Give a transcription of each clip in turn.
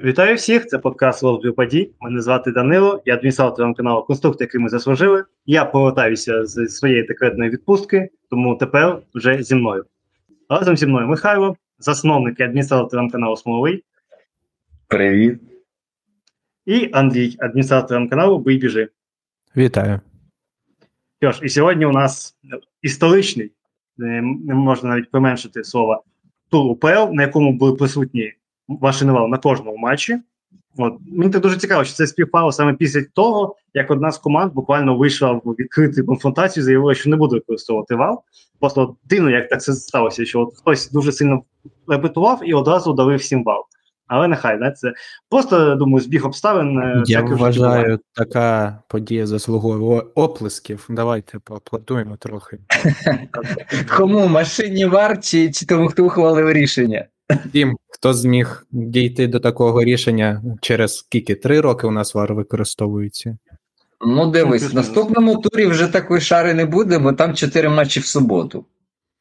Вітаю всіх! Це подкаст Лозбів подій. Мене звати Данило, я адміністратор каналу Конструкт, який ми заслужили. Я повертаюся з своєї декретної відпустки, тому тепер вже зі мною. Разом зі мною Михайло, засновник і адміністратор каналу Смоловий. Привіт. І Андрій, адміністратор каналу Бий біжи. Вітаю. Що ж, і сьогодні у нас історичний, не можна навіть применшити слово, тур УПЛ, на якому були присутні машинував на кожному матчі. От Мені так дуже цікаво, що це співпало саме після того, як одна з команд буквально вийшла в відкриту конфронтацію, заявила, що не буде використовувати вал. Просто дивно, як так це сталося, що от хтось дуже сильно репетував і одразу дали всім вал. Але нехай не це просто думаю, збіг обставин. Е, Я вважаю, така подія заслуговує оплесків. Давайте поаплодуємо трохи. Кому машині вар чи, чи тому, хто ухвалив рішення? Тим, хто зміг дійти до такого рішення через скільки? Три роки у нас вар використовується. Ну, дивись, в наступному турі вже такої шари не буде, бо там чотири матчі в суботу.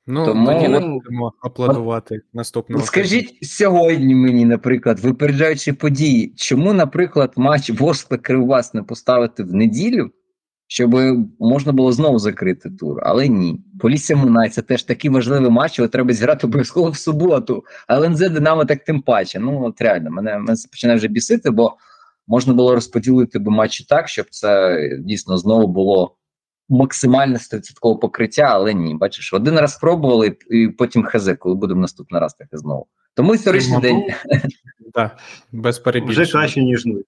Ну, Тому тоді не будемо аплодувати наступного. Скажіть сьогодні мені, наприклад, випереджаючи події, чому, наприклад, матч Ворскла Кривбас не поставити в неділю, щоб можна було знову закрити тур, але ні. Полісся Мунай це теж такий важливий матч, його треба зіграти обов'язково в суботу. А ЛНЗ Динамо так тим паче. Ну от реально, мене мене починає вже бісити, бо можна було розподілити би матчі так, щоб це дійсно знову було максимальне 100% покриття, але ні. Бачиш, один раз пробували, і потім хз, коли будемо наступний раз таке знову. Тому історичний ну, день. Так, без перебільшення. Вже краще, ніж нуль.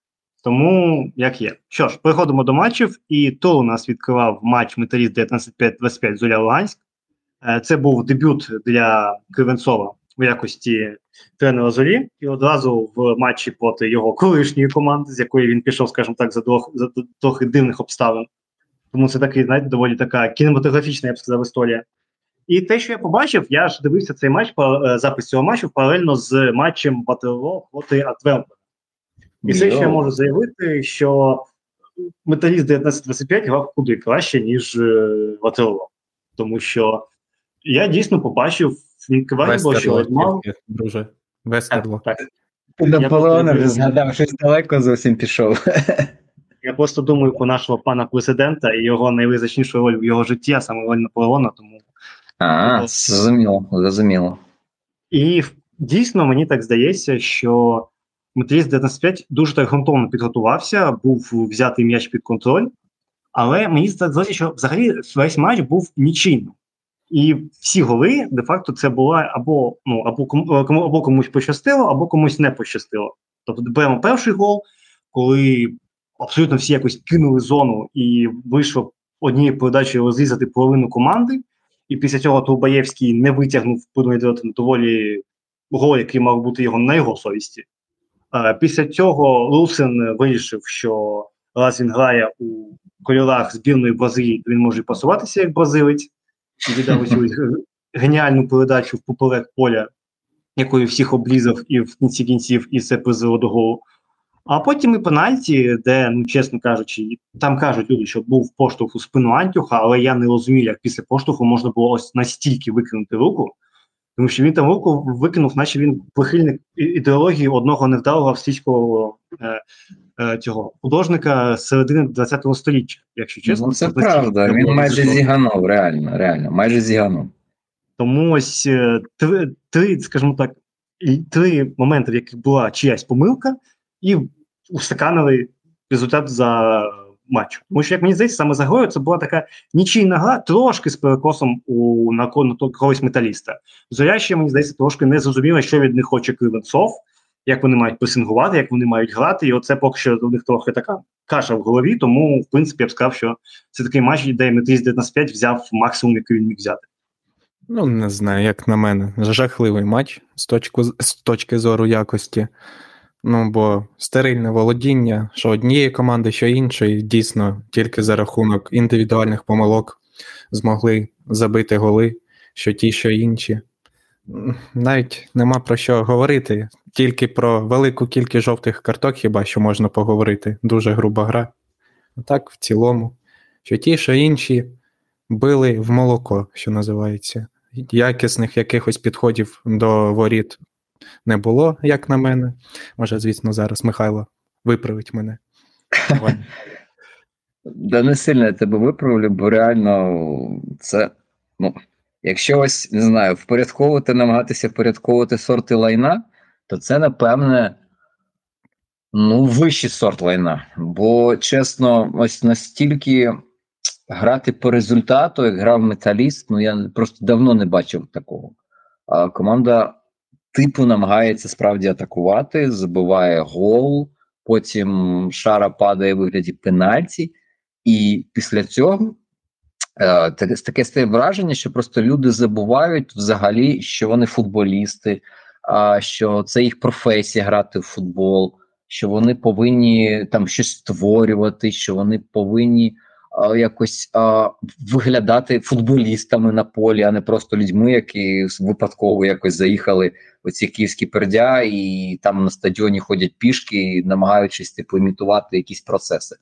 Тому як є. Що ж, переходимо до матчів, і то у нас відкривав матч Металіст 19-25 Золя Луганськ. Е, це був дебют для Кривенцова у якості тренера Зорі, і одразу в матчі проти його колишньої команди, з якої він пішов, скажімо так, за, двох, за трохи дивних обставин. Тому це такий, знаєте, доволі така кінематографічна, я б сказав, історія. І те, що я побачив, я ж дивився цей матч, е, запис цього матчу паралельно з матчем Батерло проти Атвелпера. І все, що я можу заявити, що металіст 1925 грав куди краще, ніж Ватерло. Тому що я дійсно побачив Квайбо, що мав. Друже, Вестерло. Наполеона згадав, щось далеко зовсім пішов. Я просто думаю про нашого пана президента і його найвизначнішу роль в його житті, а саме роль Наполеона. Тому а, зрозуміло, зрозуміло. І дійсно мені так здається, що Металіст 95 дуже так грунтовно підготувався, був взятий м'яч під контроль, але мені здається, що взагалі весь матч був нічийним. І всі голи, де-факто, це була або ну, або, кому, або комусь пощастило, або комусь не пощастило. Тобто, беремо перший гол, коли абсолютно всі якось кинули зону і вийшло однією передачею розрізати половину команди. І після цього Турбаєвський не витягнув доволі гол, який мав бути його на його совісті. Після цього Лусен вирішив, що раз він грає у кольорах збірної Бразилії, то він може пасуватися як бразилець, і віддав цю геніальну передачу в поперек поля, якою всіх облізав і в кінці кінців, і це призвело до голу. А потім і пенальті, де, ну чесно кажучи, там кажуть люди, що був поштовх у спину Антюха, але я не розумію, як після поштовху можна було ось настільки викинути руку. Тому що він там руку викинув, наче він прихильник ідеології одного невдалого австрійського е, е, цього художника середини ХХ століття, якщо ну, чесно. Ну, Це правда, він майже зіганув, реально, реально, майже зіганув. Тому ось е, три, три, скажімо так, три моменти, в яких була чиясь помилка, і устаканили результат за матчу. Тому що, як мені здається, саме за грою це була така нічийна гра, трошки з перекосом у на, когось металіста. Зоря ще, мені здається, трошки не зрозуміла, що від них хоче Кривенцов, як вони мають пресингувати, як вони мають грати. І оце поки що у них трохи така каша в голові. Тому, в принципі, я б сказав, що це такий матч, де металіст 19-5 взяв максимум, який він міг взяти. Ну, не знаю, як на мене. Жахливий матч з точки, з точки зору якості. Ну, бо стерильне володіння, що однієї команди, що іншої, дійсно тільки за рахунок індивідуальних помилок змогли забити голи, що ті, що інші. Навіть нема про що говорити, тільки про велику кількість жовтих карток, хіба що можна поговорити. Дуже груба гра. А так, в цілому, що ті, що інші били в молоко, що називається, якісних якихось підходів до воріт не було, як на мене. Може, звісно, зараз Михайло виправить мене. Да не сильно я тебе виправлю, бо реально це, ну, якщо ось не знаю, впорядковувати, намагатися впорядковувати сорти лайна, то це, напевне, ну, вищий сорт лайна. Бо, чесно, ось настільки грати по результату, як грав металіст, ну я просто давно не бачив такого. А команда типу намагається справді атакувати, забиває гол, потім шара падає в вигляді пенальті, і після цього е, таке стає враження, що просто люди забувають взагалі, що вони футболісти, а що це їх професія грати в футбол, що вони повинні там щось створювати, що вони повинні якось а, виглядати футболістами на полі, а не просто людьми, які випадково якось заїхали в ці київські пердя, і там на стадіоні ходять пішки, намагаючись типу імітувати якісь процеси.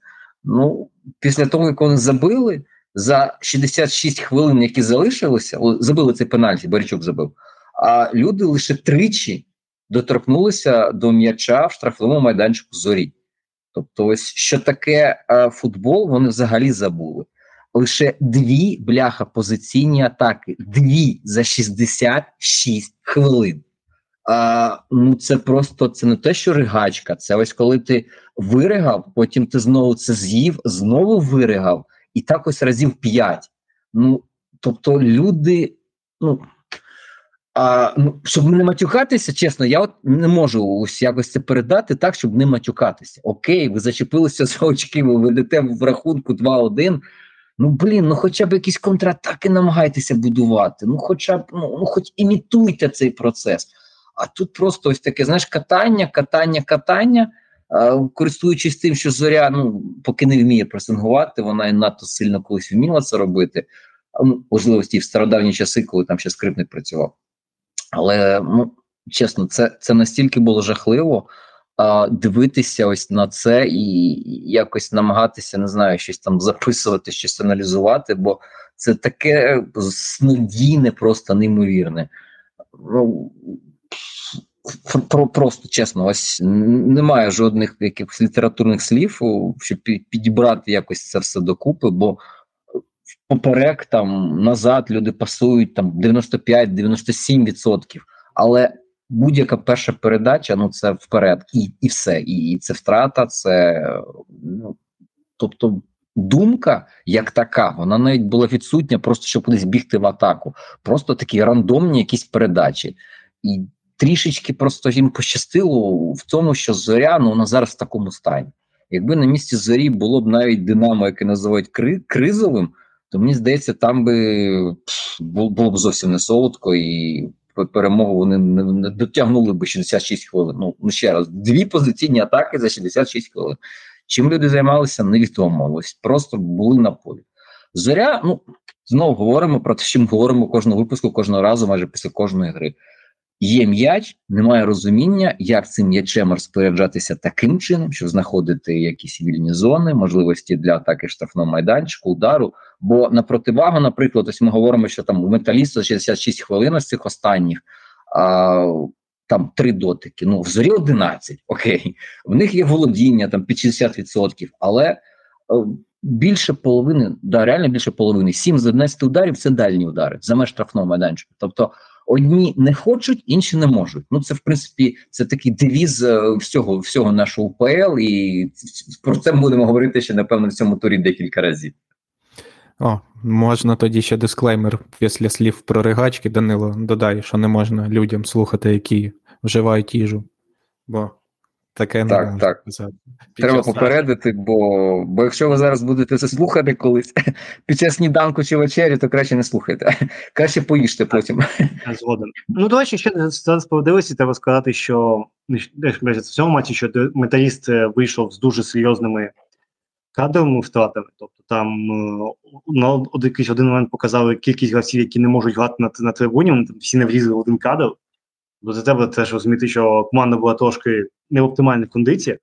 Ну, після того, як вони забили за 66 хвилин, які залишилися, забили цей пенальті, Баричук забив. А люди лише тричі доторкнулися до м'яча в штрафному майданчику зорі. Тобто, ось що таке е, футбол, вони взагалі забули. Лише дві бляха позиційні атаки, дві за 66 хвилин. А, Ну це просто це не те, що ригачка. Це ось коли ти виригав, потім ти знову це з'їв, знову виригав, і так ось разів п'ять. Ну тобто, люди, ну а, ну, Щоб не матюкатися, чесно, я от не можу ось якось це передати так, щоб не матюкатися. Окей, ви зачепилися за очки, ви ведете в рахунку 2-1. Ну, блін, ну хоча б якісь контратаки намагайтеся будувати. Ну, хоча б, ну, ну хоч імітуйте цей процес. А тут просто ось таке, знаєш, катання, катання, катання, користуючись тим, що зоря ну, поки не вміє пресингувати, вона і надто сильно колись вміла це робити. Ну, можливо, в стародавні часи, коли там ще скрипник працював. Але ну чесно, це це настільки було жахливо а, дивитися ось на це і якось намагатися, не знаю, щось там записувати, щось аналізувати, бо це таке снодійне, просто неймовірне. Ну, про, Просто чесно, ось немає жодних якихось літературних слів, щоб підібрати якось це все докупи, бо поперек там назад люди пасують там 95-97%, але будь-яка перша передача ну це вперед, і і все. І, і це втрата, це ну тобто. Думка як така, вона навіть була відсутня, просто щоб кудись бігти в атаку. Просто такі рандомні якісь передачі. І трішечки просто їм пощастило в тому, що зоря ну, вона зараз в такому стані. Якби на місці зорі було б навіть Динамо, яке називають кри кризовим, то мені здається, там би було б зовсім не солодко і перемогу вони не, дотягнули би 66 хвилин. Ну, ну ще раз, дві позиційні атаки за 66 хвилин. Чим люди займалися, невідомо. Ось просто були на полі. Зоря, ну знову говоримо про те, що ми говоримо кожного випуску, кожного разу, майже після кожної гри. Є м'яч, немає розуміння, як цим м'ячем розпоряджатися таким чином, щоб знаходити якісь вільні зони, можливості для атаки штрафного майданчику, удару. Бо на противагу, наприклад, ось ми говоримо, що там у металіста 66 хвилин з цих останніх а, там три дотики. Ну в зорі 11, окей, в них є володіння там під 60%, але е, більше половини, да, реально більше половини, 7 з 11 ударів це дальні удари за меж штрафного майданчика. Тобто одні не хочуть, інші не можуть. Ну це в принципі це такий девіз е, всього всього нашого УПЛ, і про це будемо говорити ще напевно в цьому турі декілька разів. О, можна тоді ще дисклеймер після слів про ригачки, Данило додає, що не можна людям слухати, які вживають їжу. Бо таке не так, можна так. казати. Треба попередити, бо бо якщо ви зараз будете це слухати колись під час сніданку чи вечері, то краще не слухайте. Краще поїжте потім. Згоден. Ну, до речі, ще зараз подивитися, треба сказати, що в цьому матчі, що металіст е, вийшов з дуже серйозними кадровими втратами. Тобто там е, на якийсь один момент показали кількість гравців, які не можуть грати на на трибуні, вони там всі не влізли в один кадр. Бо за тебе теж розуміти, що команда була трошки не в оптимальних кондиціях.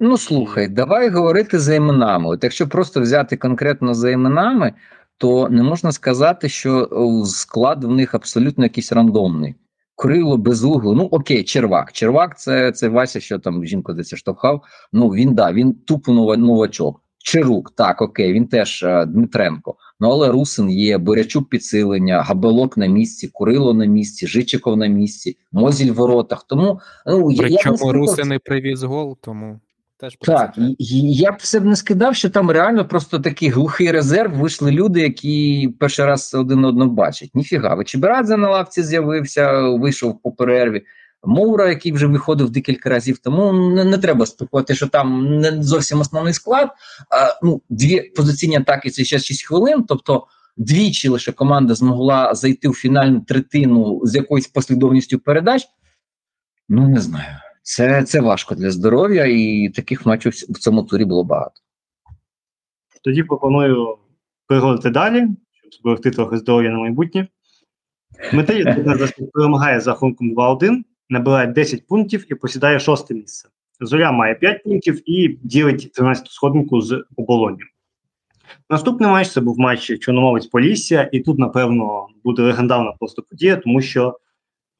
Ну слухай, давай говорити за іменами. От якщо просто взяти конкретно за іменами, то не можна сказати, що склад в них абсолютно якийсь рандомний. Крило без углу. Ну окей, червак. Червак це це Вася, що там жінку десь штовхав. Ну він да, він тупо новачок. Чирук, так, окей, він теж а, Дмитренко. Ну але Русин є, Борячук підсилення, Габелок на місці, Курило на місці, Жичиков на місці, Мозіль в воротах. Тому ну Причому я Русин не привіз гол, тому теж так. Я б все б не скидав, що там реально просто такий глухий резерв. Вийшли люди, які перший раз один одного бачать. Ніфіга, Вечеберадзе на лавці з'явився, вийшов по перерві. Моура, який вже виходив декілька разів, тому не, не треба спокувати, що там не зовсім основний склад. А, ну, Дві позиційні атаки це ще 6 хвилин. Тобто двічі лише команда змогла зайти в фінальну третину з якоюсь послідовністю передач. Ну не знаю. Це це важко для здоров'я, і таких матчів в цьому турі було багато. Тоді пропоную переходити далі, щоб зберегти трохи здоров'я на майбутнє. Металіст перемагає за рахунком 2-1 набирає 10 пунктів і посідає шосте місце. Зоря має 5 пунктів і ділить 13-ту сходинку з оболонням. Наступний матч це був матч Чорномовець Полісся, і тут, напевно, буде легендарна просто подія, тому що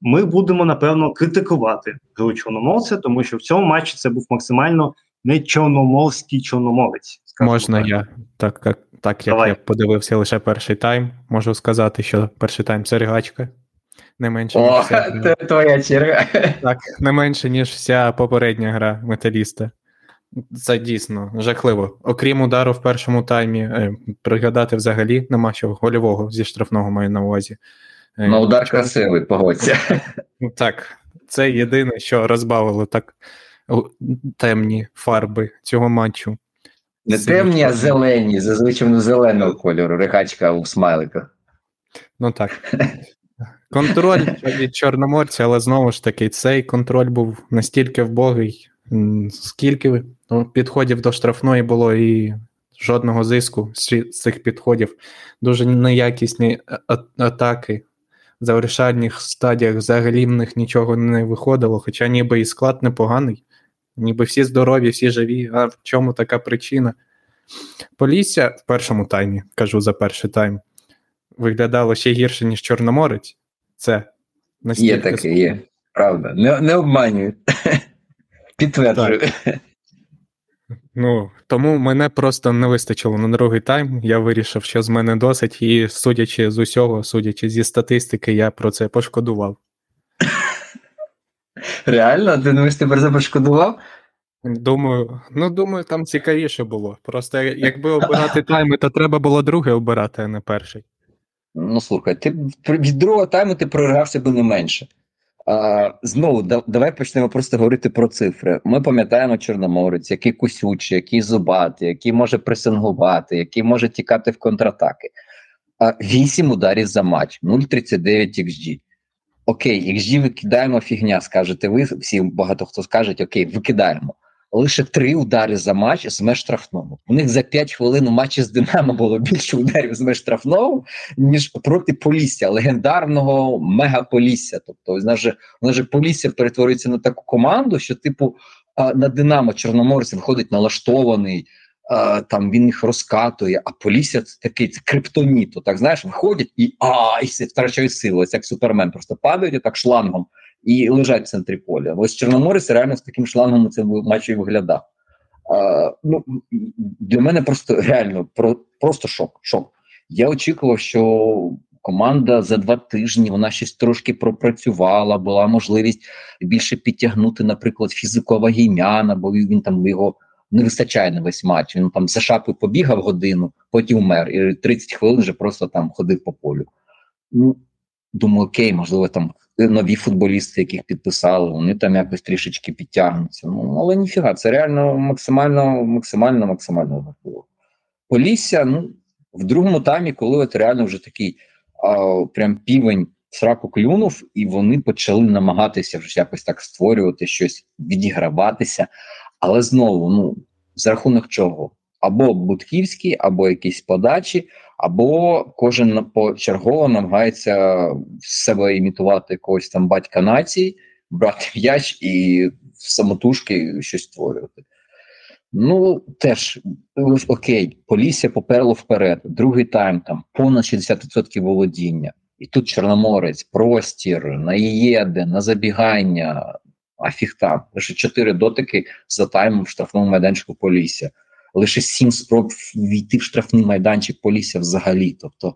ми будемо, напевно, критикувати гру Чорномовця, тому що в цьому матчі це був максимально не чорноморський чорномовець. Можна так. я, так, так, так як я подивився лише перший тайм, можу сказати, що перший тайм це ригачка не менше. О, вся... це твоя черга. Так, не менше, ніж вся попередня гра металіста. Це дійсно жахливо. Окрім удару в першому таймі, е, пригадати взагалі нема чого гольового зі штрафного маю на увазі. Е, На удар красивий, погодься. Так, це єдине, що розбавило так темні фарби цього матчу. Не темні, а зелені, зазвичай зеленого кольору, рихачка у смайликах. Ну так. Контроль від Чорноморця, але знову ж таки, цей контроль був настільки вбогий, скільки ну, підходів до штрафної було і жодного зиску з цих підходів. Дуже неякісні атаки. В завершальних стадіях взагалі в них нічого не виходило, хоча ніби і склад непоганий, ніби всі здорові, всі живі. А в чому така причина? Полісся в першому таймі, кажу за перший тайм, виглядало ще гірше, ніж Чорноморець. Це настільки... Є таке, є. Правда. Не не обманюють. Підтверджую. Ну, тому мене просто не вистачило на другий тайм. Я вирішив, що з мене досить, і судячи з усього, судячи зі статистики, я про це пошкодував. Реально? Ти думаєш, ти про це пошкодував? Думаю, ну думаю, там цікавіше було. Просто якби обирати тайми, то треба було другий обирати, а не перший. Ну слухай, ти від другого тайму ти програвся би не менше. Знову да, давай почнемо просто говорити про цифри. Ми пам'ятаємо Чорноморець, який кусючий, який зубатий, який може пресингувати, який може тікати в контратаки. 8 ударів за матч, 0,39 XG. Окей, XG викидаємо фігня, скажете ви. Всі багато хто скажуть, окей, викидаємо лише три удари за матч з меж штрафного. У них за 5 хвилин у матчі з Динамо було більше ударів з меж штрафного, ніж проти Полісся, легендарного мегаполісся. Тобто, у нас Полісся перетворюється на таку команду, що, типу, на Динамо Чорноморець виходить налаштований. Там він їх розкатує, а Полісся це такий це криптоніто. Так знаєш, виходять і а, і втрачають силу. Ось як супермен просто падають так шлангом і лежать в центрі поля. Ось Чорноморець реально з таким шлангом це матчі виглядав. Ну, Для мене просто реально про, просто шок. шок. Я очікував, що команда за два тижні вона щось трошки пропрацювала, була можливість більше підтягнути, наприклад, фізикова гім'яна, бо він там його не вистачає на весь матч. Він там за шапи побігав годину, потім умер, і 30 хвилин вже просто там ходив по полю. Ну, Думаю, окей, можливо, там нові футболісти, яких підписали, вони там якось трішечки підтягнуться. Ну, але ніфіга, це реально максимально, максимально, максимально важливо. Полісся, ну, в другому таймі, коли от реально вже такий а, прям півень сраку клюнув, і вони почали намагатися вже якось так створювати щось, відіграватися. Але знову, ну, за рахунок чого? Або Будківський, або якісь подачі або кожен почергово намагається себе імітувати якогось там батька нації, брати м'яч і самотужки щось створювати. Ну, теж окей, Полісся поперло вперед, другий тайм там понад 60% володіння. І тут Чорноморець, простір, на їєде, на забігання, а фіг там. Лише чотири дотики за таймом в штрафному майданчику Полісся. Лише сім спроб війти в штрафний майданчик Полісся взагалі. Тобто,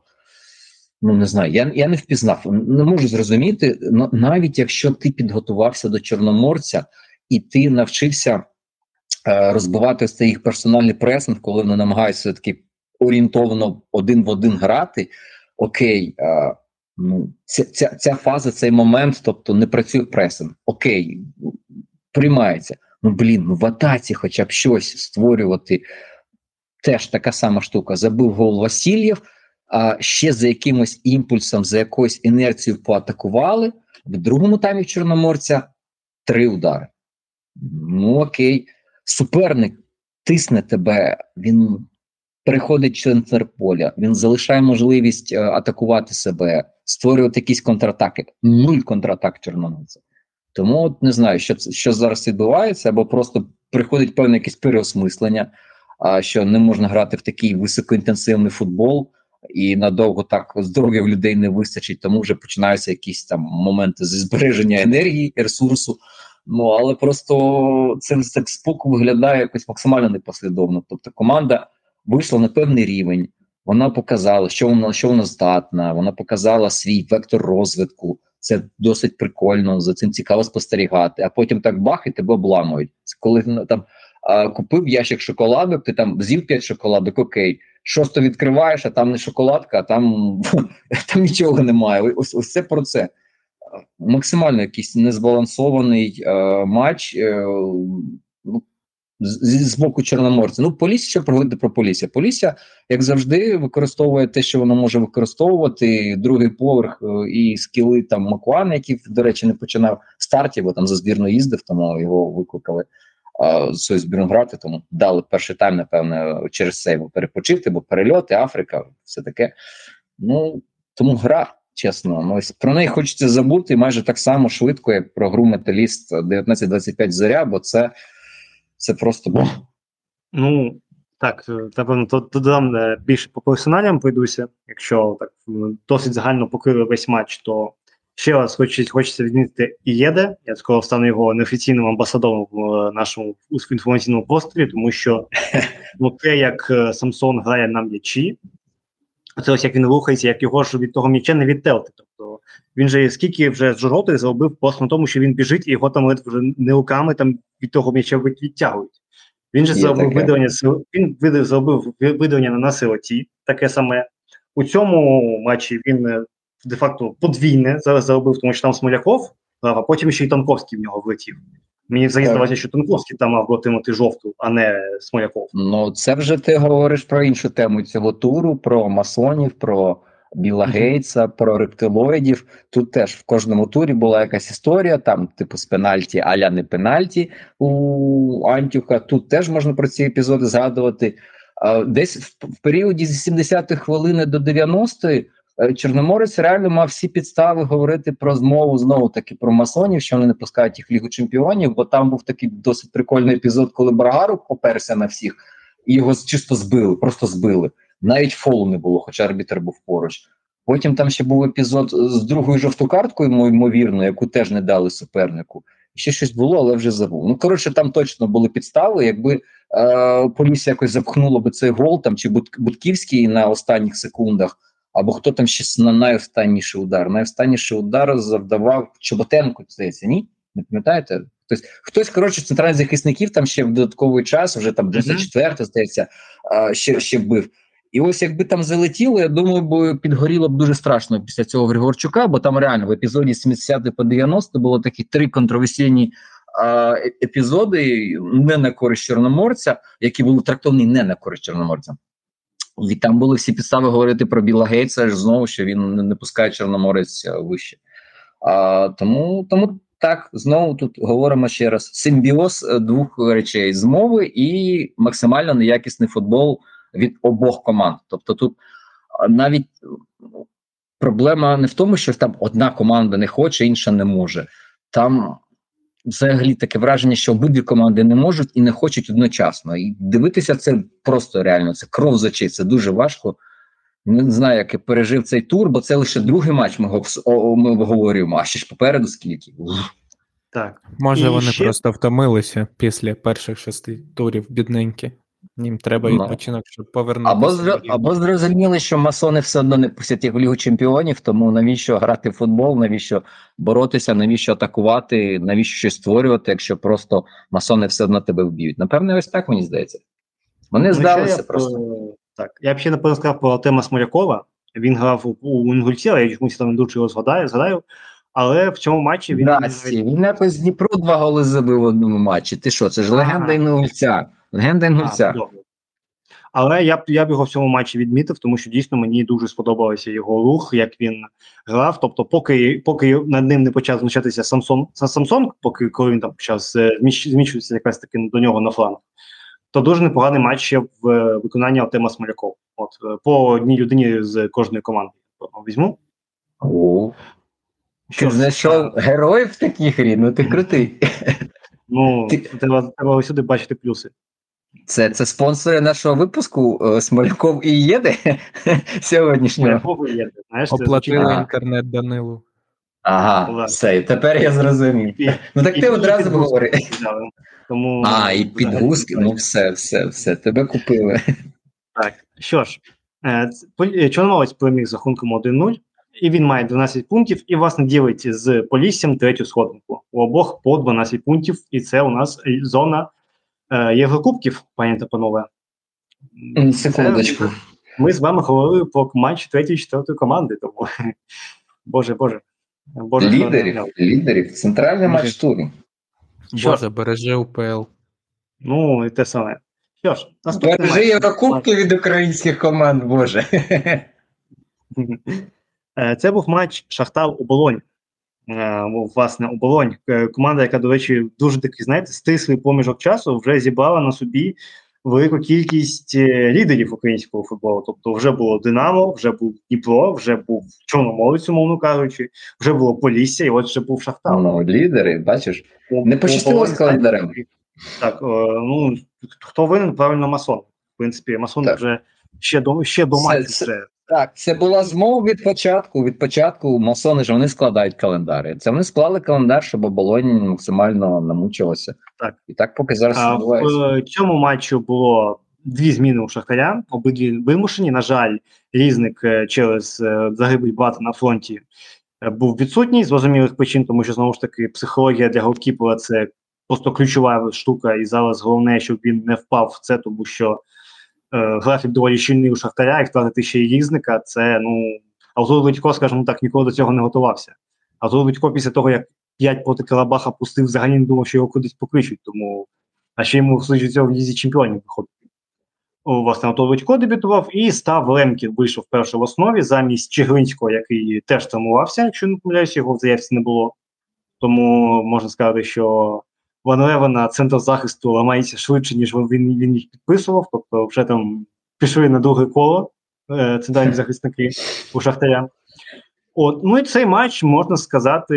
ну не знаю, я я не впізнав, не можу зрозуміти, навіть якщо ти підготувався до Чорноморця і ти навчився е, розбивати цей їх персональний пресинг, коли вони намагаються таки орієнтовано один в один грати. Окей, е, ну ця, ця, ця фаза, цей момент, тобто не працює пресинг. Окей, приймається. Ну блін, ну в атаці, хоча б щось створювати. Теж така сама штука. Забив гол Васильєв, а ще за якимось імпульсом, за якоюсь інерцією поатакували. В другому таймі Чорноморця три удари. Ну окей, суперник тисне тебе, він переходить центр поля, він залишає можливість е, атакувати себе, створювати якісь контратаки. Нуль контратак Чорноморця. Тому от не знаю, що що зараз відбувається, або просто приходить певне якесь переосмислення, а що не можна грати в такий високоінтенсивний футбол, і надовго так здоров'я в людей не вистачить, тому вже починаються якісь там моменти зі збереження енергії, ресурсу. Ну але просто це так споку виглядає якось максимально непослідовно. Тобто команда вийшла на певний рівень, вона показала, що вона що вона здатна, вона показала свій вектор розвитку. Це досить прикольно, за цим цікаво спостерігати. А потім так бах і тебе обламують. Коли там а, купив ящик шоколадок, ти там з'їв п'ять шоколадок, окей. Шосто відкриваєш, а там не шоколадка, а там там нічого немає. Ось ось це про це. Максимально якийсь незбалансований е, матч. Е, з, боку Чорноморця. Ну, Полісся, що проводити про Полісся? Полісся, як завжди, використовує те, що воно може використовувати. Другий поверх е, і скіли там Макуан, який, до речі, не починав старті, бо там за збірну їздив, тому його викликали з збірну грати. Тому дали перший тайм, напевне, через це йому перепочити, бо перельоти, Африка, все таке. Ну тому гра. Чесно, ну про неї хочеться забути майже так само швидко, як про гру металіст 1925 зоря, бо це це просто бо Ну, так, е, напевно, то додам е, більше по персоналям пройдуся. Якщо так досить загально покрили весь матч, то ще раз хочеться, хочеться відмітити Ієде. Я скоро стану його неофіційним амбасадором в е, нашому інформаційному просторі, тому що ну, те, як Самсон грає на м'ячі, це ось як він рухається, як його ж від того м'яча не відтелти. Тобто він же скільки вже з жовтих зробив просто на тому, що він біжить, і його там вже не руками там від того м'яча відтягують. Він же зробив видавання він зробив видавання на сироті, таке саме. У цьому матчі він е, де-факто подвійне зараз заробив, тому що там Смоляков, а потім ще й Танковський в нього влетів. Мені здавалося, що Танковський там мав отримати жовту, а не Смоляков. Ну це вже ти говориш про іншу тему цього туру: про масонів, про Біла Гейтса, про рептилоїдів. Тут теж в кожному турі була якась історія, там, типу, з пенальті, аля не пенальті у Антюха. Тут теж можна про ці епізоди згадувати. Десь в періоді з 70-ї хвилини до 90-ї е, Чорноморець реально мав всі підстави говорити про змову знову таки про масонів, що вони не пускають їх в лігу чемпіонів, бо там був такий досить прикольний епізод, коли Брагару поперся на всіх, і його чисто збили, просто збили. Навіть фолу не було, хоча арбітр був поруч. Потім там ще був епізод з другою жовтою карткою, ймовірно, яку теж не дали супернику. Ще щось було, але вже забув. Ну коротше, там точно були підстави. Якби е, поліція якось запхнула би цей гол там чи Будківський на останніх секундах, або хто там ще на найостанніший удар. Найостанніший удар завдавав Чоботенко. Здається, ні? Не пам'ятаєте? Тобто хтось коротше центральних захисників там ще в додатковий час, вже там 24 здається, ще ще бив. І ось якби там залетіло, я думаю, бо підгоріло б дуже страшно після цього Григорчука, бо там реально в епізоді 70 по 90 було такі три контроверсійні а, епізоди не на користь Чорноморця, які були трактовані не на користь Чорноморця. І там були всі підстави говорити про Біла Гейтса, знову що він не пускає Чорноморець е, вище. А, Тому тому так знову тут говоримо ще раз: симбіоз е, двох речей: змови і максимально неякісний футбол від обох команд. Тобто, тут навіть ну, проблема не в тому, що там одна команда не хоче, інша не може. Там взагалі таке враження, що обидві команди не можуть і не хочуть одночасно. І дивитися це просто реально це кров за очі, це дуже важко. Не знаю, як я пережив цей тур, бо це лише другий матч. Ми, ми обговорюємо, а ще ж попереду скільки. Так. Може, І вони ще- просто втомилися після перших шести турів, бідненькі. Їм треба Ну. відпочинок, щоб повернутися. Або, до або зрозуміли, що масони все одно не пустять їх в Лігу Чемпіонів, тому навіщо грати в футбол, навіщо боротися, навіщо атакувати, навіщо щось створювати, якщо просто масони все одно тебе вб'ють. Напевне, ось так мені здається. Вони Ну, здалися я просто. е, Так, я б ще напевно сказав про Тема Смолякова. Він грав у, у Інгульці, але я чомусь там не дуже його згадаю, згадаю. Але в цьому матчі він Здрасті, він якось з Дніпру два голи забив в одному матчі. Ти що, це ж легенда Ага. Інгульця. Легенда Інгульця. Але я б я б його в цьому матчі відмітив, тому що дійсно мені дуже сподобався його рух, як він грав. Тобто, поки поки над ним не почав знущатися Самсон Самсон, поки коли він там почав зміщуватися якраз таки до нього на фланг, то дуже непоганий матч ще в виконанні Артема Смолякова. От по одній людині з кожної команди візьму. О, Що ти знайшов героїв в такій ну ти крутий. Ну, Ти- треба, треба усюди бачити плюси. Це, це спонсори нашого випуску е, Смоляков і Єде сьогоднішнього. Смоляков є, знаєш, Оплатили інтернет Данилу. Ага, все, тепер я зрозумів. І- Ну так і ти одразу говори. Тому, А, і підгузки, ну все, все, все, тебе купили. Так, що ж, е, е, переміг з рахунком 1-0, і він має 12 пунктів, і, власне, ділить з Поліссям третю сходинку. У обох по 12 пунктів, і це у нас зона Єврокубків, пані та панове. Секундочку. Ми з вами говорили про матч третьої четвертої команди, тому боже, боже. боже Лідерів, лідерів, центральний Може. матч туру. Що Боже, бережи УПЛ. Ну, і те саме. Що ж, наступний Бережи матч. Єврокубки від українських команд, боже. Е, Це був матч Шахтар у Болоні. Е, Власне, у Болонь. Е, Команда, яка, до речі, дуже такий, знаєте, стислий проміжок часу, вже зібрала на собі велику кількість е, лідерів українського футболу. Тобто, вже було Динамо, вже був Дніпро, вже був Чорноморець, умовно кажучи, вже було Полісся, і от вже був Шахтар. Ну, лідери, бачиш. Не пощастило з календарем. Так, ну хто винен, правильно масон. В принципі, масон Так. вже ще до ще до матчу це-. Так, це була змова від початку. Від початку масони ж вони складають календари. Це вони склали календар, щоб оболонь максимально намучилося. Так. І так поки зараз А в цьому матчу було дві зміни у Шахтаря, обидві вимушені. На жаль, різник е, через е, загибель брата на фронті е, був відсутній з зрозумілих причин, тому що знову ж таки психологія для голкіпера це просто ключова штука, і зараз головне, щоб він не впав в це, тому що графік доволі щільний у Шахтаря, і втратити ще й різника, це ну Артур Литько, скажімо так, ніколи до цього не готувався. Артур Литько після того, як 5 проти Карабаха пустив, взагалі не думав, що його кудись покличуть, тому а ще йому цього в лізі чемпіонів виходить. Власне, Антон Лудько дебютував і став Лемків вийшов вперше в основі замість Чигринського, який теж травмувався, якщо не помиляюсь, його в заявці не було. Тому можна сказати, що Ван Левена центр захисту ламається швидше, ніж він, він їх підписував. Тобто вже там пішли на друге коло е, центральні захисники у Шахтаря. От, ну і цей матч можна сказати,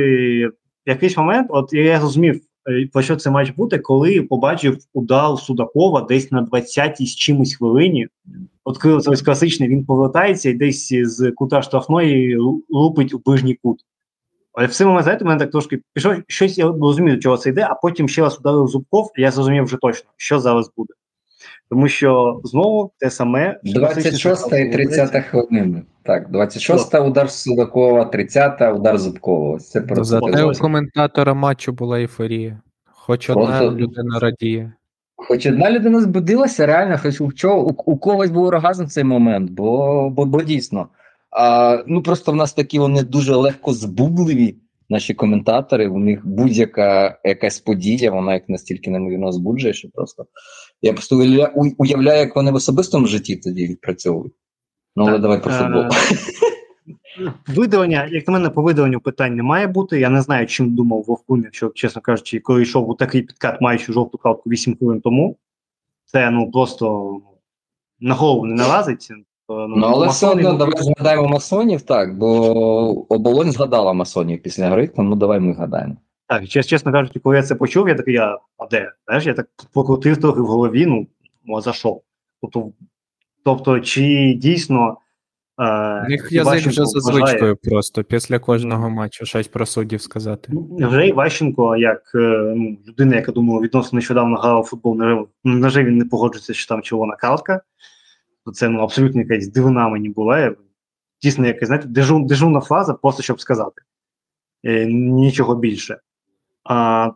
в якийсь момент, от я зрозумів, е, про що цей матч буде, коли побачив удар Судакова десь на 20-й з чимось хвилині. От ось класичний, він повертається і десь з кута штрафної лупить у ближній кут. Але в цей момент, знаєте, мене так трошки пішов щось, я розумію, до чого це йде, а потім ще раз ударив Зубков, і я зрозумів вже точно, що зараз буде. Тому що знову те саме. що 26 і Шахтар 30 хвилина. Так, 26 удар Судакова, 30 удар Зубкова. Ось Це просто Зате у коментатора матчу була ейфорія. Хоч одна Просто- людина радіє. Хоч одна людина збудилася, реально, хоч у, чого, у, у когось був оргазм в цей момент, бо, бо, бо дійсно. А, ну просто в нас такі вони дуже легко збудливі, наші коментатори. У них будь-яка якась подія, вона як настільки неймовірно збуджує, що просто. Я просто уявляю, як вони в особистому житті тоді відпрацьовують. Ну, але давай про е, футбол. Видалення, як на мене, по видаленню питань не має бути. Я не знаю, чим думав Вовкун, якщо, чесно кажучи, коли йшов у такий підкат, маючи жовту картку 8 хвилин тому. Це ну просто на голову не налазить. То, Ну, але все одно ну, давай згадаємо масонів, так, бо оболонь згадала масонів після гри, тому давай ми згадаємо. Так, чес- чесно кажучи, коли я це почув, я такий, я, а де? Знаєш, я так покрутив трохи в голові, ну, ну, а за що? Тобто, тобто, чи дійсно Е, і язик вже за звичкою просто після кожного матчу щось про суддів сказати. Ну, Вже Іващенко, як е, ну, людина, яка думала, відносно нещодавно грала в футбол, невже він не погоджується, що там червона картка. То це ну, абсолютно якась дивина мені була. Дійсно, якась, знаєте, дежун, дежурна фраза, просто щоб сказати. Е, нічого більше. А,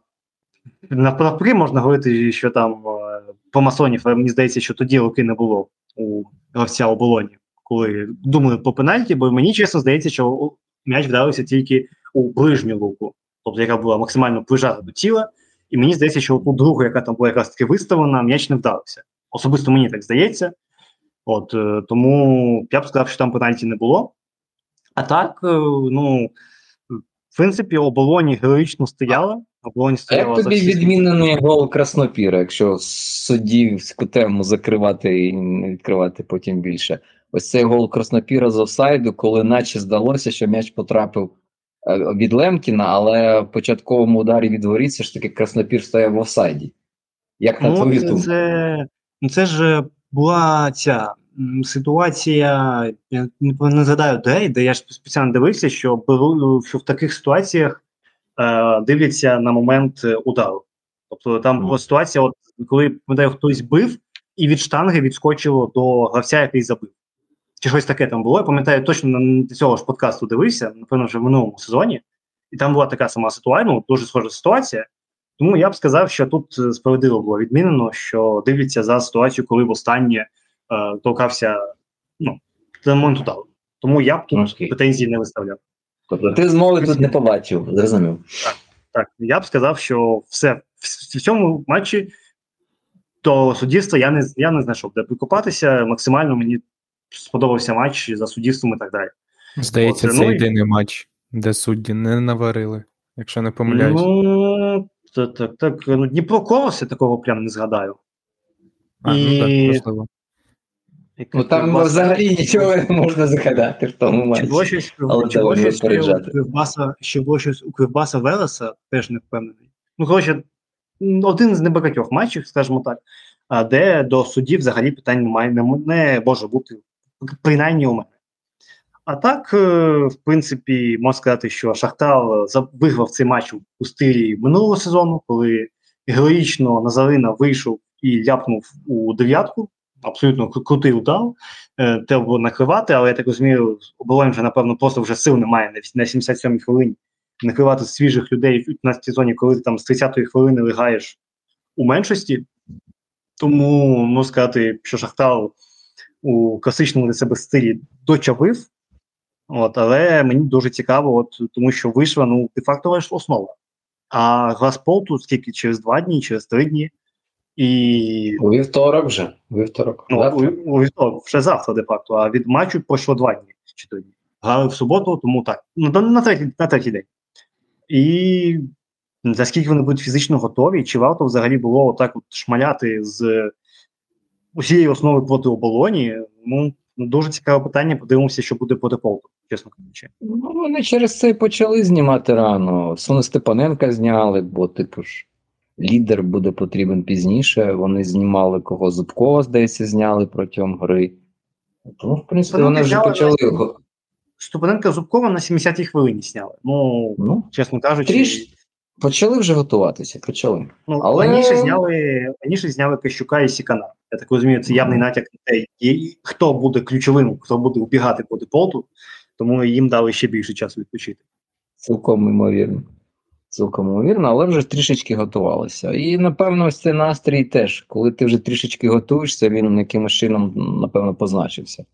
навпаки, можна говорити, що там е, по масонів, але мені здається, що тоді руки не було у гравця оболоні, коли думали по пенальті, бо мені чесно здається, що м'яч вдарився тільки у ближню руку, тобто яка була максимально прижата до тіла. І мені здається, що ту другу, яка там була якраз таки виставлена, м'яч не вдався. Особисто мені так здається. От е, тому я б сказав, що там пенальті не було. А так, е, ну, в принципі, оболоні героїчно стояла. Оболоні стояла як тобі всі відмінений гол Краснопіра, якщо суддівську тему закривати і не відкривати потім більше? Ось цей гол Краснопіра з офсайду, коли наче здалося, що м'яч потрапив е, від Лемкіна, але в початковому ударі від воріт все ж таки Краснопір стояв в офсайді. Як на Ну, твою думку? це, ну, це ж була ця ситуація, я не, згадаю де, де я ж спеціально дивився, що беру, що в таких ситуаціях е, дивляться на момент е, удару. Тобто там Мгм. була ситуація, от, коли пам'ятаю, хтось бив, і від штанги відскочило до гравця, який забив. Чи щось таке там було. Я пам'ятаю, точно на цього ж подкасту дивився, напевно, вже в минулому сезоні, і там була така сама ситуація, ну, дуже схожа ситуація. Тому я б сказав, що тут е, справедливо було відмінено, що дивляться за ситуацію, коли востаннє е, торкався ну, до моменту удару. Тому я б тут Окей. претензій не виставляв. Тобто ти змови тут не побачив, зрозумів. Так, так, я б сказав, що все в, в цьому матчі до суддівства я не я не знайшов, де прикопатися. Максимально мені сподобався матч за суддівством і так далі. Здається, От, це ну і- єдиний матч, де судді не наварили, якщо не помиляюсь. Ну так, так, так. Ну, Дніпро Колос я такого прям не згадаю. а, ну так, можливо. Ну там Кривбас- взагалі нічого не можна згадати в тому матчі. було щось, Але щось у Кривбаса, було щось у Кривбаса Велеса, теж не впевнений. Ну, коротше, один з небагатьох матчів, скажімо так, де до судів взагалі питань немає, не, не може бути, принаймні у мене. А так, е, в принципі, можна сказати, що Шахтар за- виграв цей матч у стилі минулого сезону, коли героїчно Назарина вийшов і ляпнув у дев'ятку. Абсолютно кру- крутий удар. Е, треба було накривати, але я так розумію, оболонь вже, напевно, просто вже сил немає на, 77-й хвилині накривати свіжих людей в 15 зоні, коли ти там з 30-ї хвилини лигаєш у меншості. Тому можна сказати, що Шахтар у класичному для себе стилі дочавив. От, але мені дуже цікаво, от, тому що вийшла ну, де-факто основа. А гра з полту скільки через два дні, через три дні. І У вівторок вже. Вівторок. Ну, у, у вівторок, вже завтра, де-факто, а від матчу пройшло два дні чи три дні. Грали в суботу, тому так. Ну, на, на, третій, на третій день. І наскільки вони будуть фізично готові, чи варто взагалі було отак от шмаляти з усієї основи проти оболоні? Ну, дуже цікаве питання. Подивимося, що буде по дефолту, чесно кажучи. Ну, вони через це почали знімати рано. Суна Степаненка зняли, бо, типу ж, лідер буде потрібен пізніше. Вони знімали кого Зубкова, здається, зняли протягом гри. Тому, в принципі, вони вже почали. на- Ступаненка Зубкова на 70-й хвилині сняли. Ну, Ну, чесно кажучи, тріш почали вже готуватися, почали. Ну, Але- раніше зняли раніше зняли Кащука і Сікана. Я так розумію, це явний натяк на те, хто буде ключовим, хто буде убігати по дефолту, тому їм дали ще більше часу відпочити. Цілком ймовірно. Цілком ймовірно, але вже трішечки готувалися. І, напевно, ось цей настрій теж, коли ти вже трішечки готуєшся, він якимось чином, напевно, позначився.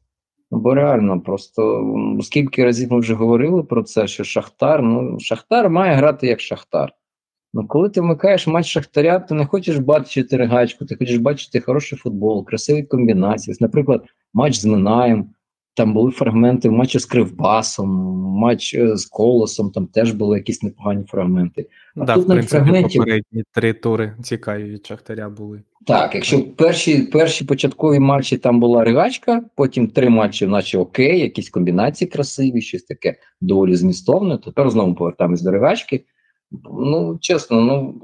Бо реально, просто скільки разів ми вже говорили про це, що Шахтар, ну, Шахтар має грати як Шахтар. Ну, коли ти вмикаєш матч Шахтаря, ти не хочеш бачити ригачку, ти хочеш бачити хороший футбол, красиві комбінації. Наприклад, матч з Минаєм, там були фрагменти матчу з Кривбасом, матч е, з Колосом, там теж були якісь непогані фрагменти. А Да, тут в принципі, фрагментів- попередні три тури цікаві від Шахтаря були. Так, якщо перші, перші початкові матчі там була ригачка, потім три матчі, наче окей, якісь комбінації красиві, щось таке доволі змістовне. Тепер знову повертаємось до ригачки. Ну, чесно, ну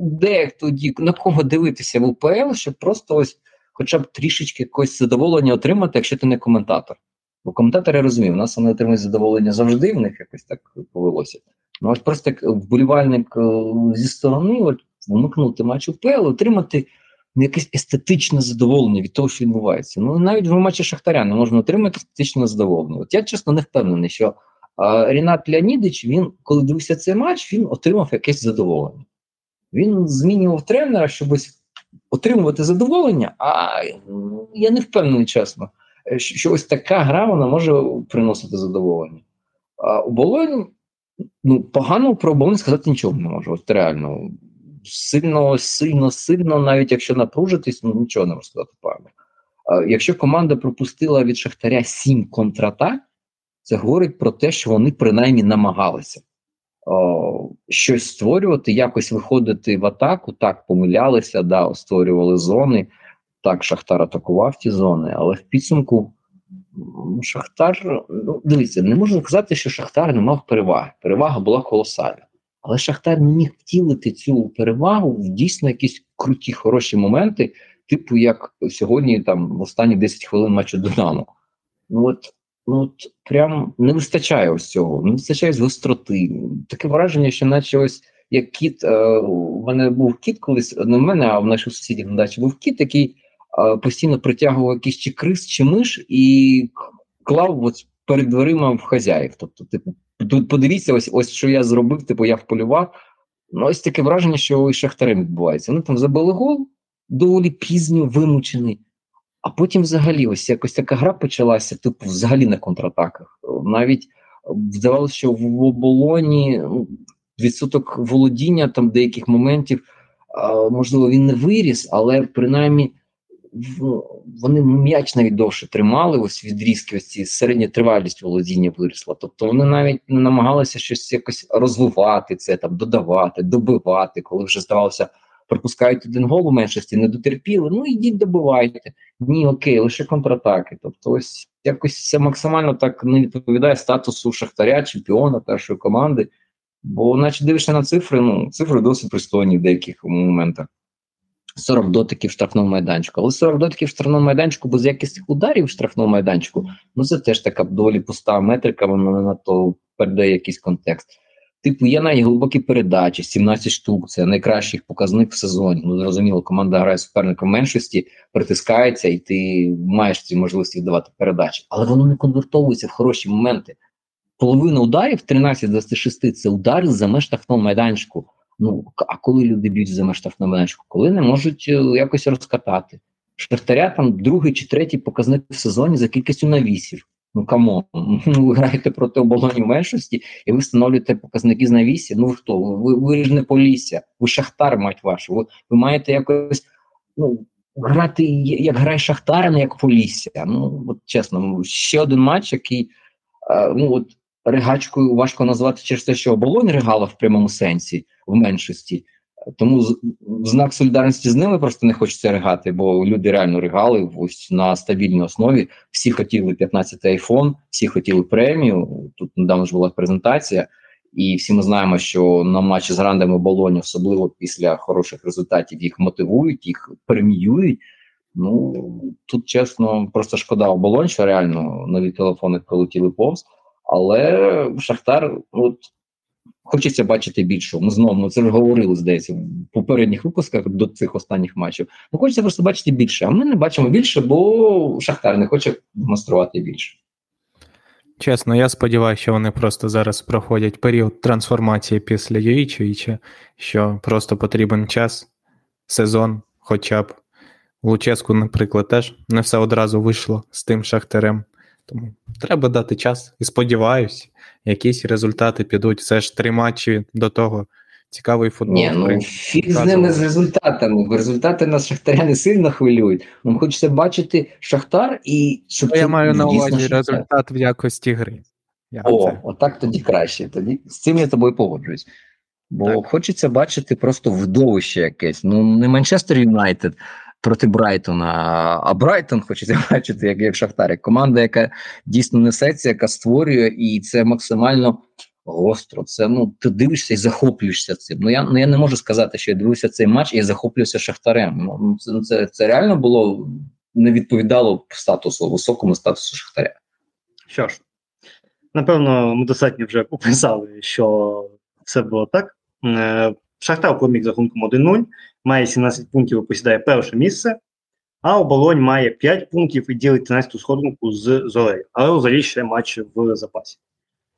де тоді на кого дивитися в УПЛ, щоб просто ось хоча б трішечки якось задоволення отримати, якщо ти не коментатор. Бо коментатори розуміють, у нас вони отримують задоволення завжди, в них якось так повелося. Ну ось просто як вболівальник е, зі сторони, от вмикнути матч УПЛ, отримати ну, якесь естетичне задоволення від того, що відбувається. Ну навіть в матчі Шахтаря не можна отримати естетичне задоволення. От я чесно не впевнений, що а, Рінат Леонідович, він, коли дивився цей матч, він отримав якесь задоволення. Він змінював тренера, щоб отримувати задоволення, а ну, я не впевнений, чесно, що ось така гра вона може приносити задоволення. А у Болоні ну, погано про оболонь сказати нічого не можу. От реально сильно, сильно, сильно, навіть якщо напружитись, ну нічого не можу сказати погано. Якщо команда пропустила від Шахтаря сім контратак, це говорить про те, що вони принаймні намагалися о, щось створювати, якось виходити в атаку. Так, помилялися, да, створювали зони. Так, Шахтар атакував ті зони, але в підсумку Шахтар, ну дивіться, не можна сказати, що Шахтар не мав переваги. Перевага була колосальна. Але Шахтар не міг втілити цю перевагу в дійсно якісь круті, хороші моменти, типу, як сьогодні, там в останні 10 хвилин матчу Динамо. Ну от, ну от прям не вистачає ось цього, не вистачає з гостроти. Таке враження, що наче ось як кіт, е, у мене був кіт колись, не в мене, а в наших сусідів на дачі був кіт, який е, постійно притягував якийсь чи крис, чи миш і клав от перед дверима в хазяїв. Тобто, типу, подивіться, ось ось що я зробив, типу я вполював. Ну, ось таке враження, що і Шахтарем відбувається. Вони там забили гол, доволі пізньо вимучений. А потім взагалі ось якось така гра почалася, типу, взагалі на контратаках. Навіть здавалося, що в оболоні ну, відсоток володіння там деяких моментів, можливо, він не виріс, але принаймні вони м'яч навіть довше тримали, ось відрізки, ось ці середня тривалість володіння виросла. Тобто вони навіть не намагалися щось якось розвивати це, там додавати, добивати, коли вже здавалося, пропускають один гол у меншості, не дотерпіли. Ну ідіть, добивайте. Ні, окей, лише контратаки. Тобто, ось якось це максимально так не відповідає статусу шахтаря, чемпіона першої команди. Бо, наче дивишся на цифри, ну цифри досить пристойні в деяких моментах. 40 дотиків в штрафному майданчику. Але 40 дотиків в штрафному майданчику без якісних ударів в штрафному майданчику, ну це теж така доволі пуста метрика, вона не на то передає якийсь контекст. Типу, є навіть глибокі передачі, 17 штук, це найкращий показник в сезоні. Ну, зрозуміло, команда грає суперником меншості, притискається, і ти маєш ці можливості віддавати передачі. Але воно не конвертовується в хороші моменти. Половина ударів, 13 26 це удари за меж штрафного майданчику. Ну а коли люди б'ють за штрафну майданчику? Коли не можуть е, якось розкатати. Шахтаря там другий чи третій показник в сезоні за кількістю навісів. Ну come on, ну, ви граєте проти оболоні меншості, і ви встановлюєте показники з навісів. Ну хто? Ви, ви ж не полісся, ви шахтар, мать вашу. Ви, ви маєте якось ну, грати, як грає Шахтар, а не як полісся. Ну от чесно, ще один матч, який ну от ригачкою важко назвати через те, що оболонь ригала в прямому сенсі в меншості. Тому в знак солідарності з ними просто не хочеться ригати, бо люди реально ригали ось на стабільній основі. Всі хотіли 15 айфон, всі хотіли премію. Тут недавно ж була презентація, і всі ми знаємо, що на матчі з грандами Болоні, особливо після хороших результатів, їх мотивують, їх преміюють. Ну тут чесно, просто шкода оболонь, що реально нові телефони прилетіли повз. Але Шахтар, от хочеться бачити більше. Ми знову ми це вже говорили здається в попередніх випусках до цих останніх матчів. Ну хочеться просто бачити більше. А ми не бачимо більше, бо Шахтар не хоче демонструвати більше. Чесно, я сподіваюся, що вони просто зараз проходять період трансформації після Юїчевича, що просто потрібен час, сезон, хоча б Луческу, наприклад, теж не все одразу вийшло з тим шахтарем. Тому треба дати час і сподіваюся, якісь результати підуть. Все ж три матчі до того. Цікавий футбол. Ні, ну фіг з ними з результатами. Результати нас Шахтаря не сильно хвилюють. Нам хочеться бачити Шахтар і щоб я маю на увазі результат в якості гри. Я О, це... отак тоді краще. Тоді з цим я тобою погоджуюсь. Бо так. хочеться бачити просто вдовище якесь. Ну не Манчестер Юнайтед, проти Брайтона. А Брайтон хочеться бачити, як як Шахтар, як команда, яка дійсно несеться, яка створює, і це максимально гостро. Це ну ти дивишся і захоплюєшся цим. Ну я ну я не можу сказати, що я дивився цей матч і захоплююся Шахтарем. Ну, ну це це, це реально було не відповідало статусу високому статусу Шахтаря. Що ж, напевно, ми достатньо вже описали, що все було так. Шахтар поміг за рахунком 1-0, має 17 пунктів і посідає перше місце, а оболонь має 5 пунктів і ділить 13-ту сходинку з Зорею. Але у Зорі ще матч в запасі.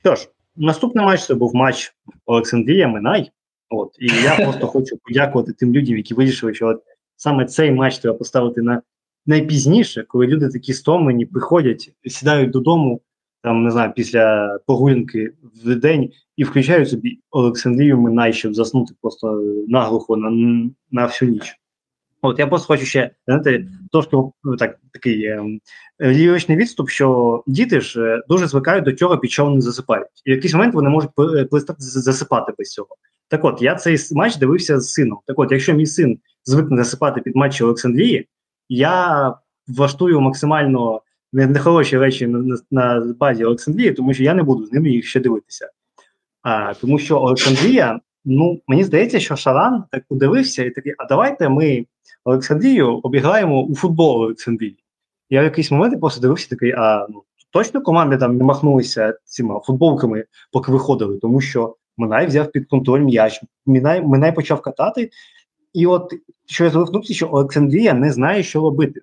Що ж, наступний матч це був матч Олександрія Минай. От, І я просто хочу подякувати тим людям, які вирішили, що от саме цей матч треба поставити на найпізніше, коли люди такі стомлені приходять, сідають додому, там не знаю, після прогулянки в день і включають собі Олександрію Минай, щоб заснути просто наглухо на на всю ніч. От я просто хочу ще знаєте, трошки так, такий е, ліричний відступ, що діти ж е, дуже звикають до цього, під чого вони засипають. І в якийсь момент вони можуть перестати засипати без цього. Так от, я цей матч дивився з сином. Так от, якщо мій син звикне засипати під матчі Олександрії, я влаштую максимально нехороші речі на, на базі Олександрії, тому що я не буду з ними їх ще дивитися. А, Тому що Олександрія, ну мені здається, що Шаран так подивився і такий, а давайте ми Олександрію обіграємо у футбол Олександрії. Я в якийсь момент просто дивився такий, а ну точно команди там не махнулися цими футболками, поки виходили, тому що Минай взяв під контроль м'яч, Минай, Минай почав катати. І от що я звернувся, що Олександрія не знає, що робити.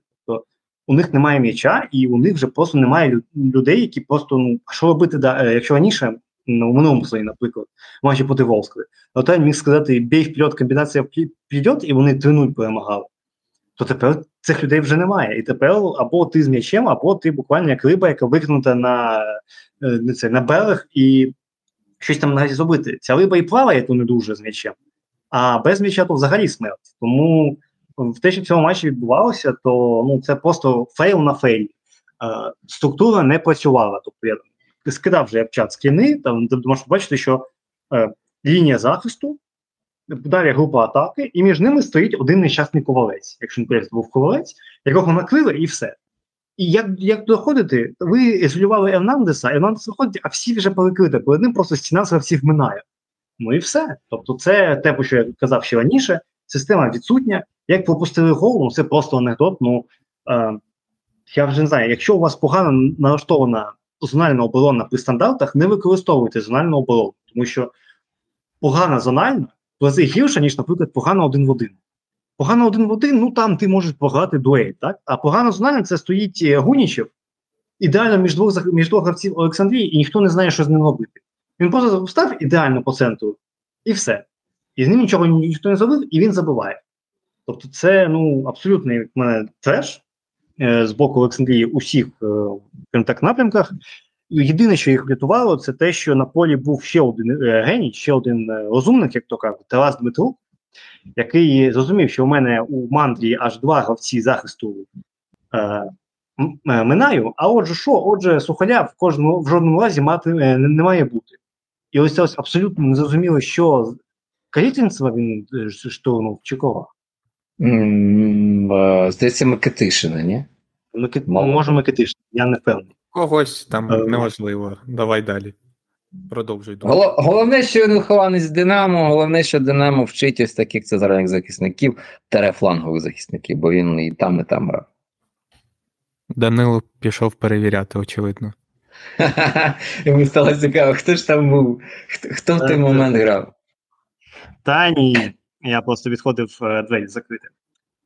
У них немає м'яча, і у них вже просто немає людей, які просто ну що робити, да, е, якщо раніше ну, у минулому слої, наприклад, матчі проти Волської, Отель міг сказати, бій вперед, комбінація піде, і вони 3-0 перемагали. То тепер цих людей вже немає. І тепер або ти з м'ячем, або ти буквально як риба, яка викинута на е, не це, на берег і щось там наразі зробити. Ця риба і плаває, то не дуже з м'ячем, а без м'яча то взагалі смерть. Тому в те, що в цьому матчі відбувалося, то ну це просто fail на fail і. Е, структура не працювала. Тобто я скидав вже в чат скріни, там ти можеш побачити, що е, лінія захисту, далі група атаки, і між ними стоїть один нещасний ковалець, якщо не був ковалець, якого накрили, і все. І як як доходити, ви ізолювали Ернандеса, Ернандес виходить, а всі вже перекрити, перед ним просто стіна з всіх минає. Ну і все. Тобто, це те, про що я казав ще раніше, система відсутня. Як пропустили гол, ну це просто анекдот. Ну е, я вже не знаю, якщо у вас погано налаштована зональна оборона при стандартах, не використовуйте зональну оборону, тому що погана зональна в рази гірша, ніж, наприклад, погана один в один. Погано один в один, ну там ти можеш пограти дуель, так? А погано зональна це стоїть е, Гунічев, ідеально між двох між двох гравців Олександрії, і ніхто не знає, що з ним робити. Він просто запустав ідеально по центру, і все. І з ним нічого ніхто не зробив, і він забуває. Тобто, це ну, абсолютний як мене треш е, з боку Олександрії у всіх е, так, напрямках. Єдине, що їх врятувало, це те, що на полі був ще один е, геній, ще один е, розумник, як то кажуть, Тарас Дмитрук, який зрозумів, що у мене у мандрі аж два гравці захисту е, минаю. А отже, що? Отже, сухаля в кожному в жодному разі мати не, не має бути. І ось це ось абсолютно не зрозуміло, що Калітинцева він штурмив чи кого? Здається, Микитишина, ні? Микит... Може, Микитишина, я не впевнений. Когось там uh, неважливо. Давай далі. Продовжуй. Гол, головне, що він вихованець з Динамо, головне, що Динамо вчить ось таких центральних захисників, терефлангових захисників, бо він і там, і там грав. Данило пішов перевіряти, очевидно. Йому стало цікаво, хто ж там був, хто, хто в той е, момент грав? Та ні, я просто відходив е, двері закрити.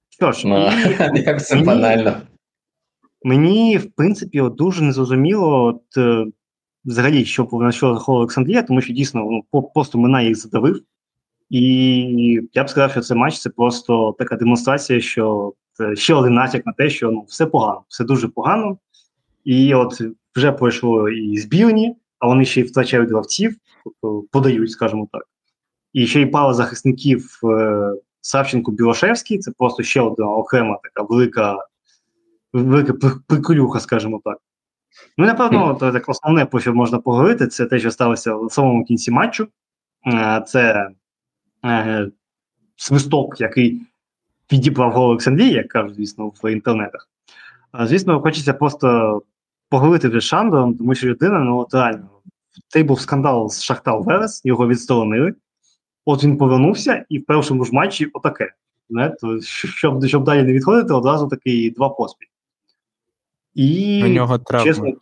Що ж, ну, як все банально. Мені, в принципі, от дуже незрозуміло, от, е, взагалі, що на що заховував Олександрія, тому що дійсно ну, просто мене їх задавив. І я б сказав, що цей матч це просто така демонстрація, що це ще один натяк на те, що ну, все погано, все дуже погано. І от вже пройшло і збірні, а вони ще й втрачають гравців, подають, скажімо так. І ще й пара захисників е, Савченко Білошевський це просто ще одна окрема така велика велика приколюха, скажімо так. Ну, напевно, то так основне, про що можна поговорити, це те, що сталося в самому кінці матчу. Е, це е, свисток, який підібрав гол Олександрії, як кажуть, звісно, в інтернетах. Звісно, хочеться просто поговорити вже з Шандором, тому що людина, ну от реально, цей був скандал з Шахтар Верес, його відсторонили. От він повернувся, і в першому ж матчі отаке. Знаєте, щоб щоб далі не відходити, одразу такий два поспіль. І У нього травма. чесно,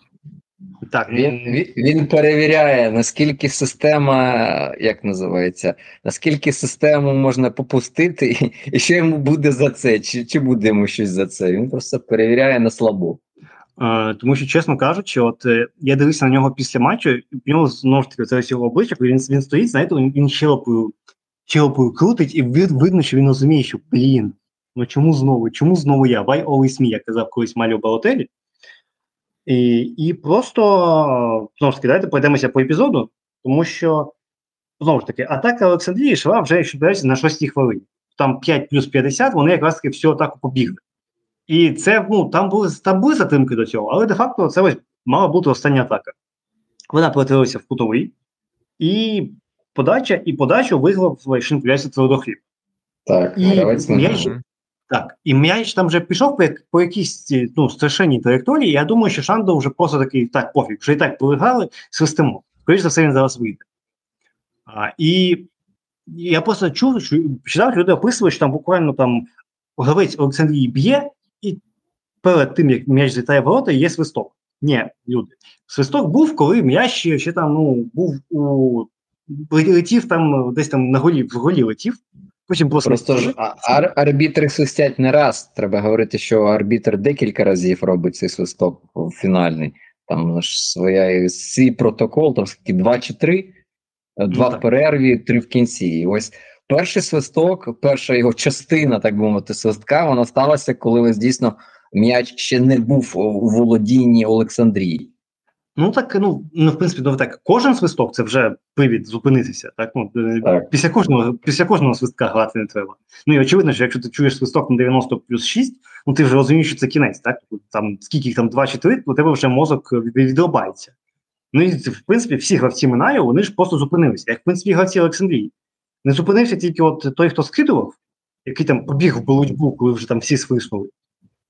Так, Він, він, він перевіряє, наскільки система, як називається, наскільки систему можна попустити, і, і що йому буде за це, чи, чи буде йому щось за це. Він просто перевіряє на слабо. Е, тому що, чесно кажучи, от е, я дивився на нього після матчу, і в нього знову ж таки це його обличчя, він, він стоїть, знаєте, він, щелепою, щелепою крутить, і вид, видно, що він розуміє, що блін, ну чому знову? Чому знову я? Why always me, як казав колись Маліо Балотелі. І, і просто знову ж таки, давайте пройдемося по епізоду, тому що знову ж таки, атака Олександрії йшла вже якщо дивитися, на 6 хвилині. Там 5 плюс 50, вони якраз таки всю атаку побігли. І це ну, там були там були затримки до цього, але де-факто це ось мала бути остання атака. Вона перетворилася в кутовий, і подача, і подачу виграв Шинкулясі Твердохліб. Так, І м'яч, так, і м'яч там вже пішов по, по якійсь ну, страшенній траєкторії. Я думаю, що Шандо вже просто такий так, пофіг, вже і так полегали, свистимо. Скоріше за все, він зараз вийде. А, і я просто чув, що читав, люди описували, що там буквально там гравець Олександрії б'є, перед тим, як м'яч злітає в ворота, є свисток. Ні, люди. Свисток був, коли м'яч ще, ще там ну, був у летів там десь там на голі, в голі летів. Потім просто, Просто ж ар- арбітри свистять не раз. Треба говорити, що арбітр декілька разів робить цей свисток фінальний. Там ж своя свій протокол, там скільки два чи три, Е, два так. в перерві, три в кінці. І ось перший свисток, перша його частина, так би мовити, свистка, вона сталася, коли ось дійсно м'яч ще не був у володінні Олександрії. Ну так, ну, ну в принципі, ну так, кожен свисток це вже привід зупинитися. Так, ну е, Так. після кожного після кожного свистка грати не треба. Ну і очевидно, що якщо ти чуєш свисток на 90 плюс 6, ну ти вже розумієш, що це кінець, так? Там скільки їх там 2 чи 3, у тебе вже мозок від- відрубається. Ну і в принципі всі гравці Минаю, вони ж просто зупинилися. Як в принципі гравці Олександрії. Не зупинився тільки от той, хто скидував, який там побіг в боротьбу, коли вже там всі свиснули.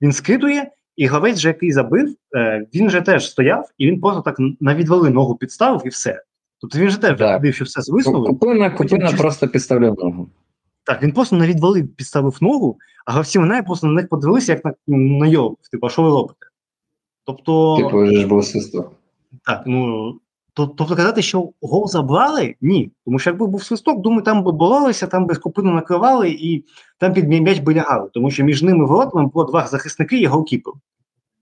Він скидує, і гравець, же, який забив, е, він же теж стояв, і він просто так на відвали ногу підставив і все. Тобто він же теж ходив, що все свиснули. Купина, купина чисто- просто підставляв ногу. Так, він просто на відвали підставив ногу, а гравці Минаю просто на них подивилися, як на, на йоб, типу, а що ви робите? Тобто, Типу, вже ж був свисток. так, ну. То- Тобто казати, що гол забрали? Ні. Тому що якби був свисток, думаю, там би боролися, там би скупину накривали і там під м'яч би лягали. Тому що між ними воротами було два захисники і голкіпер.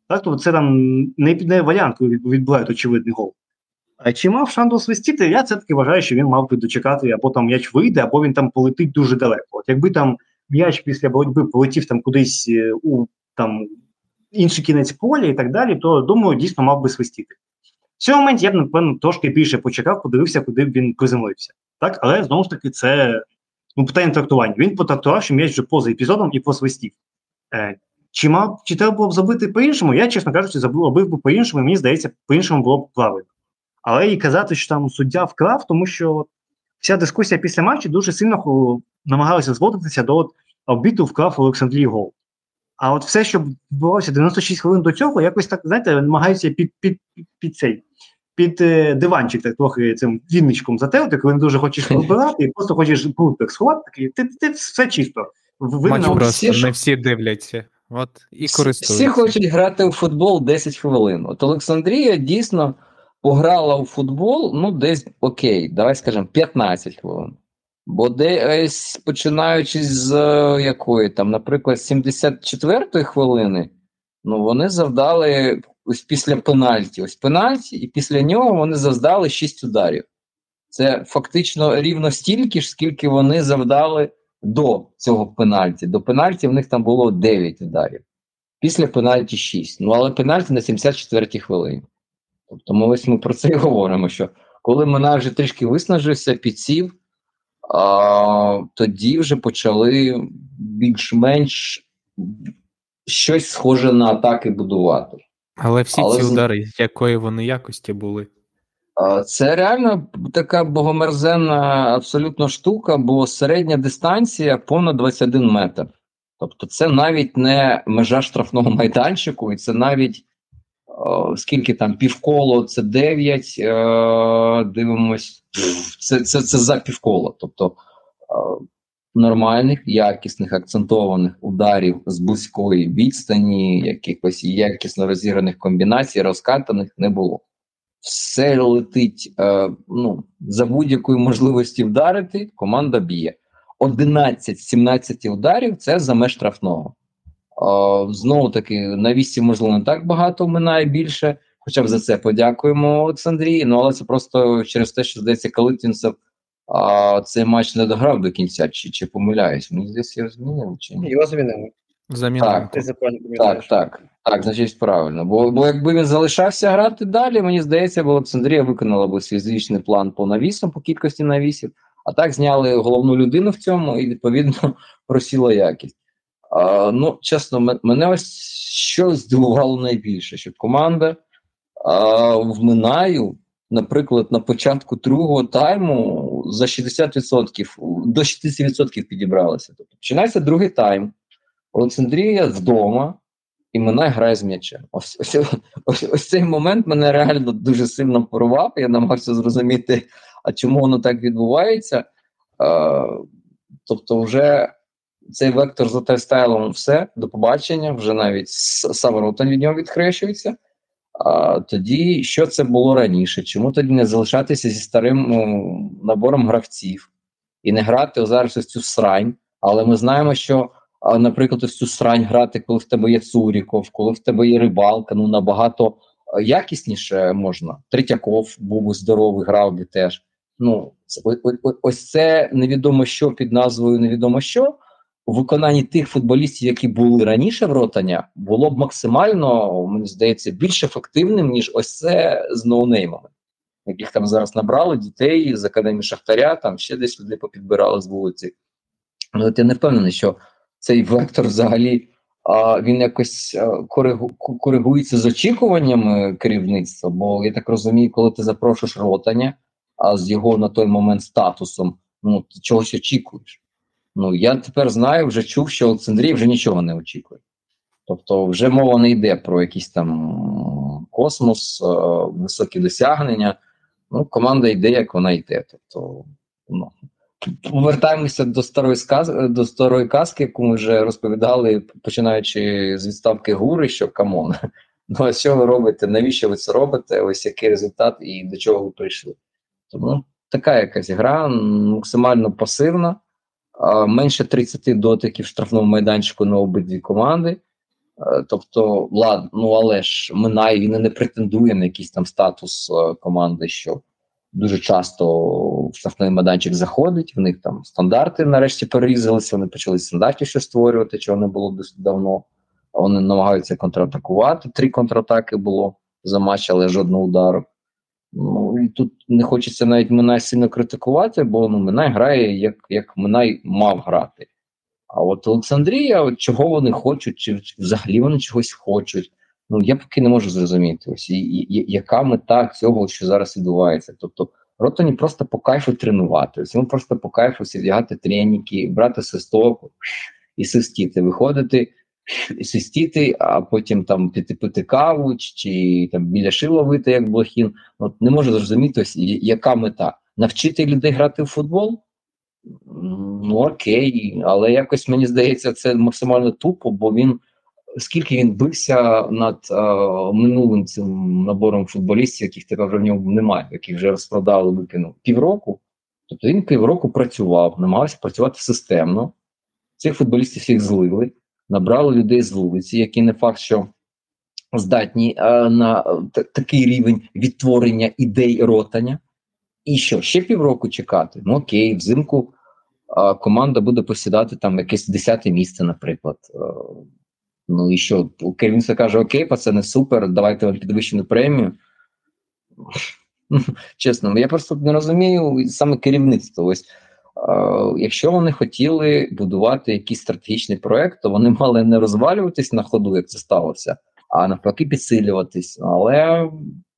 Так, тобто це там не піде варіант, коли відбувають очевидний гол. А чи мав Шандо свистіти? Я все-таки вважаю, що він мав би дочекати, або там м'яч вийде, або він там полетить дуже далеко. От якби там м'яч після боротьби полетів там кудись е, у там інший кінець поля і так далі, то думаю, дійсно мав би свистіти. В цьому моменті я б, напевно, трошки більше почекав, подивився, куди б він приземлився. Так, але знову ж таки, це ну, питання трактування. Він потрактував, що м'яч вже поза епізодом і посвистів. Е, чи мав чи треба було б забити по-іншому? Я, чесно кажучи, забив, робив би по-іншому, і мені здається, по-іншому було б правильно. Але і казати, що там суддя вкрав, тому що вся дискусія після матчу дуже сильно намагалася зводитися до от, обіту вкрав Олександрій гол. А от все, що відбувалося 96 хвилин до цього, якось так, знаєте, намагаються під, під, під, під цей. Під е, диванчик так трохи цим вінничком затерти, коли не дуже хочеш прибирати, і просто хочеш брутик сховати, такий, ти, ти, ти все чисто. Ви просто всі не всі дивляться. От і користуються. Всі хочуть грати у футбол 10 хвилин. От Олександрія дійсно пограла у футбол, ну, десь окей, давай скажемо, 15 хвилин. Бо десь починаючи з е, якої там, наприклад, 74-ї хвилини, ну вони завдали ось після пенальті. Ось пенальті, і після нього вони завдали 6 ударів. Це фактично рівно стільки ж, скільки вони завдали до цього пенальті. До пенальті в них там було 9 ударів. Після пенальті 6. Ну, але пенальті на 74-й хвилині. Тобто ми ось ми про це і говоримо, що коли Мина вже трішки виснажився, підсів, а, тоді вже почали більш-менш щось схоже на атаки будувати. Але всі Але ці з- удари, якої вони якості були. Це реально така богомерзенна абсолютно штука, бо середня дистанція понад 21 метр. Тобто, це навіть не межа штрафного майданчику, і це навіть скільки там півколо, це 9, е, дивимось, це, це, це за півколо. Тобто е, нормальних, якісних, акцентованих ударів з близької відстані, якихось якісно розіграних комбінацій, розкатаних не було. все летить е, ну, за будь-якої можливості вдарити, команда б'є. 11-17 ударів це за меж штрафного. Знову таки, на вісі, можливо, не так багато минає більше. Хоча б за це подякуємо Олександрії. Ну але це просто через те, що здається, Калитвінцев а, цей матч не дограв до кінця, чи чи помиляюсь. Мені здається, його змінили чи ні? Його замінили. Замінили. Так. Ти Так, так, так, значить, правильно. Бо, бо якби він залишався грати далі, мені здається, бо Олександрія виконала би свій звичний план по навісам, по кількості навісів, а так зняли головну людину в цьому і відповідно просіла якість. А, ну, чесно, мене ось що здивувало найбільше, що команда а, в Минаю, наприклад, на початку другого тайму за 60% до 60% підібралася. Тобто починається другий тайм. Олександрія вдома, і Минай грає з м'ячем. Ось, ось, ось, ось цей момент мене реально дуже сильно порвав. Я намагався зрозуміти, а чому воно так відбувається. Е, тобто, вже цей вектор за тайстайлом все, до побачення, вже навіть с- від нього відхрещується. А тоді що це було раніше? Чому тоді не залишатися зі старим ну, набором гравців і не грати зараз ось цю срань? Але ми знаємо, що, наприклад, ось цю срань грати, коли в тебе є Цуріков, коли в тебе є рибалка, ну набагато якісніше можна. Третьяков був здоровий, грав би теж. Ну, ось це невідомо що під назвою невідомо що. У виконанні тих футболістів, які були раніше в ротаня, було б максимально, мені здається, більш ефективним, ніж ось це з ноунеймами, яких там зараз набрали дітей з академії Шахтаря, там ще десь люди попідбирали з вулиці. Ну, от я не впевнений, що цей вектор взагалі а, він якось коригу, коригується з очікуваннями керівництва. Бо я так розумію, коли ти запрошуєш ротаня, а з його на той момент статусом, ну ти чогось очікуєш. Ну я тепер знаю, вже чув, що Олександрія вже нічого не очікує. Тобто, вже мова не йде про якийсь там космос, е, високі досягнення. Ну, команда йде, як вона йде. Тобто, ну, повертаємося до старої сказ... до старої казки, яку ми вже розповідали, починаючи з відставки гури, що come on. Ну, а що ви робите? Навіщо ви це робите? Ось який результат і до чого ви прийшли? Тому така якась гра максимально пасивна, менше 30 дотиків в штрафному майданчику на обидві команди. Е, Тобто, ладно, ну але ж Минай він і не претендує на якийсь там статус е, команди, що дуже часто в штрафний майданчик заходить. В них там стандарти нарешті перерізалися. Вони почали стандартів ще створювати, чого не було досить давно. Вони намагаються контратакувати. Три контратаки було за матч, але жодного удару. Ну і тут не хочеться навіть Минай сильно критикувати, бо ну Минай грає як, як Минай мав грати. А от Олександрія, от чого вони хочуть, чи, взагалі вони чогось хочуть. Ну я поки не можу зрозуміти, ось і, і, і- яка мета цього, що зараз відбувається. Тобто, Ротані просто по кайфу тренувати. Йому просто по кайфу сідягати треніки, брати свисток і свистіти, виходити і свистіти, а потім там піти пити каву, чи, там біля шила вити, як блохін. От не можу зрозуміти, ось яка мета. Навчити людей грати в футбол? Ну окей, але якось мені здається, це максимально тупо, бо він скільки він бився над е, минулим цим набором футболістів, яких тепер в ньому немає, яких вже розпродали, викинув півроку. Тобто він півроку працював, намагався працювати системно. Цих футболістів всіх злили, набрали людей з вулиці, які не факт, що здатні е, на е, такий рівень відтворення ідей ротання. І що, ще півроку чекати? Ну окей, взимку а, команда буде посідати там якесь десяте місце, наприклад. Е, Ну і що? Керівництво каже: Окей, пацани, супер, давайте вам підвищену премію. Ну, Чесно, я просто не розумію саме керівництво. Ось е, якщо вони хотіли будувати якийсь стратегічний проект, то вони мали не розвалюватись на ходу, як це сталося, а навпаки, підсилюватись. Але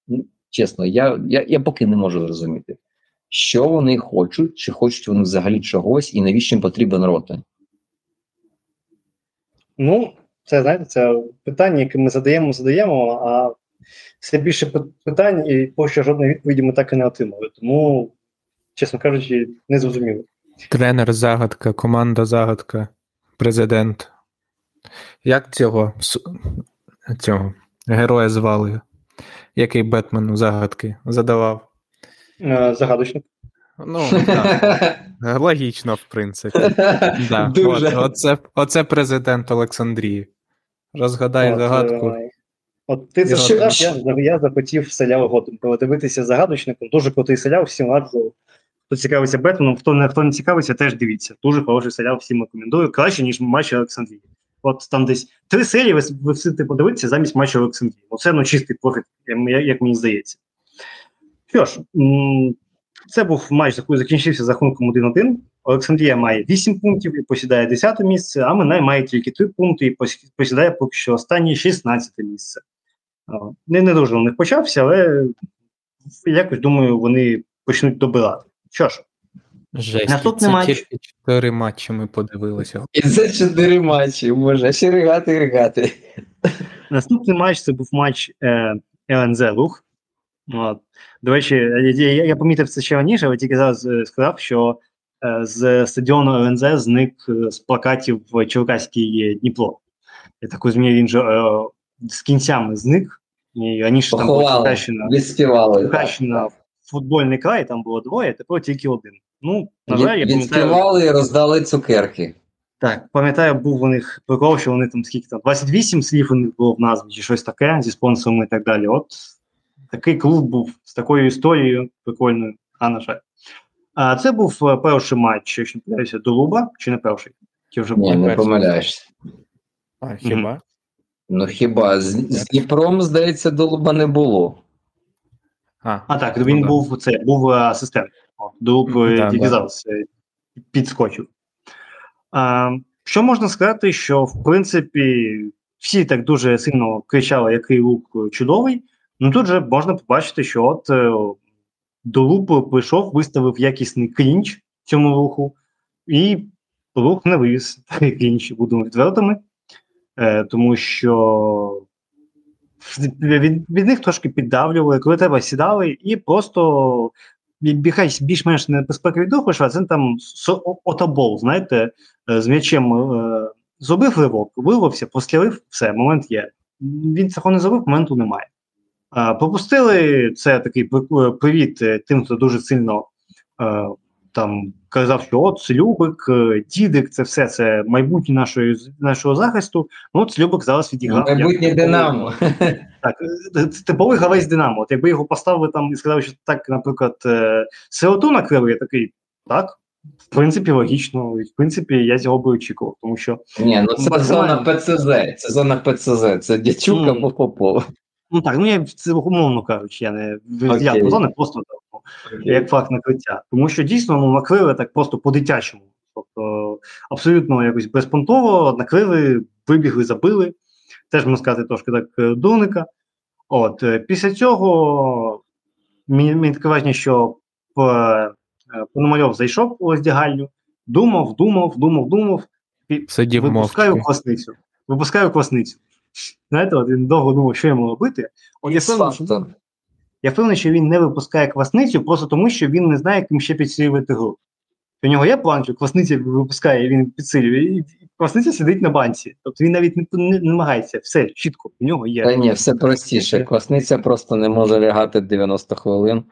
ну, чесно, я, я, я поки не можу зрозуміти, що вони хочуть, чи хочуть вони взагалі чогось, і навіщо їм потрібен ротань. Ну, це знаєте, це питання, яке ми задаємо, задаємо, а все більше питань, і поки що жодної відповіді ми так і не отримали. Тому, чесно кажучи, не зрозуміло. Тренер загадка, команда загадка, президент. Як цього, цього героя звали? Який Бетмену загадки задавав? Е, Загадочник. Ну, так. Логічно, в принципі. Да. Дуже. От, оце, оце президент Олександрії. Розгадай От, загадку. е, От ти це сказав, що- я, я захотів серіал Готем подивитися загадочником. Дуже крутий серіал, всім раджу. Хто цікавиться Бетменом, хто не, хто не цікавиться, теж дивіться. Дуже хороший серіал, всім рекомендую. Краще, ніж матч Олександрії. От там десь три серії ви, ви всі подивитися замість матчу Олександрії. Оце ну, чистий профіт, як, мені здається. Що ж, це був матч, який закінчився за рахунком 1-1. Олександрія має 8 пунктів і посідає 10 місце, а Минай має тільки 3 пункти і посідає поки що останнє 16 місце. Не, не дуже у них почався, але якось думаю, вони почнуть добирати. Що ж, Жесть, Наступний це матч. тільки чотири матчі ми подивилися. І це чотири матчі, може, ще ригати, ригати. наступний матч це був матч е, ЛНЗ Рух. От. До речі, я, я, я помітив це ще раніше, але тільки зараз е, сказав, що е, з стадіону ЛНЗ зник е, з плакатів в Черкаський Дніпро. Я так розумію, він же е, з кінцями зник. І раніше там була Поховали, Черкащина, відспівали. Черкащина футбольний край, там було двоє, тепер тільки один. Ну, на жаль, я пам'ятаю. Відспівали і роздали цукерки. Так, пам'ятаю, був у них прикол, що вони там скільки там 28 слів у них було в назві, чи щось таке зі спонсорами і так далі. От такий клуб був з такою історією прикольною, а на жаль. А це був е, перший матч, якщо не помиляюся, до Луба, чи не перший? Чи вже Ні, не помиляєшся. А, хіба? Ну хіба з, з Дніпром, здається, долуба не було. А, А так, ну він да. був це, був е, асистент. Тільки зараз е, підскочив. А, що можна сказати, що в принципі всі так дуже сильно кричали, який лук чудовий. Ну тут же можна побачити, що от е, до лупу прийшов, виставив якісний клінч в цьому руху, і рух не вивіз клінч, будемо відвертими, е, тому що від, від них трошки піддавлювали, коли треба сідали, і просто біхай більш-менш небезпековий дух вийшов, а це там отобол, знаєте, е, з м'ячем е, зробив ривок, вирвався, пострілив, все, момент є. Він цього не зробив, моменту немає. Е, Пропустили це такий привіт тим, хто дуже сильно там казав, що от Целюбик, е, Дідик, це все це майбутнє нашої, нашого захисту. Ну, от Целюбик зараз відіграв. Майбутнє типовий- Динамо. Так, е, це типовий гравець Динамо. От якби його поставили там і сказали, що так, наприклад, е, Сироту накрили, я такий, так, в принципі, логічно, і в принципі, я цього би очікував, тому що Ні, ну це Максимально. зона ПЦЗ. Це зона ПЦЗ. Це Дячук Мгм. або Попов. Ну так, ну я це умовно кажучи, я не я Окей. не просто так, ну, як факт накриття. Тому що дійсно ну, накрили так просто по-дитячому. Тобто абсолютно якось безпонтово накрили, вибігли, забили. Теж можна сказати трошки так е, дурника. От е, після цього мені, мені таке враження, що е, Пономарьов зайшов у роздягальню, думав, думав, думав, думав, і Сидів випускаю мовчки. квасницю. Випускаю квасницю. Знаєте, от він довго думав, що йому робити. От я впевнений, що. Я впевнений, що він не випускає квасницю просто тому, що він не знає, яким ще підсилювати гру. У нього є план, що квасниця випускає, він підсилює, і квасниця сидить на банці. Тобто він навіть не, не, намагається. Все, чітко, у нього є. Та ні, все простіше. Квасниця просто не може лягати 90 хвилин.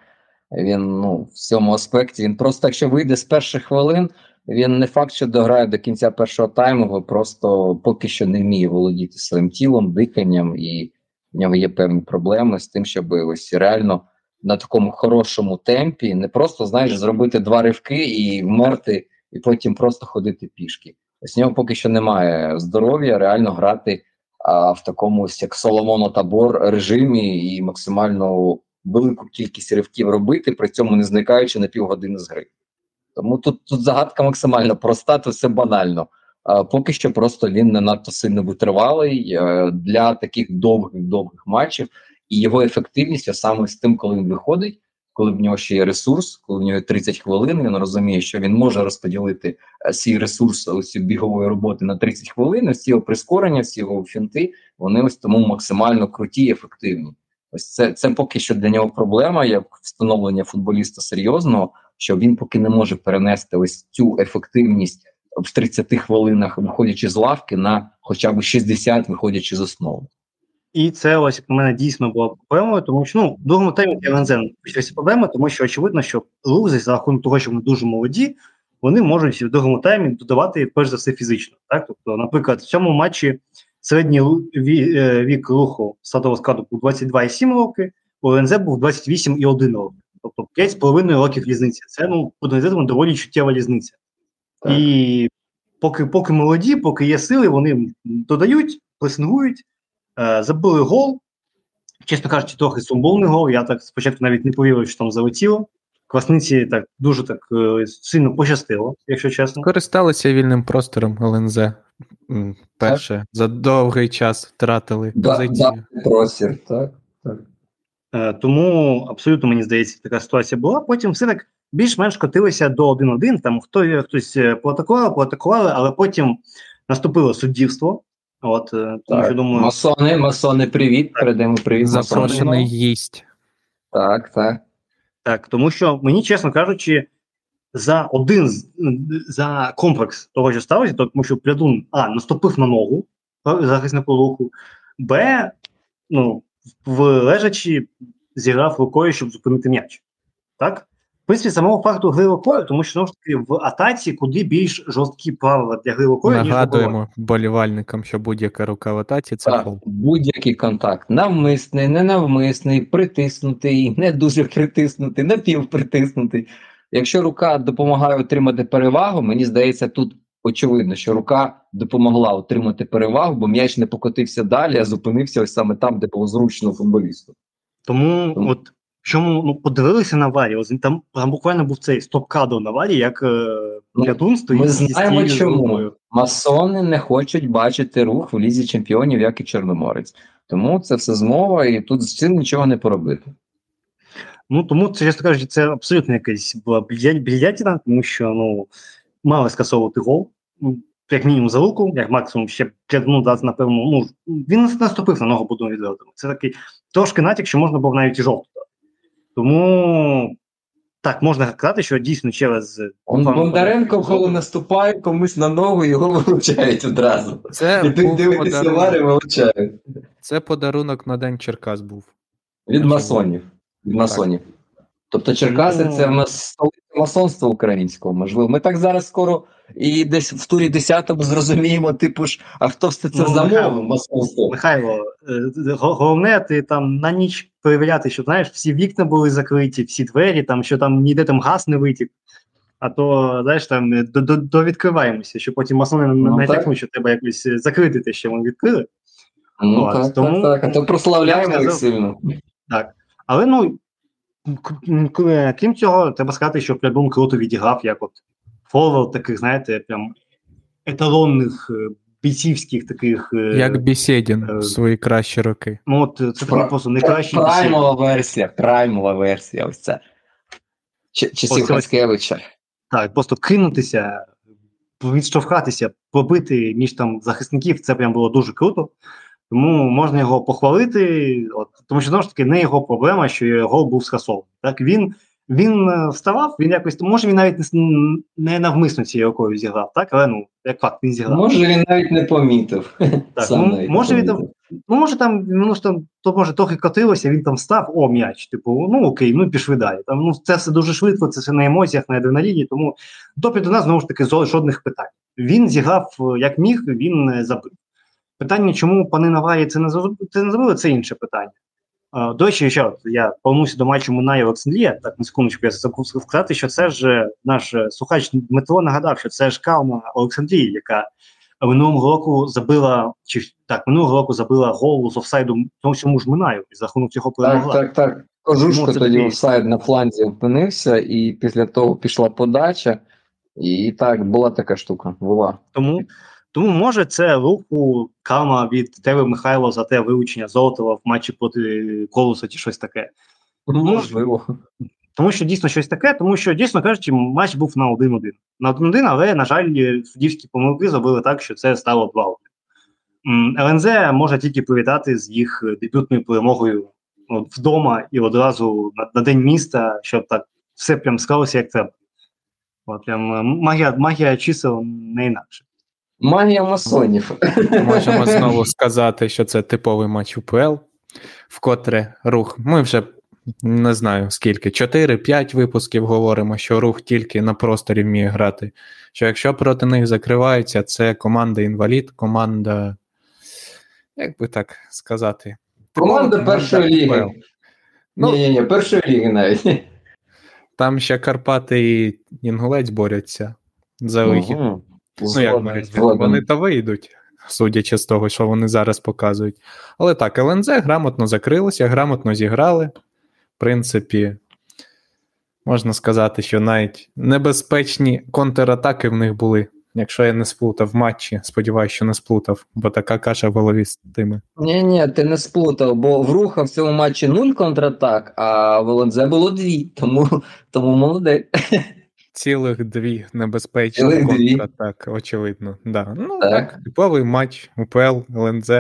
Він ну, в цьому аспекті. Він просто, якщо вийде з перших хвилин, він не факт, що дограє до кінця першого тайму, бо просто поки що не вміє володіти своїм тілом, диханням, і в нього є певні проблеми з тим, щоб ось реально на такому хорошому темпі не просто знаєш зробити два ривки і вмерти, і потім просто ходити пішки. Ось нього поки що немає здоров'я реально грати а, в такому як Соломоно табор режимі і максимально велику кількість ривків робити, при цьому не зникаючи на півгодини з гри. Тому тут, тут загадка максимально проста, то все банально. А, поки що просто він не надто сильно витривалий е, для таких довгих довгих матчів, і його ефективність саме з тим, коли він виходить, коли в нього ще є ресурс, коли в нього є 30 хвилин, він розуміє, що він може розподілити е, свій ресурс ось бігової роботи на 30 хвилин. Ці його прискорення, всі його фінти, вони ось тому максимально круті і ефективні. Ось це, це поки що для нього проблема, як встановлення футболіста серйозного, що він поки не може перенести ось цю ефективність в 30 хвилинах, виходячи з лавки, на хоча б 60, виходячи з основи. І це ось на мене дійсно було проблемою, тому що ну в другому таймі ЛНЗ почалися проблеми, тому що очевидно, що лузи за рахунок того, що вони дуже молоді, вони можуть в другому таймі додавати перш за все фізично. Так, тобто, наприклад, в цьому матчі середній е, вік руху статового складу був 22,7 роки, у ЛНЗ був 28,1 роки. Тобто 5,5 років різниці. Це ну подивитися доволі чуттєва різниця. Так. І поки поки молоді, поки є сили, вони додають, пресингують, е, забили гол. Чесно кажучи, трохи сумбовний гол. Я так спочатку навіть не повірив, що там залетіло. Класниці так дуже так е, сильно пощастило, якщо чесно. Користалися вільним простором ЛНЗ. Перше так. за довгий час втратили да, позицію. Да, простір, так. так. Е, тому абсолютно мені здається, така ситуація була. Потім все так більш-менш котилися до 1-1, Там хто хтось е, поатакував, поатакували, але потім наступило суддівство. От е, тому що думаю, масони, масони, привіт. Передаємо привіт. Запрошений їсть. Так, так. Так, тому що мені, чесно кажучи, за один за комплекс того, що сталося, тому що Плядун А наступив на ногу захиснику руху, Б, ну, в лежачі зіграв рукою, щоб зупинити м'яч. Так? Принципі, самого факту гри тому що ж таки в атаці куди більш жорсткі правила для гри рукою, Нагадуємо болівальникам, що будь-яка рука в атаці це так. Будь-який контакт. Навмисний, ненавмисний, притиснутий, не дуже притиснутий, напівпритиснутий. Якщо рука допомагає отримати перевагу, мені здається, тут очевидно, що рука допомогла отримати перевагу, бо м'яч не покотився далі, а зупинився ось саме там, де було зручно футболісту. Тому, Тому... от чому ну подивилися на Варі, ось там, там буквально був цей стоп-кадр на Варі, як е, ну, стоїть. Ми знаємо, чому масони не хочуть бачити рух в лізі чемпіонів, як і Чорноморець. Тому це все змова, і тут з цим нічого не поробити. Ну тому це чесно кажучи, це абсолютно якась була більятіна, тому що ну мали скасовувати гол. Ну, як мінімум за руку, як максимум ще ну, дати, напевно, ну він наступив на ногу будемо відвертими. Це такий трошки натяк, що можна було навіть і жовту. Тому так, можна казати, що дійсно через. Бондаренко, коли наступає комусь на ногу, його вилучають одразу. Це І ти дивитися вари вилучають. Це подарунок на День Черкас був. Від масонів. Від масонів. Тобто Черкаси це в нас столиця масонства українського, можливо. Ми так зараз скоро і десь в турі 10-му зрозуміємо, типу ж, а хто все це ну, замовив масонство? Михайло, е, головне, ти там на ніч перевіряти, що знаєш, всі вікна були закриті, всі двері, там, що там ніде там газ не витік. А то, знаєш, там довідкриваємося, що потім масони ну, натякнуть, що треба якось закрити те, що вони відкрили. Ну, От, так, тому, так, так, а то прославляємо їх сильно. Так. Але ну крім цього, треба сказати, що Плядун круто відіграв, як от форвард таких, знаєте, прям еталонних е, бійцівських таких. Е, як Бісєдін е, в свої кращі роки. Ну, от це Про, просто найкращий Праймова версія, праймова версія. Ось це. Часів Хаскевича. Так, просто кинутися, відштовхатися, побити між там захисників, це прям було дуже круто. Тому можна його похвалити, от, тому що знову ж таки не його проблема, що його був скасований. Так він він е, вставав, він якось може він навіть не, не навмисно цією рукою зіграв, так але ну як факт він зіграв. Може він навіть не помітив. Так, Сам ну, може він там, ну може там ну там то може трохи котилося, він там став о м'яч. Типу, ну окей, ну пішли далі. Там ну це все дуже швидко, це все на емоціях, на адреналіні. Тому допит до нас знову ж таки жодних питань. Він зіграв е, як міг, він забив. Питання, чому пани Наварі це не зробили, це інше питання. До речі, ще я повернуся до матчу Мунай Олександрія. Так, на секундочку, я забув сказати, що це ж наш слухач Дмитро нагадав, що це ж Калма Олександрії, яка минулого року забила, чи так, минулого року забила гол з офсайду тому всьому ж Минаю, і за рахунок цього перемогла. Так, так, так. Кожушко тоді офсайд на фланзі опинився, і після того пішла подача, і так, була така штука. була. Тому тому може це руху кама від тебе Михайло за те вилучення Золотова в матчі проти колоса чи щось таке. Ну, можливо. Тому що дійсно щось таке, тому що, дійсно кажучи, матч був на 1-1. На 1-1, але, на жаль, суддівські помилки зробили так, що це стало 2-1. ЛНЗ може тільки привітати з їх дебютною перемогою от, вдома і одразу на, на день міста, щоб так все прям склалося як треба. От, прям Магія магія чисел не інакше. Магія масонів. Можемо знову сказати, що це типовий матч УПЛ, вкотре рух. Ми вже не знаю скільки, 4-5 випусків говоримо, що рух тільки на просторі вміє грати. Що якщо проти них закриваються, це команда інвалід, команда, як би так сказати, команда першої ліги. Ну, ні, ні, ні, першої ліги навіть. Там ще Карпати і Інгулець борються за вихід. Угу. Ну, як борються? Вони то вийдуть, судячи з того, що вони зараз показують. Але так, ЛНЗ грамотно закрилося, грамотно зіграли. В принципі, можна сказати, що навіть небезпечні контратаки в них були. Якщо я не сплутав в матчі, сподіваюся, що не сплутав, бо така каша в голові з тими. Ні, ні, ти не сплутав, бо в руха в цьому матчі нуль контратак, а в ЛНЗ було дві, тому тому молодець. Цілих дві небезпечні Цілих контратак, дві. очевидно. Да. Ну так. так, типовий матч, УПЛ, ЛНЗ.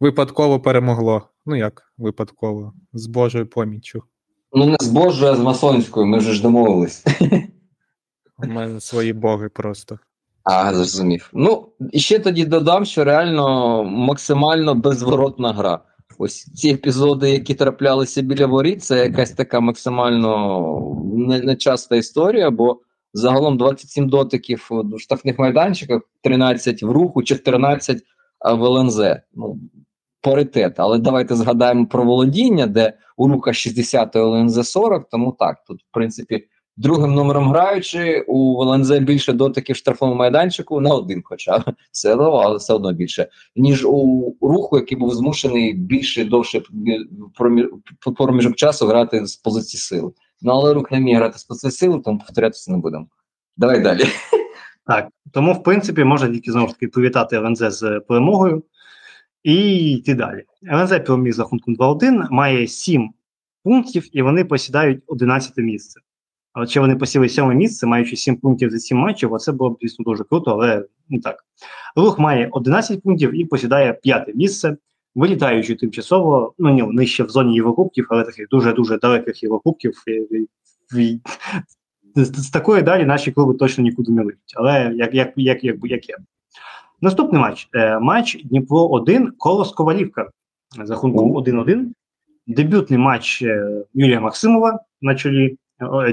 Випадково перемогло. Ну як випадково? З Божою поміччю. Ну, не з Божою, а з масонською, ми вже ж домовились. У мене свої боги просто. А, зрозумів. Ну, і ще тоді додам, що реально максимально безворотна гра. Ось ці епізоди, які траплялися біля воріт, це якась така максимально нечаста історія, бо загалом 27 дотиків в штрафних майданчиках, 13 в руху, 14 в ЛНЗ. Ну, паритет. Але давайте згадаємо про володіння, де у рука 60 ЛНЗ 40, тому так, тут, в принципі другим номером граючи, у ЛНЗ більше дотиків в штрафному майданчику на один, хоча все одно, але все одно більше, ніж у руху, який був змушений більше довше проміжок часу грати з позиції сили. Ну але рух не вміє грати з позиції сили, тому повторятися не будемо. Давай далі. Так, тому в принципі можна тільки знову ж таки привітати ЛНЗ з перемогою і йти далі. ЛНЗ переміг з рахунком 2-1, має 7 пунктів, і вони посідають 11 місце. От ще вони посіли сьоме місце, маючи 7 пунктів за 7 матчів, оце було б, звісно, дуже круто, але ну так. Рух має 11 пунктів і посідає п'яте місце, вилітаючи тимчасово, ну ні, ще в зоні Єврокубків, але таких дуже-дуже далеких Єврокубків. З такої далі наші клуби точно нікуди не вийдуть. Але як як, як, як, як є. Наступний матч. Е, матч Дніпро 1 Колос Ковалівка. За рахунком 1-1. Дебютний матч е, Юрія Максимова на чолі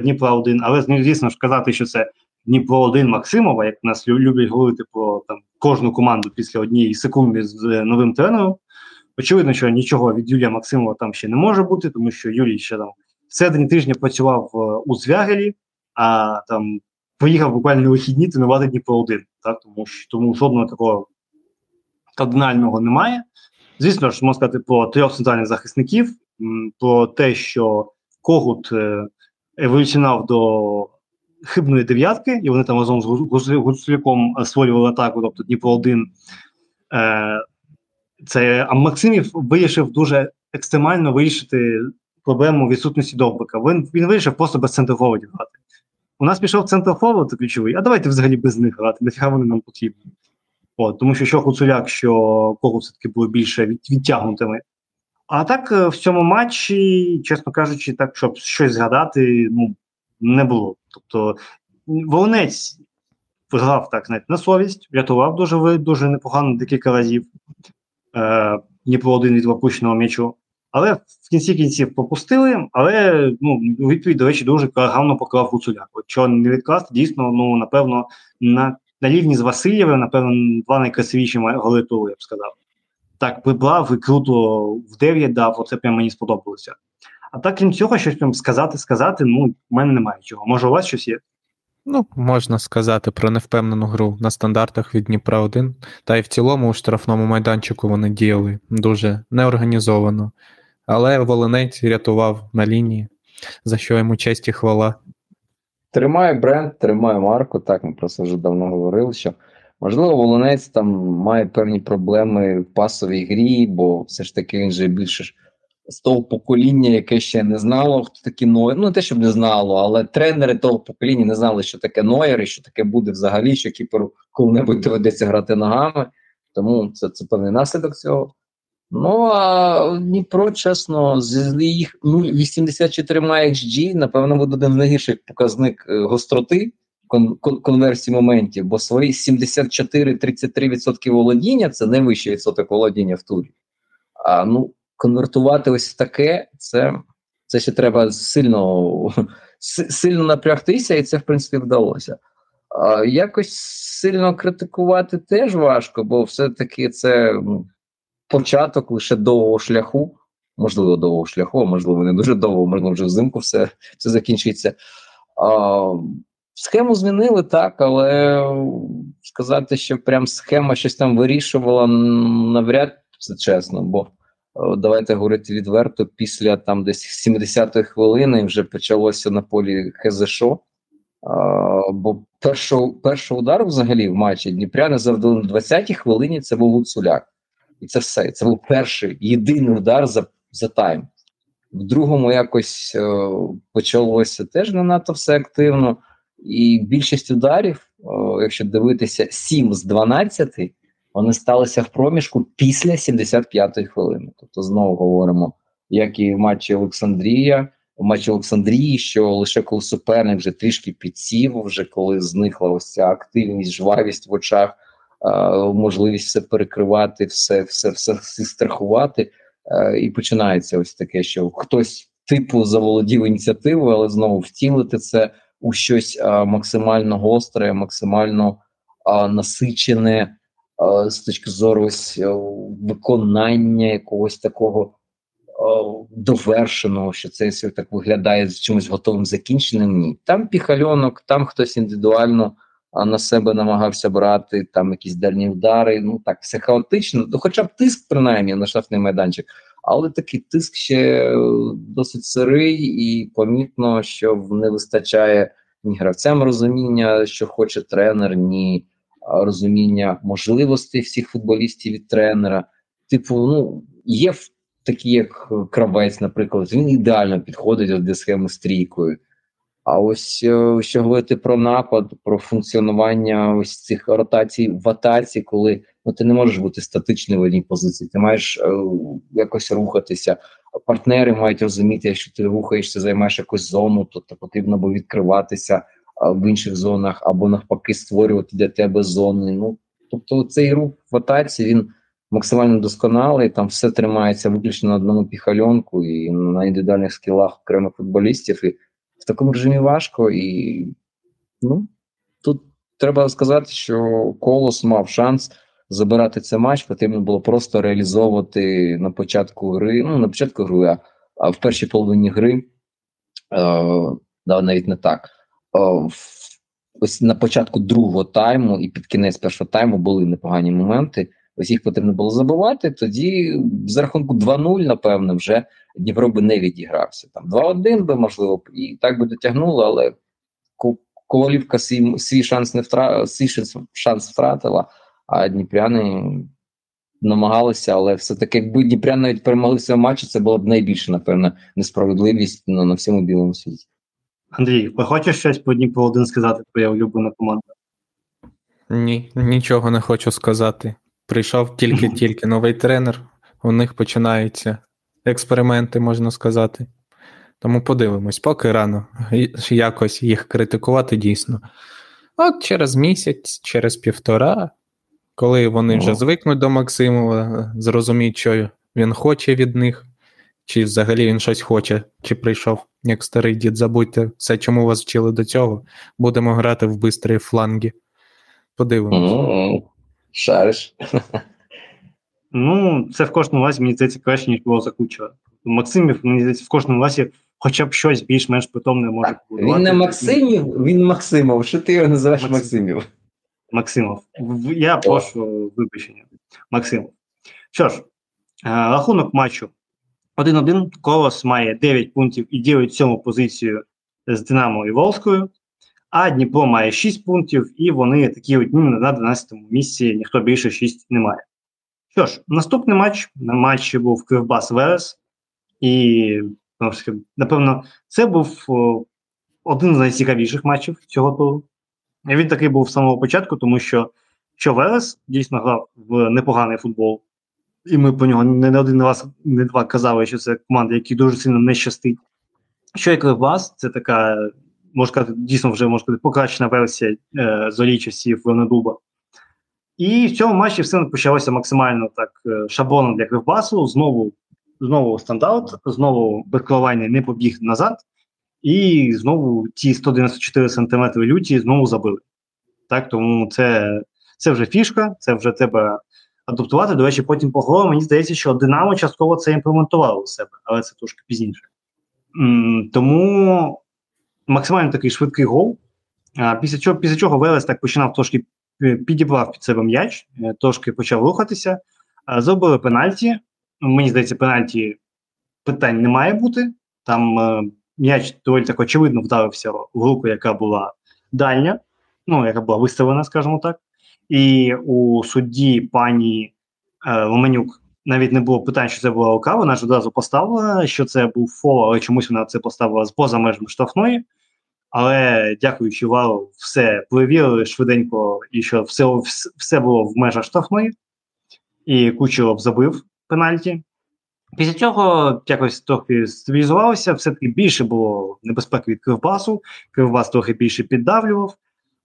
Дніпра 1, але звісно ж казати, що це Дніпро 1 Максимова, як нас люблять говорити про там кожну команду після однієї секунди з новим тренером. Очевидно, що нічого від Юлія Максимова там ще не може бути, тому що Юлій ще там в середині тижня працював е, у Звягелі, а там поїхав буквально вихідні тренувати Дніпро 1. Так, тому що тому жодного такого кардинального немає. Звісно ж, можна сказати про трьох центральних захисників, про те, що Когут е, еволюціонав до хибної дев'ятки, і вони там разом з Гуцуляком створювали атаку, тобто Дніпро 1. Е, це, А Максимів вирішив дуже екстремально вирішити проблему відсутності довбика. Він він вирішив просто без центрфорвардів грати. У нас пішов центрфорвард ключовий, а давайте взагалі без них грати, нафіга вони нам потрібні. От, Тому що що Гуцуляк, що кого все-таки були більше від, відтягнутими. А так е, в цьому матчі, чесно кажучи, так, щоб щось згадати, ну не було. Тобто Волонець грав так навіть на совість, врятував дуже дуже непогано декілька разів е, Дніпро один від випущеного м'ячу. Але в кінці кінців попустили, але ну, відповідь, до речі, дуже гарно поклав Гуцуляк. От чого не відкласти, дійсно, ну, напевно, на на рівні з Васильєвим, напевно, два найкрасивіші голи туру, я б сказав так виплав і круто в 9 дав, оце прям мені сподобалося. А так, крім цього, щось прям сказати, сказати, ну, в мене немає чого. Може, у вас щось є? Ну, можна сказати про невпевнену гру на стандартах від Дніпра 1. Та й в цілому у штрафному майданчику вони діяли дуже неорганізовано. Але Волинець рятував на лінії, за що йому честь і хвала. Тримає бренд, тримає марку. Так, ми про це вже давно говорили, що Можливо, Волонець там має певні проблеми в пасовій грі, бо все ж таки він же більше ж з того покоління, яке ще не знало, хто такі Нойер. Ну, не те, щоб не знало, але тренери того покоління не знали, що таке Нойер і що таке буде взагалі, що кіперу коли-небудь доведеться грати ногами. Тому це це певний наслідок цього. Ну а Дніпро, чесно, з їх 0,84 XG, напевно, буде один з найгірших показник е, гостроти кон, кон, конверсії моментів, бо свої 74-33% володіння це найвищий відсоток володіння в турі. А ну, конвертувати ось таке, це це ще треба сильно сильно напрягтися, і це, в принципі, вдалося. А, Якось сильно критикувати теж важко, бо все-таки це початок лише довгого шляху, можливо, довгого шляху, можливо, не дуже довго, можливо, вже взимку все все закінчиться. А, Схему змінили так, але сказати, що прям схема щось там вирішувала, навряд це чесно. бо давайте говорити відверто, після там десь 70-ї хвилини вже почалося на полі ХЗШО. Бо першого першого удару взагалі в матчі Дніпряни завдали на 20-й хвилині. Це був Гуцуляк. І це все. Це був перший єдиний удар за за тайм. В другому якось е, почалося теж не надто все активно. І більшість ударів, е, якщо дивитися, 7 з 12 вони сталися в проміжку після 75-ї хвилини. Тобто, знову говоримо, як і в матчі Олександрія, в матчі Олександрії, що лише коли суперник вже трішки підсів, вже коли зникла ось ця активність, жвавість в очах, можливість все перекривати, все, все, все, все страхувати. І починається ось таке, що хтось типу заволодів ініціативою, але знову втілити це у щось максимально гостре, максимально насичене з точки зору ось е, виконання якогось такого довершеного, що це все так виглядає з чимось готовим закінченим. Ні, там піхальонок, там хтось індивідуально на себе намагався брати, там якісь дальні удари. Ну так, все хаотично, ну, хоча б тиск, принаймні, на штрафний майданчик. Але такий тиск ще досить сирий, і помітно, що не вистачає ні гравцям розуміння, що хоче тренер, ні розуміння можливостей всіх футболістів від тренера. Типу, ну є такі, як кравець, наприклад, він ідеально підходить до схеми з трійкою. А ось е, що говорити про напад, про функціонування ось цих ротацій в атаці, коли ну ти не можеш бути статичним в одній позиції, ти маєш е, якось рухатися. Партнери мають розуміти, якщо ти рухаєшся, займаєш якусь зону, то, то потрібно було відкриватися в інших зонах, або навпаки, створювати для тебе зони. Ну тобто, цей рух в атаці він максимально досконалий. Там все тримається виключно на одному піхальонку і на індивідуальних скілах окремих футболістів. І в такому режимі важко. І ну тут треба сказати, що колос мав шанс. Забирати цей матч потрібно було просто реалізовувати на початку гри. Ну на початку гри, а в першій половині гри е, да, навіть не так. Е, ось на початку другого тайму і під кінець першого тайму були непогані моменти. Ось їх потрібно було забувати. Тоді за рахунку 2-0, напевно, вже Дніпро би не відігрався. Там 2-1 би можливо і так би дотягнуло, але Ковалівка свій, свій шанс не втра... свій шанс втратила, а Дніпряни намагалися, але все-таки, якби Дніпряни навіть перемогли в цьому матчі, це була б найбільша, напевно, несправедливість на, на всьому білому світі. Андрій, ви хочеш щось по Дніпру один сказати, твоя улюблена команда? Ні, нічого не хочу сказати. Прийшов тільки-тільки новий тренер, у них починаються експерименти, можна сказати. Тому подивимось, поки рано якось їх критикувати дійсно. От через місяць, через півтора, коли вони вже звикнуть до Максимова, зрозуміють, що він хоче від них, чи взагалі він щось хоче, чи прийшов, як старий дід, забудьте все, чому вас вчили до цього. Будемо грати в бистрі фланги. Подивимось. Mm-hmm. Шариш. Ну, це в кожному разі, мені здається, краще, ніж було за Кучера. Максимів, мені здається, в кожному разі хоча б щось більш-менш питомне може побудувати. Він не Максимів, він Максимов. Що ти його називаєш Максим. Максимів? Максимов. Я прошу вибачення. Максимов. Що ж, е, рахунок матчу 1-1. Колос має 9 пунктів і ділить сьому позицію з Динамо і Волською. А Дніпро має 6 пунктів, і вони такі одні на 12-му місці, ніхто більше 6 не має. Що ж, наступний матч на матчі був Кривбас Верес, і напевно, це був один з найцікавіших матчів цього туру. Він такий був з самого початку, тому що Верес дійсно грав в непоганий футбол, і ми по нього не один раз, не два казали, що це команда, якій дуже сильно не щастить. Що як Кривбас, це така можна сказати, дійсно вже можна сказати, покращена версія е, зорі часів Ленедуба. І в цьому матчі все почалося максимально так е, шаблоном для Кривбасу. Знову знову стандарт, знову без коливання не побіг назад, і знову ті 194 см люті знову забили. Так, Тому це це вже фішка, це вже треба адаптувати. До речі, потім по голову мені здається, що Динамо частково це імплементувало у себе, але це трошки пізніше. Тому максимально такий швидкий гол. Після чого після чого Велес так починав трошки е, підібрав під себе м'яч, е, трошки почав рухатися, зробили пенальті. Мені здається, пенальті питань не має бути. Там е, м'яч доволі так очевидно вдарився в руку, яка була дальня, ну, яка була виставлена, скажімо так. І у судді пані е, Ломанюк навіть не було питань, що це була рука, вона ж одразу поставила, що це був фол, але чомусь вона це поставила поза межами штрафної. Але дякуючи вару, все перевірили швиденько, і що все все було в межах штрафної, і Кучеров забив пенальті. Після цього якось трохи стабілізувалося, все-таки більше було небезпеки від Кривбасу, Кривбас трохи більше піддавлював.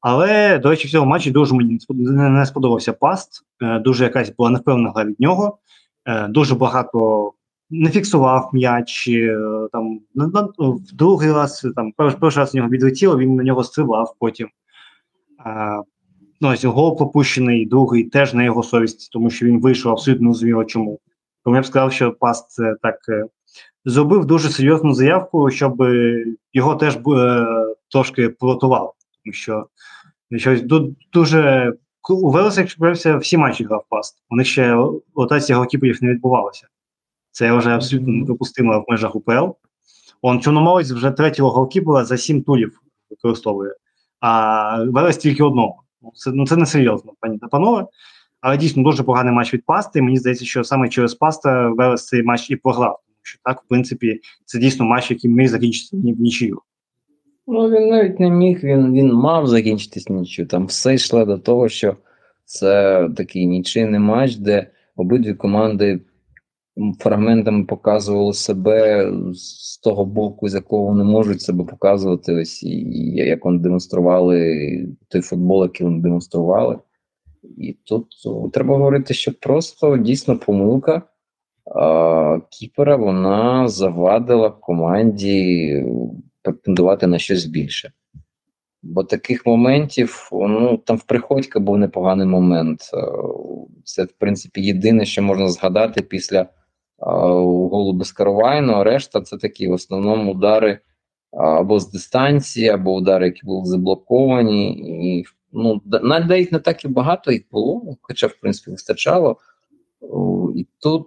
Але, до речі, в цьому матчі дуже мені не сподобався паст, е, дуже якась була невпевнена гра від нього, е, дуже багато не фіксував м'яч. Е, там в другий раз там перший раз у нього відлетіло, він на нього стрибав потім. Ну, ось гол пропущений, другий теж на його совісті, тому що він вийшов абсолютно зрозуміло чому. Тому я б сказав, що Паст так зробив дуже серйозну заявку, щоб його теж трошки приготували. Тому що щось дуже у Велеса, якщо подивився, всі матчі грав паст. У них ще ротація голкіперів не відбувалася. Це вже абсолютно неприпустимо в межах УПЛ. Он Чорноморець вже третього голкіпера за сім тулів використовує, а Велес тільки одного. Ну, це ну, це не серйозно, пані та панове. Але дійсно дуже поганий матч від пасти. Мені здається, що саме через паста Велес цей матч і програв. Тому що так, в принципі, це дійсно матч, який міг закінчитися в нічию. Ну, він навіть не міг, він він мав закінчитись нічого. Там все йшло до того, що це такий нічийний матч, де обидві команди фрагментами показували себе з того боку, з якого вони можуть себе показувати. Ось і як вони демонстрували той футбол, який вони демонстрували. І тут треба говорити, що просто дійсно помилка а, Кіпера вона завадила команді претендувати на щось більше. Бо таких моментів, ну там в Приходька був непоганий момент. Це, в принципі, єдине, що можна згадати після е, голу Безкаровайну, а решта це такі в основному удари або з дистанції, або удари, які були заблоковані. І ну, навіть не так і багато їх було, хоча, в принципі, вистачало. І тут,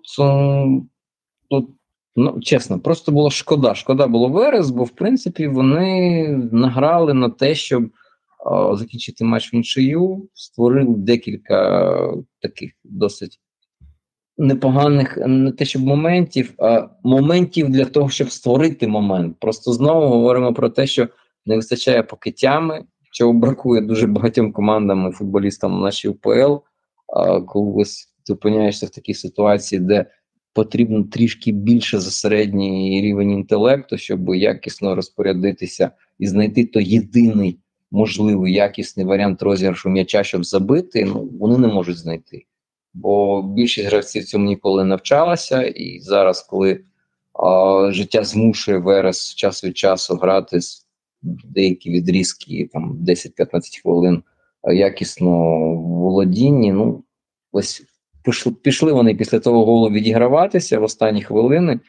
тут Ну, чесно, просто було шкода. Шкода було Верес, бо в принципі вони награли на те, щоб о, закінчити матч в нічию, створили декілька таких досить непоганих, не те, щоб моментів, а моментів для того, щоб створити момент. Просто знову говоримо про те, що не вистачає покиттями, чого бракує дуже багатьом командам і футболістам нашій УПЛ. Коли ти опиняєшся в такій ситуації, де потрібно трішки більше за середній рівень інтелекту, щоб якісно розпорядитися і знайти той єдиний можливий якісний варіант розіграшу м'яча, щоб забити. Ну вони не можуть знайти. Бо більшість гравців цьому ніколи навчалася, і зараз, коли а, життя змушує Верес час від часу грати з деякі відрізки, там 10-15 хвилин якісно в володінні, ну ось пішли, пішли вони після того голу відіграватися в останні хвилини, е,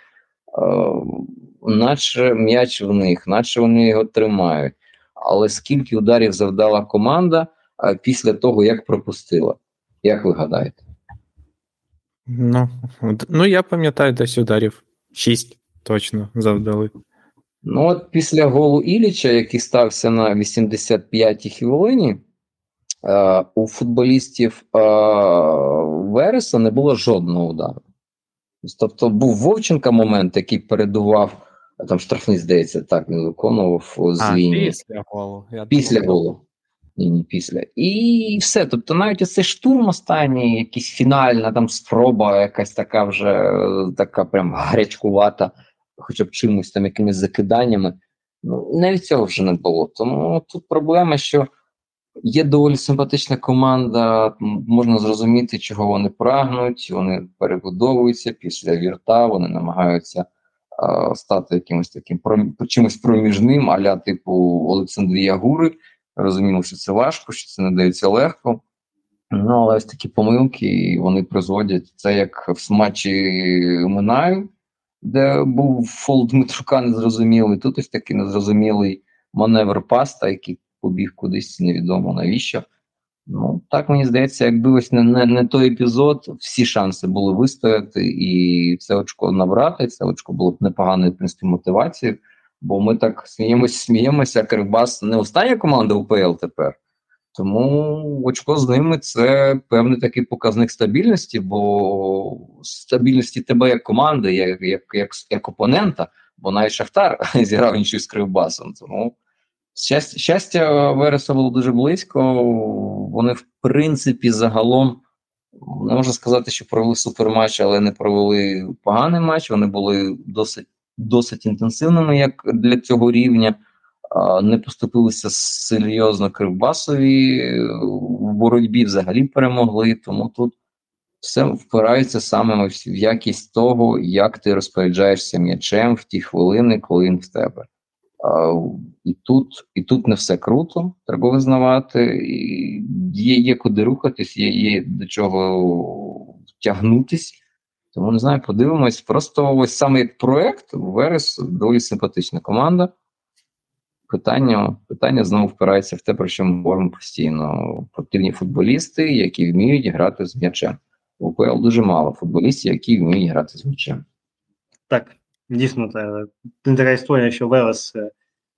наче м'яч в них, наче вони його тримають. Але скільки ударів завдала команда е, після того, як пропустила? Як ви гадаєте? Ну, ну я пам'ятаю десь ударів. Шість точно завдали. Ну, от після голу Іліча, який стався на 85-й хвилині, Е, у футболістів е, Вереса не було жодного удару. Тобто був Вовченка момент, який передував, там штрафний, здається, так він виконував з лінії. Після голу. Я після думав. голу. Ні, ні, після. І все. Тобто, навіть цей штурм останній, якийсь фінальна там спроба, якась така вже така прям гарячкувата, хоча б чимось там, якимись закиданнями. Ну, навіть цього вже не було. Тому тут проблема, що є доволі симпатична команда, можна зрозуміти, чого вони прагнуть, вони перебудовуються після вірта, вони намагаються а, стати якимось таким чимось проміжним, аля типу Олександрія Гури. Розуміло, що це важко, що це не дається легко. Ну, але ось такі помилки вони призводять це як в матчі Минаю, де був фол Дмитрука незрозумілий. Тут ось такий незрозумілий маневр паста, який побіг кудись невідомо навіщо. Ну, так мені здається, якби ось не, не не, той епізод, всі шанси були вистояти і це очко набрати. Це очко було б непоганою в принципі, мотивацією. Бо ми так сміємося, сміємося. Кривбас не остання команда УПЛ тепер. Тому очко з ними це певний такий показник стабільності, бо стабільності тебе як команди, як як, як, як опонента, бо навіть Шахтар зіграв інший з Кривбасом. Тому щастя, щастя Вереса було дуже близько. Вони, в принципі, загалом не можна сказати, що провели суперматч, але не провели поганий матч. Вони були досить досить інтенсивними, як для цього рівня не поступилися серйозно Кривбасові в боротьбі взагалі перемогли. Тому тут все впирається саме в якість того, як ти розпоряджаєшся м'ячем в ті хвилини, коли він в тебе. І тут і тут не все круто, треба визнавати. І Є є куди рухатись, є є до чого тягнутись. Тому не знаю, подивимось. Просто ось саме як проект Верес доволі симпатична команда питання питання знову впирається в те, про що ми говоримо постійно. Потрібні футболісти, які вміють грати з м'ячем. У УПЛ дуже мало футболістів, які вміють грати з м'ячем. Так, дійсно, це така історія, що Велес е,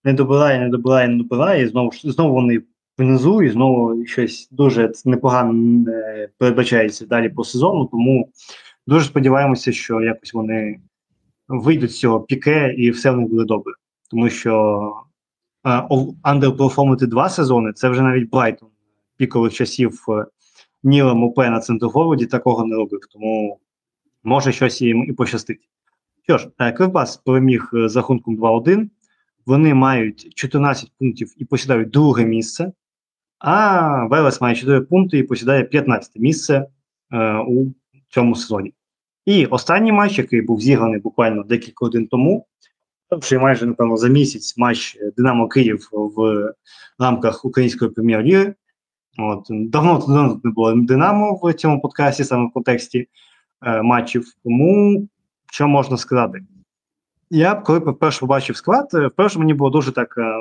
не добирає, не добирає, не добирає, і знову знову вони внизу, і знову щось дуже непогано е, передбачається далі по сезону. Тому дуже сподіваємося, що якось вони вийдуть з цього піке і все в них буде добре. Тому що андерперформити два сезони. Це вже навіть Брайтон пікових часів е, Ніла Мопе на центрфорварді такого не робив, тому може щось їм і пощастить. Що ж, е, Кривбас переміг е, з рахунком 2-1. Вони мають 14 пунктів і посідають друге місце, а Велес має 4 пункти і посідає 15 місце е, у цьому сезоні. І останній матч, який був зіграний буквально декілька годин тому, Перший майже напевно за місяць матч Динамо Київ в рамках української прем'єр-ліги. От давно давно не було Динамо в цьому подкасті, саме в контексті е, матчів. Тому що можна сказати? Я коли вперше побачив склад, е, вперше мені було дуже так е,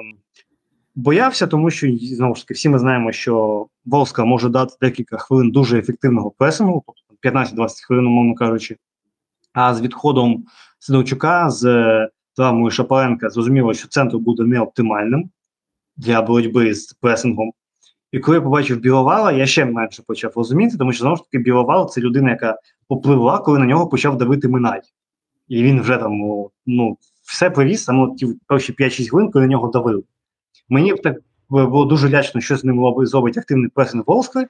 боявся, тому що знову ж таки всі ми знаємо, що Волска може дати декілька хвилин дуже ефективного пресингу, тобто 15-20 хвилин, умовно кажучи. А з відходом Сидорчука, з травмою Шапаренка зрозуміло, що центр буде не оптимальним для боротьби з пресингом. І коли я побачив Біловала, я ще менше почав розуміти, тому що знову ж таки Біловал це людина, яка попливла, коли на нього почав давити Минай. І він вже там ну, все привіз, саме ті перші 5-6 хвилин, коли на нього давили. Мені так було дуже лячно, що з ним зробить активний пресинг Волскли,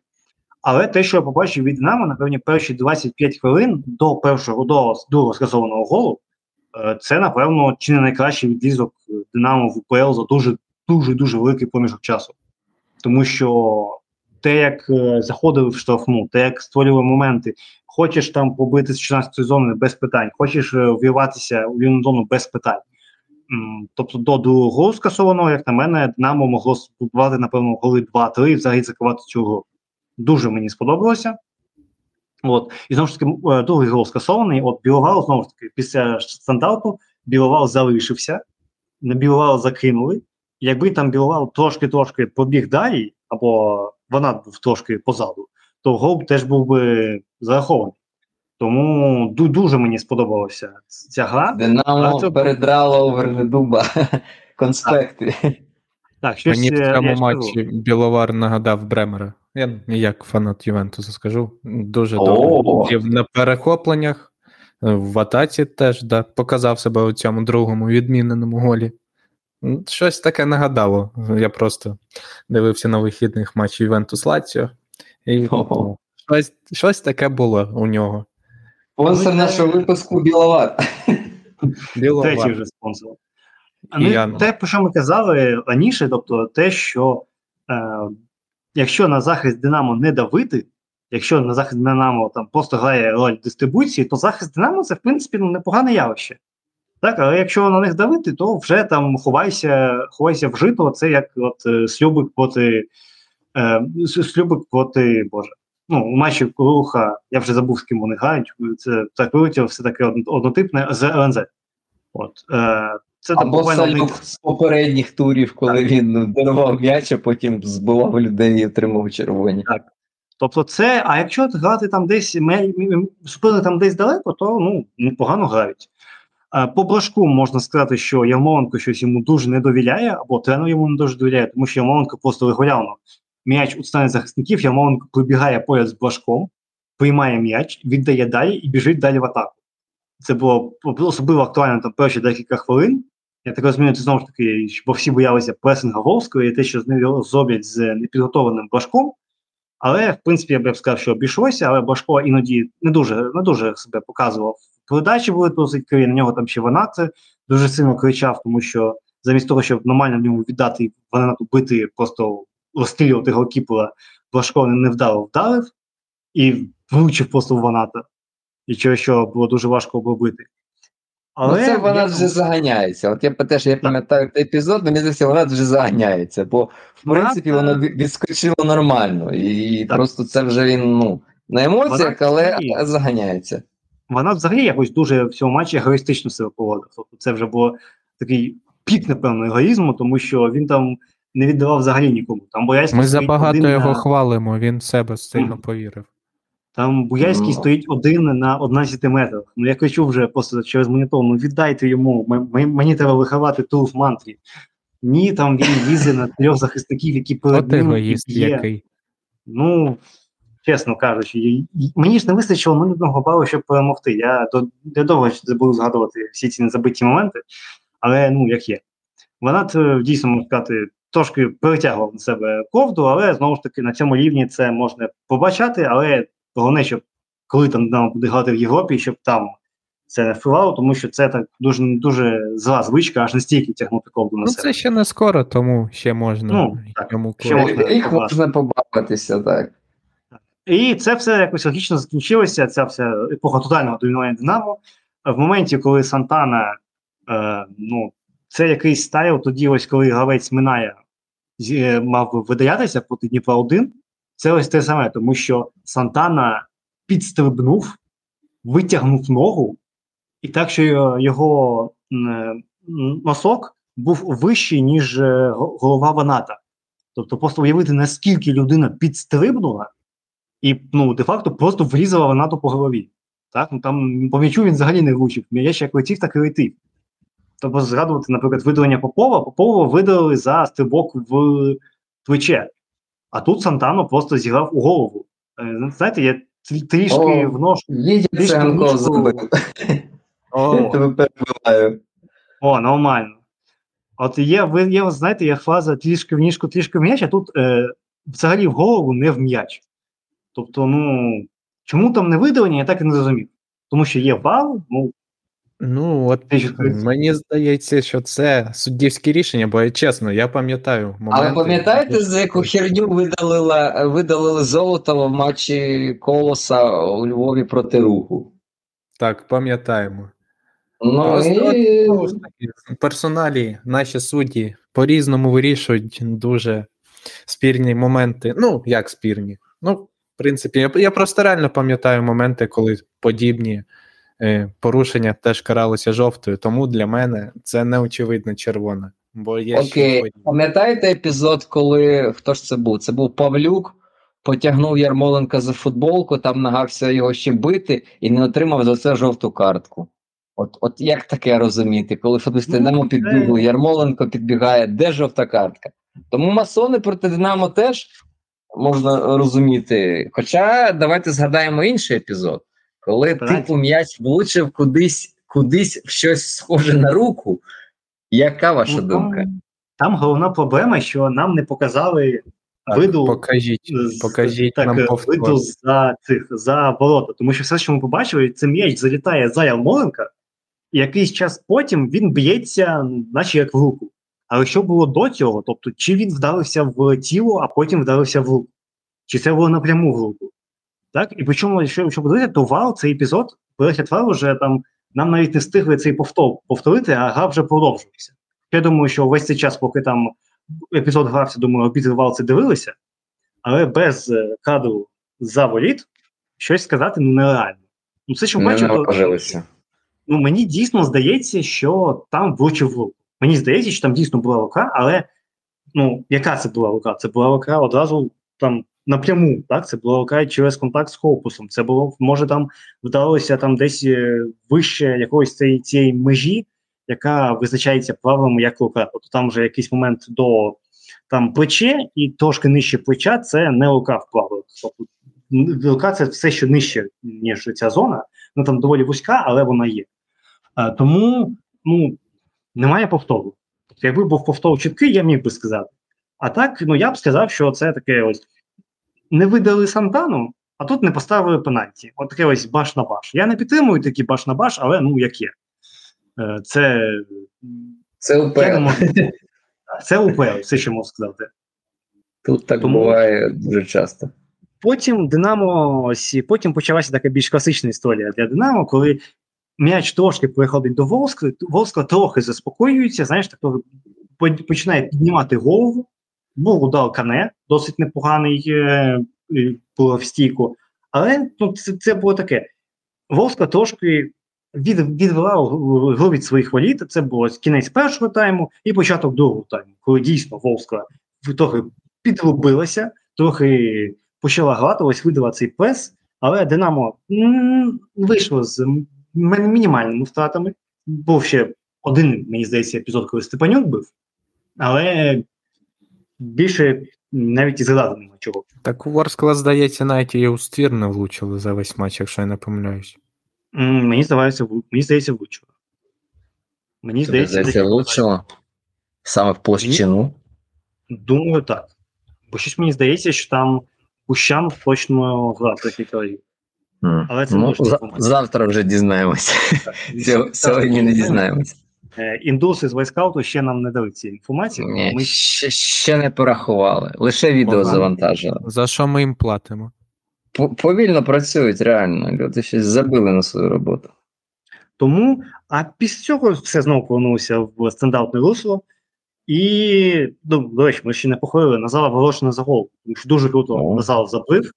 але те, що я побачив від Динамо, напевно, перші 25 хвилин до першого до другого скасованого голу, Е, це, напевно, чи не найкращий відрізок Динамо в УПЛ за дуже дуже дуже великий проміжок часу. Тому що те, як е, заходили в штрафну, те, як створювали моменти, хочеш там побити з 16-ї зони без питань, хочеш е, вірватися у вільну зону без питань. Тобто до другого скасованого, як на мене, Динамо могло спробувати, напевно, голи 2-3 і взагалі закривати цю гру. Дуже мені сподобалося. От і знову ж таки е, другий гол скасований. От Біловал знову ж таки після стандарту Біловал залишився, на Біловал закинули. Якби там Біловал трошки-трошки побіг далі, або вона був трошки позаду, то гол теж був би зарахований. Тому дуже мені сподобалася ця гра. Динамо це... передрало Вернедуба конспекти. Так, щось Мені в цьому матчі Біловар нагадав Бремера. Я як фанат Ювентуса скажу. Дуже добре. На перехопленнях, в атаці теж да, показав себе у цьому другому відміненому голі. Щось таке нагадало. Я просто дивився на вихідних матчів Ювентус Лаціо, і щось щось таке було у нього. Спонсор нашого випуску Біловар. Біловар. Третій вже спонсор. Ну, те, про що ми казали раніше, тобто те, що е, якщо на захист Динамо не давити, якщо на захист Динамо там просто грає роль дистрибуції, то захист Динамо це в принципі ну, непогане явище. Так, але якщо на них давити, то вже там ховайся, ховайся в це як от е, слюбик проти е, слюбик проти Боже. Ну, у матчі Куруха, я вже забув, з ким вони грають. Це так вилетіло все таке однотипне з ЛНЗ. От, е, це там Або буквально з попередніх турів, коли він ну, дарував м'яч, а потім збивав людей і отримав червоні. Тобто, це, а якщо грати там десь суперник там десь далеко, то ну непогано грають. По Брашку можна сказати, що Ярмоленко щось йому дуже не довіряє, або тренер йому не дуже довіряє, тому що Ярмоленко просто регулярно м'яч у стані захисників, Ярмоленко прибігає поряд з Брашком, приймає м'яч, віддає далі і біжить далі в атаку. Це було особливо актуально там перші декілька хвилин. Я так розумію, це знову ж таки, бо всі боялися пресинга Волського і те, що з ним зроблять з непідготовленим Брашком. Але, в принципі, я б сказав, що обійшлося, але Башко іноді не дуже не дуже себе показував. Передачі були досить криві, на нього там ще Ванат дуже сильно кричав, тому що замість того, щоб нормально в ньому віддати Ванату бити, просто розстрілювати голкіпера, Башко не вдало вдарив і влучив просто в Ваната. І через що було дуже важко обробити. Але це вона я- вже заганяється. От я теж я пам'ятаю той епізод, мені здається, вона вже заганяється, бо в принципі воно відскочило нормально. І Так. просто це вже він ну, на емоціях, Вона але заганяється. вона взагалі якось дуже в цьому матчі егоїстично себе поводив. Тобто це вже було такий пік, напевно, егоїзму, тому що він там не віддавав взагалі нікому. Там Боярський Ми забагато один його на, хвалимо, він в себе сильно повірив. Там Буяльський Ну. стоїть один на 11 метрах. Ну я кричу вже просто через монітор, ну віддайте йому, м- м- мені треба виховати ту в мантрі. Ні, там він лізе на трьох захисників, які перед ним є. Ну, чесно кажучи, мені ж не вистачило нуль одного балу, щоб перемогти. Я до я довго буду згадувати всі ці незабиті моменти, але ну як є. Вона дійсно можна сказати, трошки перетягував на себе ковду, але знову ж таки на цьому рівні це можна побачати, але головне, щоб коли там Динамо буде грати в Європі, щоб там це не впливало, тому що це так дуже дуже зла звичка, аж настільки тягнути ковду на Ну себе. це ще не скоро, тому ще можна Ну, так, йому ще можна Їх побачити. можна побавитися, так. І це все якось логічно закінчилося. Ця вся епоха тотального домінування Динамо. В моменті, коли Сантана, е, ну, це якийсь стайл, тоді, ось коли гравець Минає е, мав видаятися проти Дніпра 1, це ось те саме, тому що Сантана підстрибнув, витягнув ногу, і так, що його- його е, носок був вищий, ніж е, голова Ваната. Тобто, просто уявити, наскільки людина підстрибнула, і ну, де-факто просто врізала Ванату по голові. Так? Ну, там по м'ячу він взагалі не влучив. М'яч як летів, так і летів. Тобто згадувати, наприклад, видалення Попова, Попова видалили за стрибок в плече. А тут Сантано просто зіграв у голову. Е, Знаєте, я трішки О. вношу. Зробив. Я тебе перебиваю. О, нормально. От є, ви, є, знаєте, є фраза трішки в ніжку, трішки в м'яч, а тут е, взагалі в голову не в м'яч. Тобто, ну, чому там не видалення, я так і не зрозумів. Тому що є вал, ну, Ну, от мені здається, що це суддівське рішення, бо чесно, я пам'ятаю моменти. Але пам'ятаєте, за яку херню видалила, видалили Золотова в матчі Колоса у Львові проти руху? Так, пам'ятаємо. Ну, і... персоналі, наші судді по-різному вирішують дуже спірні моменти. Ну, як спірні? Ну, в принципі, я, я просто реально пам'ятаю моменти, коли подібні порушення теж каралися жовтою. Тому для мене це не очевидно червона. Бо є Окей, подібні. пам'ятаєте епізод, коли хто ж це був? Це був Павлюк, потягнув Ярмоленка за футболку, там нагався його ще бити і не отримав за це жовту картку. От, от як таке розуміти, коли футболісти Ну, Динамо підбігли, Ярмоленко підбігає, де жовта картка? Тому масони проти Динамо теж можна розуміти. Хоча давайте згадаємо інший епізод, коли типу м'яч влучив кудись, кудись в щось схоже на руку. Яка ваша Ну, думка? Там, там головна проблема, що нам не показали Так, виду, покажіть, з- покажіть так, нам виду за цих за ворота. Тому що все, що ми побачили, це м'яч залітає за Ярмоленка, і якийсь час потім він б'ється, наче як в руку. Але що було до цього? Тобто, чи він вдарився в тіло, а потім вдарився в руку? Чи це було напряму в руку? Так? І причому, якщо, якщо подивитися, то вал цей епізод, перехід вал вже там нам навіть не встигли цей повтор повторити, а гра вже продовжувався. Я думаю, що весь цей час, поки там епізод грався, думаю, обідривал це дивилися, але без е, кадру за воліт щось сказати ну, нереально. Ну, це що бачу, то, ну, мені дійсно здається, що там влучив руку. Мені здається, що там дійсно була рука, але ну, яка це була рука? Це була рука одразу там напряму, так? Це була рука через контакт з Хоупусом. Це було, може, там вдалося там десь е, вище якоїсь цієї, цієї межі, яка визначається правилами як рука. Тобто там вже якийсь момент до там плече і трошки нижче плеча це не рука в. Тобто рука це все, що нижче, ніж ця зона. Ну там доволі вузька, але вона є. А, Тому ну, немає повтору. Тобто, якби був повтор чіткий, я міг би сказати. А так, ну я б сказав, що це таке ось не видали Сантану, а тут не поставили пенальті. От таке ось баш на баш. Я не підтримую такі баш на баш, але ну як є. Е, це це УПЛ. Це УПЛ, все що можу сказати. Тут так Тому... буває дуже часто. Потім Динамо, ось, потім почалася така більш класична історія для Динамо, коли м'яч трошки переходить до Волска, Волска трохи заспокоюється, знаєш, так починає піднімати голову. Був удар Кане, досить непоганий е, в стійку. Але ну, це це було таке. Волска трошки від, відвела гру від своїх воліт. Це було кінець першого тайму і початок другого тайму, коли дійсно Волска трохи підробилася, трохи почала грати, видала цей прес, але Динамо вийшло з мінімальними втратами. Був ще один, мені здається, епізод, коли Степанюк бив, але більше навіть і згадати нема чого. Так у Ворскла, здається, навіть і у ствір не влучили за весь матч, якщо я не помиляюсь. Мені здається, мені здається, влучило. Мені здається, здається влучило? Саме в площину? Думаю, так. Бо щось мені здається, що там Кущан точно грав кілька разів. Але це ну, за, завтра вже дізнаємося. Сьогодні не дізнаємося. Е, індуси з Вайскауту ще нам не дали ці інформації. Ні, ми... ще, ще не порахували, лише відео завантажили. За що ми їм платимо? Повільно працюють, реально. Люди щось забили на свою роботу. Тому, а після цього все знову повернулося в стандартне русло. І, ну, до речі, ми ще не похвалили, Назала Волошина за гол. Дуже круто О. Назал забив,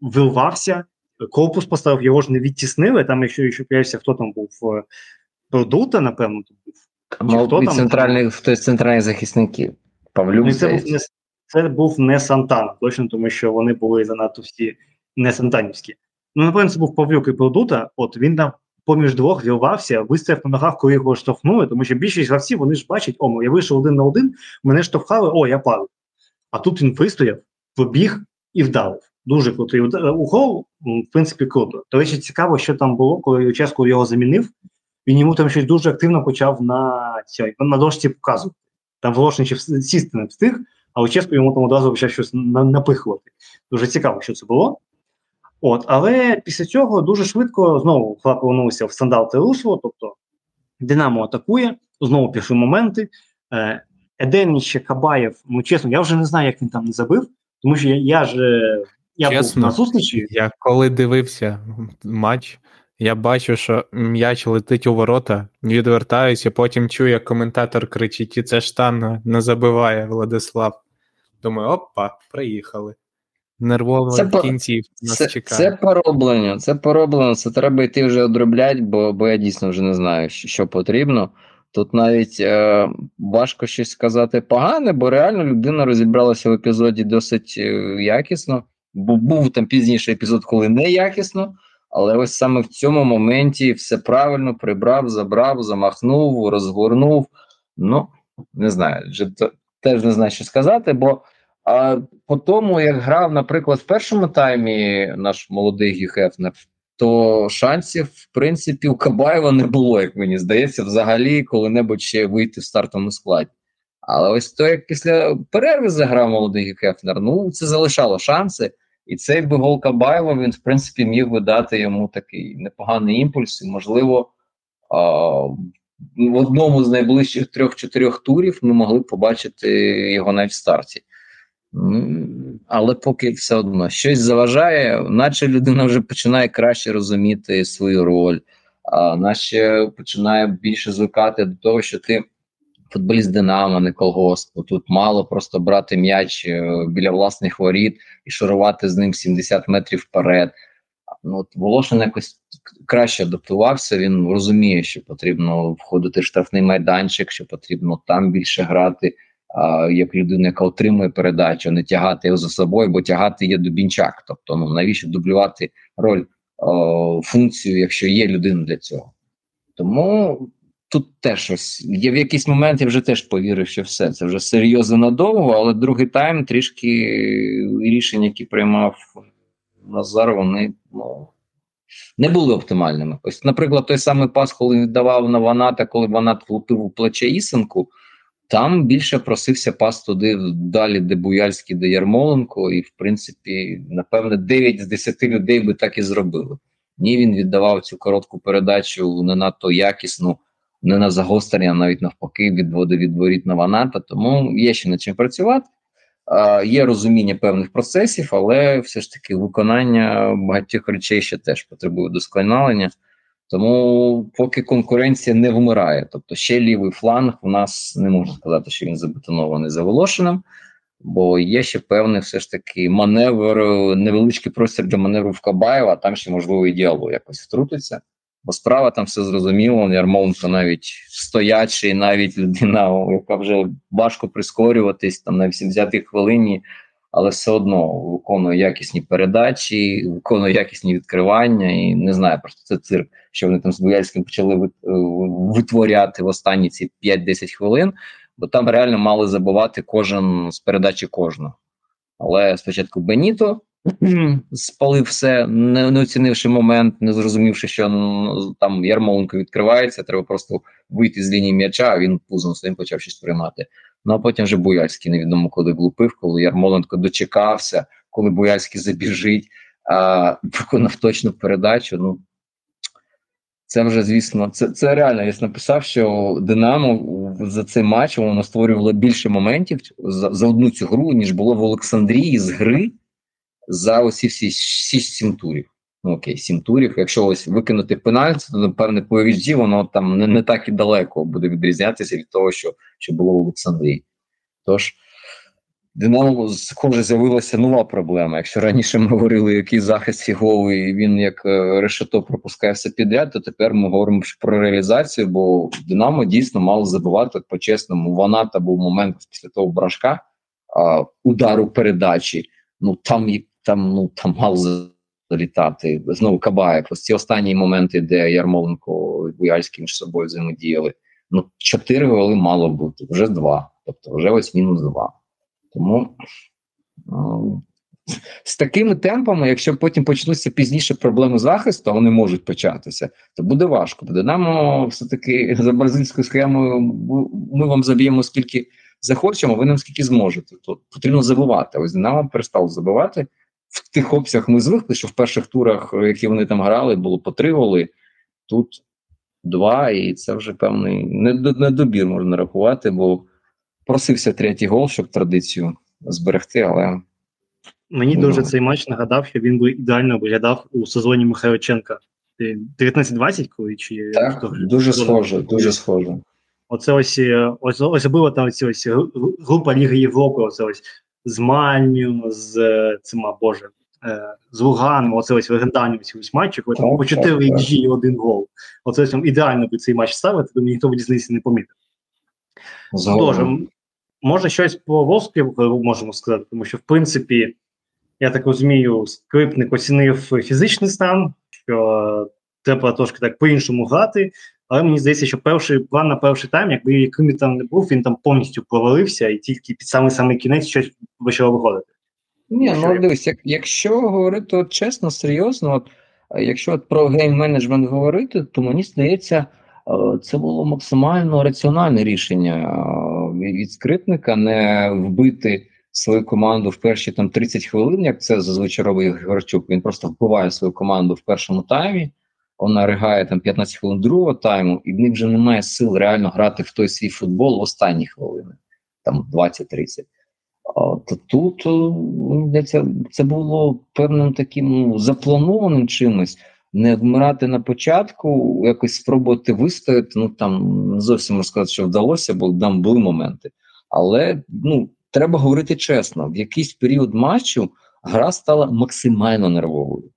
вирвався, корпус поставив, його ж не відтіснили. Там, якщо якщо п'явся, хто там був е, Продута, напевно, тут був. Центральних, хтось з центральних захисників. Павлюк, ну, це, був не, це був не Сантана, точно, тому що вони були занадто всі не Сантанівські. Ну, напевно, це був Павлюк і Продута, от він там поміж двох вірвався, вистояв на ногах, коли його штовхнули, тому що більшість гравців вони ж бачать, о, я вийшов один на один, мене штовхали, о, я падав. А тут він вистояв, побіг і вдав. Дуже крутий гол, в принципі, круто. До речі, цікаво, що там було, коли час, його замінив, він йому там щось дуже активно почав на цій, на дошці показувати. Там Волошничів сісти не встиг, а Ческо йому там одразу почав щось напихувати. Дуже цікаво, що це було. От, Але після цього дуже швидко знову гра повернувся в стандарти русло, тобто Динамо атакує, знову пішли моменти. Е, Еденіч Кабаєв, ну чесно, я вже не знаю, як він там не забив, тому що я я ж я чесно, був на зустрічі. Я коли дивився матч, я бачу, що м'яч летить у ворота, відвертаюся, потім чую, як коментатор кричить: і це штанга не забиває Владислав. Думаю, опа, приїхали. Нервово це в кінці нас це, чекає. Це пороблення, це пороблення, це треба йти вже одробляти, бо бо я дійсно вже не знаю, що потрібно. Тут навіть е, важко щось сказати погане, бо реально людина розібралася в епізоді досить е, якісно. Бо був там пізніший епізод, коли не якісно. Але ось саме в цьому моменті все правильно прибрав, забрав, замахнув, розгорнув. Ну, не знаю, теж не знаю, що сказати, бо а, по тому, як грав, наприклад, в першому таймі наш молодий Гіхефнер, то шансів, в принципі, у Кабаєва не було, як мені здається, взагалі коли-небудь ще вийти в стартовому складі. Але ось то, як після перерви заграв молодий Гіхефнер, ну це залишало шанси. І цей би гол Кабаєва, він, в принципі, міг би дати йому такий непоганий імпульс, і, можливо, в одному з найближчих трьох-чотирьох турів ми могли побачити його навіть в старті. Але поки все одно щось заважає, наче людина вже починає краще розуміти свою роль, а наче починає більше звикати до того, що ти футболіст Динамо, не колгоспу. Тут мало просто брати м'яч е, біля власних воріт і шурувати з ним 70 метрів вперед. Ну, от Волошин якось краще адаптувався. Він розуміє, що потрібно входити в штрафний майданчик, що потрібно там більше грати. А, Як людина, яка отримує передачу, не тягати його за собою, бо тягати є дубінчак. Тобто, ну навіщо дублювати роль о, функцію, якщо є людина для цього? Тому тут теж щось є в якийсь момент. Я вже теж повірив, що все це вже серйозно надовго, але другий тайм трішки рішення, які приймав Назар, вони ну, не були оптимальними. Ось, наприклад, той самий пас, коли віддавав на Ваната, коли Ванат влупив у плече Ісенку, там більше просився пас туди далі, де Буяльський, де Ярмоленко, і, в принципі, напевне, 9 з 10 людей би так і зробили. Ні, він віддавав цю коротку передачу не надто якісну, не на загострення, навіть навпаки, відводив від воріт на Ваната. Тому є ще над чим працювати. Є розуміння певних процесів, але все ж таки виконання багатьох речей ще теж потребує досконалення. Тому поки конкуренція не вмирає, тобто ще лівий фланг у нас не можна сказати, що він забетонований за Волошиним, бо є ще певний все ж таки маневр, невеличкий простір для маневру в Кабаєва, а там ще можливо і діалог якось втрутиться. Бо справа там все зрозуміло. Ярмоленко навіть стоячий, навіть людина, яка вже важко прискорюватись там на 80-й хвилині, але все одно виконує якісні передачі, виконує якісні відкривання. І не знаю, просто це цирк, що вони там з Бояльським почали витворяти в останні ці 5-10 хвилин, бо там реально мали забувати кожен з передачі кожного. Але спочатку Беніто спалив все, не, не оцінивши момент, не зрозумівши, що ну, там Ярмоленко відкривається, треба просто вийти з лінії м'яча, а він пузом своїм почав щось приймати. Ну а потім вже Буяльський невідомо коли глупив, коли Ярмоленко дочекався, коли Буяльський забіжить, а виконав точну передачу. Ну це вже, звісно, це це реально. Я написав, що Динамо за цей матч воно створювало більше моментів за, за одну цю гру, ніж було в Олександрії з гри за усі всі шість сім турів. Ну окей, сім турів. Якщо ось викинути пенальті, то напевне по XG воно там не не так і далеко буде відрізнятися від того, що що було в Олександрії. Тож Динамо схоже з'явилася нова проблема. Якщо раніше ми говорили, який захист фіговий, він як е, решето пропускає все підряд, то тепер ми говоримо про реалізацію, бо Динамо дійсно мало забувати по-чесному. Вона та був момент після того брашка а, удару передачі. Ну там там ну там мало залітати. Знову Кабаєв. Ось ці останні моменти, де Ярмоленко і Буяльський між собою взаємодіяли. Ну, чотири голи мало бути, вже два. Тобто вже ось мінус два. Тому ну, з такими темпами, якщо потім почнуться пізніше проблеми захисту, вони можуть початися, то буде важко. Бо Динамо все-таки за бразильською схемою ми вам заб'ємо скільки захочемо, ви нам скільки зможете. Тут потрібно забувати. Ось Динамо перестало забивати в тих обсягах ми звикли, що в перших турах, е, які вони там грали, було по три голи. Тут два, і це вже певний недобір можна рахувати, бо просився третій гол, щоб традицію зберегти, але. Мені дуже ну. цей матч нагадав, що він би ідеально виглядав у сезоні Михайличенка. 19-20, коли чи так, хто? дуже схоже, дуже схоже. Оце ось е, ось було там ось, ось група Ліги Європи. Оце ось з Мальню, з е, цима Боже, е, з Луганом, оце ось легендарні ці ось матчі, коли там по 4 XG і один гол. Оце там ідеально би цей матч ставити, то ніхто в різниці не помітив. Тож, може щось по Волску можемо сказати, тому що, в принципі, я так розумію, скрипник оцінив фізичний стан, що треба трошки так по-іншому грати. Але мені здається, що перший план на перший тайм, якби яким він там не був, він там повністю провалився, і тільки під самий самий кінець щось почало виходити. Ні, ну дивись, як, якщо говорити от чесно, серйозно, от якщо от про гейм-менеджмент говорити, то мені здається, це було максимально раціональне рішення від скрипника не вбити свою команду в перші там 30 хвилин, як це зазвичай робить Горчук. Він просто вбиває свою команду в першому таймі вона ригає там 15 хвилин другого тайму, і в них вже немає сил реально грати в той свій футбол в останні хвилини, там 20-30. То тут це, це було певним таким ну, запланованим чимось. Не вмирати на початку, якось спробувати вистояти. Ну там не зовсім можна сказати, що вдалося, бо там були моменти. Але ну треба говорити чесно: в якийсь період матчу гра стала максимально нервовою.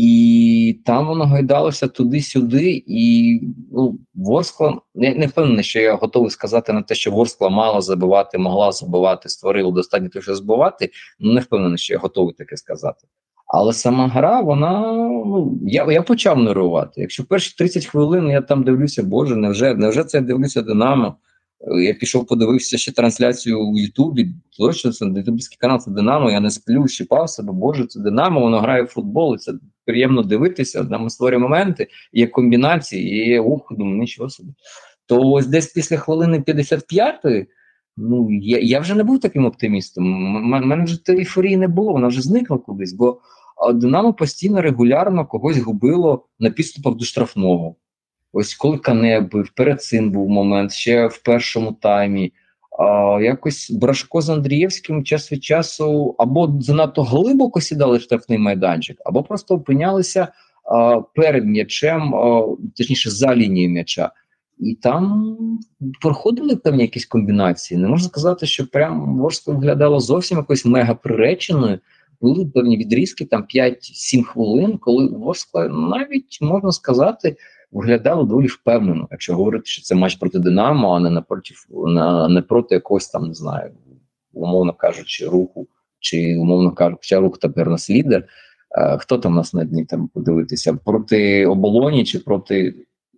І там воно гайдалося туди-сюди, і ну, Ворскла, я не впевнений, що я готовий сказати на те, що Ворскла мала забивати, могла забивати, створила достатньо того, що збивати. Ну не впевнений, що я готовий таке сказати. Але сама гра, вона ну я я почав нервувати. Якщо перші 30 хвилин я там дивлюся, боже, невже невже це я дивлюся Динамо? Я пішов, подивився ще трансляцію у Ютубі. Точно це ютубський канал це Динамо. Я не сплю, щипав себе. Боже, це Динамо, воно грає в футбол. і Це приємно дивитися. Там створює моменти, є комбінації, є ух, думаю, нічого собі. То ось десь після хвилини 55-ї, ну я я вже не був таким оптимістом. У мене вже тієї ейфорії не було, вона вже зникла кудись, бо Динамо постійно регулярно когось губило на підступах до штрафного. Ось коли Кане бив, перед цим був момент, ще в першому таймі. А, Якось Брашко з Андрієвським час від часу або занадто глибоко сідали штрафний майданчик, або просто опинялися а, перед м'ячем, точніше за лінією м'яча. І там проходили певні якісь комбінації. Не можна сказати, що прям Ворська виглядало зовсім якось мега приреченою. Були певні відрізки, там 5-7 хвилин, коли Ворскла навіть можна сказати виглядало доволі впевнено, якщо говорити, що це матч проти Динамо, а не напроти на не проти якогось там, не знаю, умовно кажучи, руху, чи умовно кажучи, рух тепер нас лідер. Е, хто там нас на дні там подивитися? Проти оболоні чи проти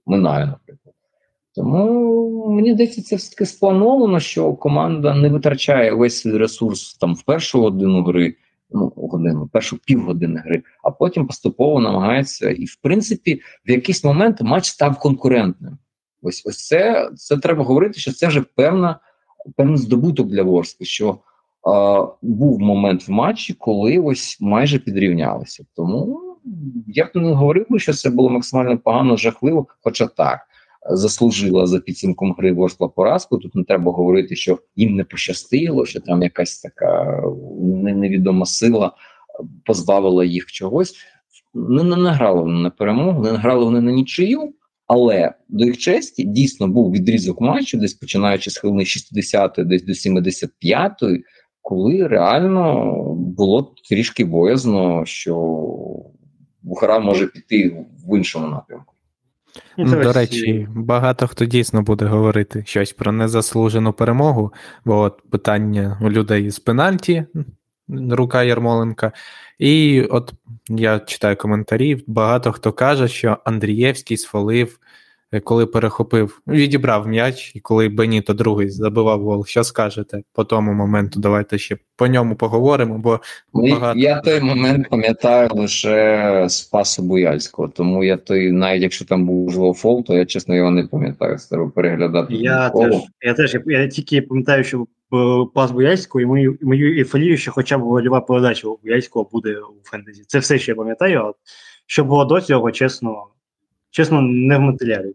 Минаю, наприклад. Тому мені здається, це все таки сплановано, що команда не витрачає весь свій ресурс там в першу годину гри ну, годину, першу півгодини гри, а потім поступово намагається. І, в принципі, в якийсь момент матч став конкурентним. Ось ось це це треба говорити, що це вже певна, певний здобуток для Ворська, що а, був момент в матчі, коли ось майже підрівнялися. Тому я б не говорив, що це було максимально погано, жахливо, хоча так заслужила за підсумком гри Ворскла поразку. Тут не треба говорити, що їм не пощастило, що там якась така невідома сила позбавила їх чогось. Не, награли вони на перемогу, не награли вони на нічию. Але до їх честі дійсно був відрізок матчу, десь починаючи з хвилини 60 десь до 75-ї, коли реально було трішки боязно, що гра може піти в іншому напрямку. Ну, До речі, багато хто дійсно буде говорити щось про незаслужену перемогу, бо от питання у людей з пенальті, рука Ярмоленка. І от я читаю коментарі, багато хто каже, що Андрієвський сфалив Е, коли перехопив, відібрав м'яч, і коли Беніто другий забивав гол. Що скажете по тому моменту? Давайте ще по ньому поговоримо. бо ну, багато... Я той момент пам'ятаю лише з пасу Буяльського, тому я той, навіть якщо там був жлофол, то я чесно його не пам'ятаю, треба переглядати. Я теж, я теж я, я тільки пам'ятаю, що пас Буяльського і мою мою ейфорію, що хоча б гольова передача у Буяльського буде у фентезі. Це все, що я пам'ятаю. Що було до цього, чесно, чесно, не в матеріалі.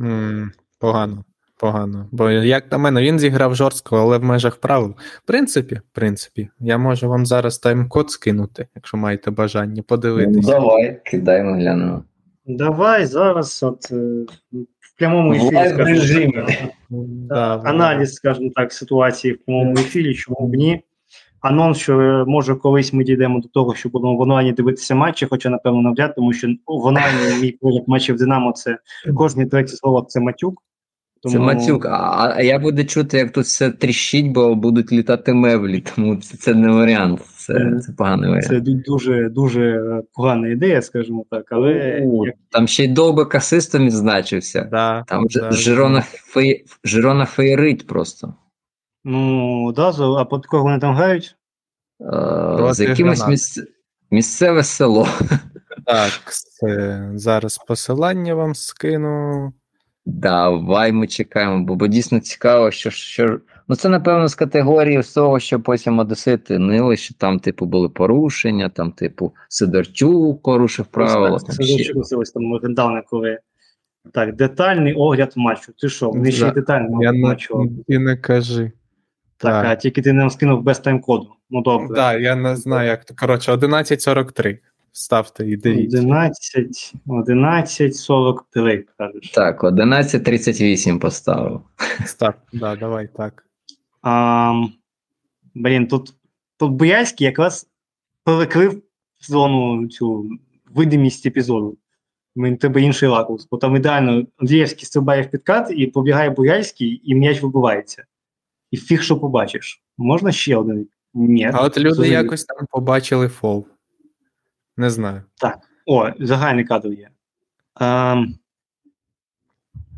Mm, погано, погано. Бо, як на мене, він зіграв жорстко, але в межах правил. В принципі, в принципі, я можу вам зараз тайм-код скинути, якщо маєте бажання подивитися. Ну, Давай, кидаємо глянемо. Давай зараз от, е, в прямому ефірі скажімо, да, аналіз, скажімо так, ситуації в прямому ефірі, чому б ні. Анонс, що е, може колись ми дійдемо до того, що будемо в онлайні дивитися матчі, хоча, напевно, навряд, тому що в онлайні мій погляд матчів Динамо це кожні третє слово це матюк. Тому... Це матюк, а, а я буду чути, як тут все тріщить, бо будуть літати меблі, тому це, це не варіант. Це це поганий варіант. Це дуже дуже погана ідея, скажімо так. але... Як... Там ще й довбик асистом відзначився. Да, там да, Жирона, да. Фей... Жирона феєрить просто. Ну, да, а під кого вони там грають? Е, з якимось місце... місцеве село. Так, це зараз посилання вам скину. Давай ми чекаємо, бо, бо дійсно цікаво, що що. Ну, це, напевно, з категорії того, що потім Одесити нили, що там, типу, були порушення, там, типу, Сидорчук порушив правила. Там ще... ось там легендарне, коли. Так, детальний огляд матчу. Ти що? Вони ще й детальний огляд матчу. Ти не кажи. Так, так, а тільки ти нам скинув без тайм-коду. Ну добре. Так, да, я не знаю, як то. Коротше, 11.43. Ставте і дивіться. 11, 11.43, кажеш. Так, 11.38 поставив. Став, да, давай так. А, Блін, тут тут Боярський якраз перекрив зону цю видимість епізоду. Мені тебе інший ракурс, бо там ідеально Андрієвський стрибає в підкат і побігає Боярський, і м'яч вибивається. І фіг, що побачиш. Можна ще один? Ні. А от люди якось там побачили фол. Не знаю. Так. О, загальний кадр є. Ем,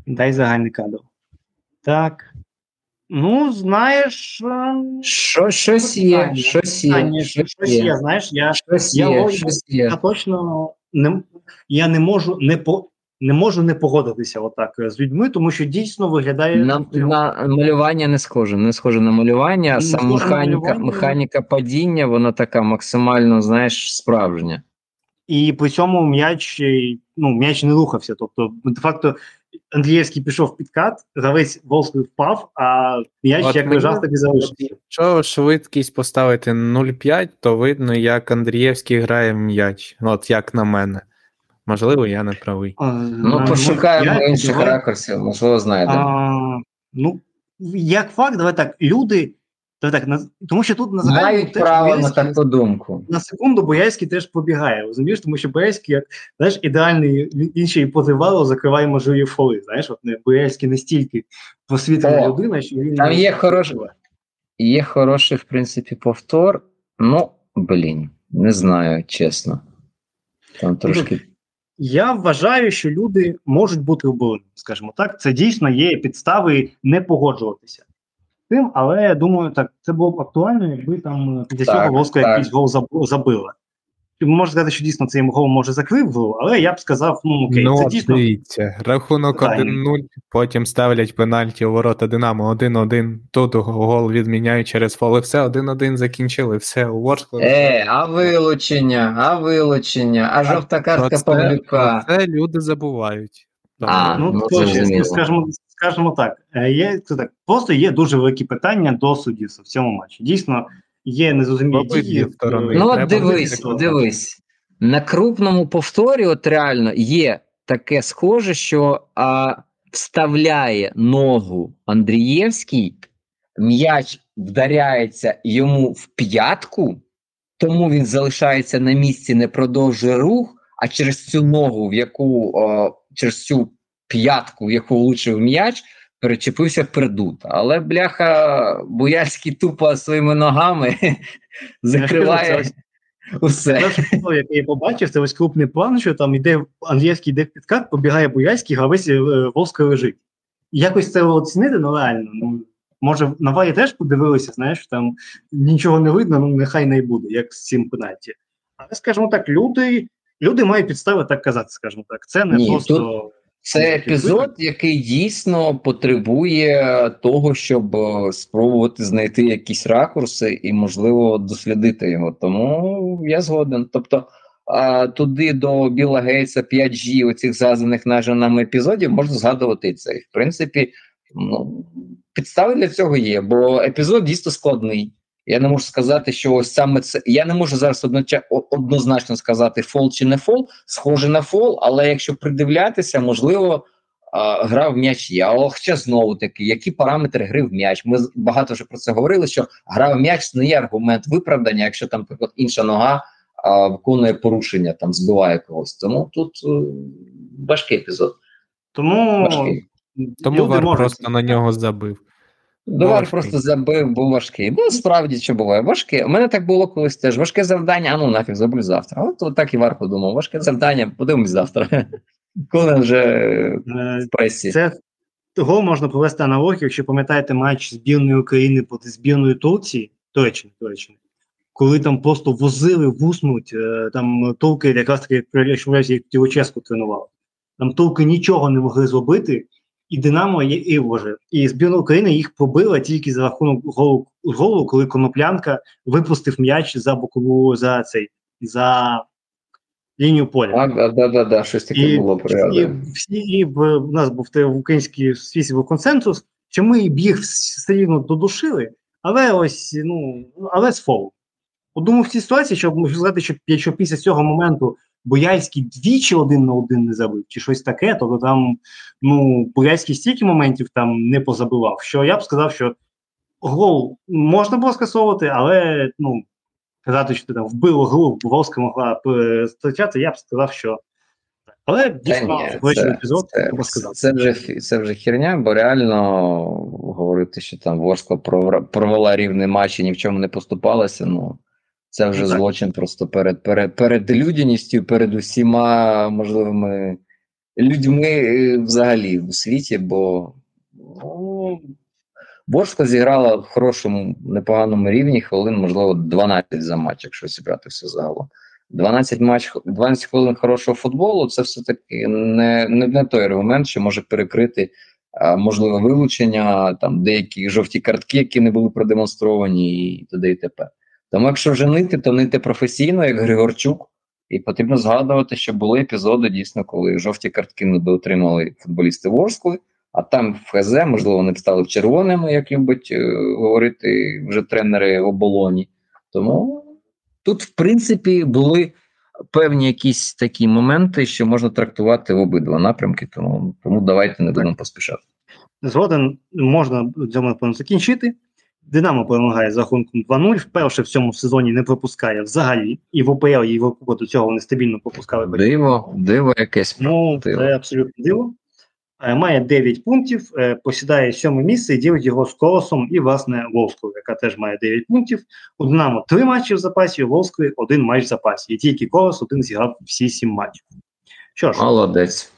Дай загальний кадр. Так. Ну, знаєш. Ем, що, щось є, щось є. Щось є, знаєш, я щось я, є, щось є. я точно не я не можу не по. Не можу не погодитися отак з людьми, тому що дійсно виглядає на на малювання не схоже. Не схоже на малювання, а сам механіка механіка падіння, вона така максимально, знаєш, справжня і при цьому м'яч ну, м'яч не рухався. Тобто, де-факто, Андрієвський пішов підкат, гравець Волський впав, а м'яч От як лежав, так і залишився. Якщо швидкість поставити 0,5, то видно, як Андрієвський грає м'яч. От як на мене. Можливо, я не правий. А, ну, пошукаємо 5, інших давай. ракурсів, можливо, знайдемо. Ну, як факт, давай так, люди то так, на, Тому що тут на Мають право на таку думку. На секунду Боярський теж побігає, розумієш, тому що Боярський, як знаєш, ідеальний інший позивало закриває можливі фоли. Знаєш, от не Боярський настільки просвітлена людина, що він. Там є хороший, є хороший, в принципі, повтор. Ну, блін, не знаю, чесно. Там ну, трошки. Я вважаю, що люди можуть бути обурені, скажімо так. Це дійсно є підстави не погоджуватися тим, але я думаю, так це було б актуально, якби там для цього Волска якийсь гол забила. Можна сказати, що дійсно цей гол може закрив але я б сказав, ну окей, ну, це дійсно. Дивіться, рахунок 1-0, потім ставлять пенальті у ворота Динамо 1-1. Тут гол відміняють через фол. І все 1-1 закінчили. Все у Ворсклу. Е, а вилучення, а вилучення, а жовта картка Павлюка. Це люди забувають. А, ну, ну точно, скажімо, скажімо так, е, є це так. Просто є дуже великі питання до суддів в цьому матчі. Дійсно, є незрозумілі дії. Ну, от дивись, дивись. На крупному повторі, от реально є таке схоже, що а, вставляє ногу Андрієвський, м'яч вдаряється йому в п'ятку, тому він залишається на місці, не продовжує рух, а через цю ногу, в яку о, через цю п'ятку, в яку влучив м'яч, перечепився пердут. Але бляха Буяльський тупо своїми ногами закриває. Усе. Перше яке я побачив, це ось крупний план, що там йде англійський йде в підкат, побігає Буяльський, гравець е, Волска лежить. І якось це оцінити, ну реально. Ну, Може, на варі теж подивилися, знаєш, там нічого не видно, ну нехай не буде, як з цим пенальті. Але, скажімо так, люди люди мають підстави так казати, скажімо так. Це не Ні, просто. Тут... Це епізод, який дійсно потребує того, щоб е, спробувати знайти якісь ракурси і, можливо, дослідити його. Тому я згоден. Тобто а, туди до Біла Гейтса 5G, оцих згаданих нами епізодів, можна згадувати це. В принципі, ну, підстави для цього є, бо епізод дійсно складний. Я не можу сказати, що ось саме це. Я не можу зараз однозначно сказати, фол чи не фол, схоже на фол, але якщо придивлятися, можливо, гра в м'яч є. Але хоча знову таки, які параметри гри в м'яч? Ми багато вже про це говорили, що гра в м'яч не є аргумент виправдання, якщо там, наприклад, інша нога а, виконує порушення, там збиває когось. Тому тут uh, важкий епізод. Тому важкий. Тому Вар просто на нього забив. Довар просто забив, був важкий. Ну, справді що буває, важке. У мене так було колись теж. Важке завдання, а ну нафіг зроблю завтра. От, от так і Вар подумав. Важке завдання, подивимось завтра. Коли вже е, в пресі. Це того можна провести аналогію, якщо пам'ятаєте матч збірної України проти збірної Турції, Туреччини, Туреччини, коли там просто возили вуснуть, е, там турки якраз таки, як Тілоческу тренували. Там турки нічого не могли зробити. І Динамо, і, і Боже, і збірна України їх побила тільки за рахунок голу, голу, коли Коноплянка випустив м'яч за бокову за цей за лінію поля. А, да, да, да, да, щось таке І, було і, всі, і в, нас був в українській світі був консенсус, що ми б їх все рівно додушили, але ось ну але з фолу. От думаю, в цій ситуації, щоб сказати, що якщо після цього моменту Бояльський двічі один на один не забив, чи щось таке, то там ну Бояльський стільки моментів там не позабивав, що я б сказав, що гол можна було скасовувати, але ну казати, що ти там вбило гру, Волська могла втрачати, я б сказав, що але дійсно це- епізод, це, сказати. це, вже, це вже херня, бо реально говорити, що там Ворскла провела рівний матч і ні в чому не поступалася, ну це вже Ну, так. злочин просто перед, перед, перед людяністю, перед усіма можливими людьми е, взагалі у світі, бо ну, Ворскла зіграла в хорошому, непоганому рівні, хвилин, можливо, 12 за матч, якщо зібрати все загалом. 12 матч, 12 хвилин хорошого футболу це все-таки не, не, не той аргумент, що може перекрити а, можливе вилучення, там деякі жовті картки, які не були продемонстровані, і т.д. і т.п. Тому якщо вже нити, то нити професійно, як Григорчук, і потрібно згадувати, що були епізоди дійсно, коли жовті картки не отримали футболісти Ворскли, а там в ХЗ, можливо, вони б стали червоними, як любить е, говорити вже тренери оболоні. Тому тут, в принципі, були певні якісь такі моменти, що можна трактувати в обидва напрямки, тому, тому давайте не будемо поспішати. Згоден можна цьому закінчити. Динамо перемагає за рахунком 2-0. Вперше в цьому сезоні не пропускає взагалі. І в ОПЛ, і в Єврокубку до цього вони стабільно пропускали. Диво, диво якесь. Ну, Диво. це абсолютно диво. Е, Має 9 пунктів, е, посідає сьоме місце і ділить його з Колосом і, власне, Волською, яка теж має 9 пунктів. У Динамо 3 матчі в запасі, у Волської один матч в запасі. І тільки Колос один зіграв всі 7 матчів. Що ж, Молодець.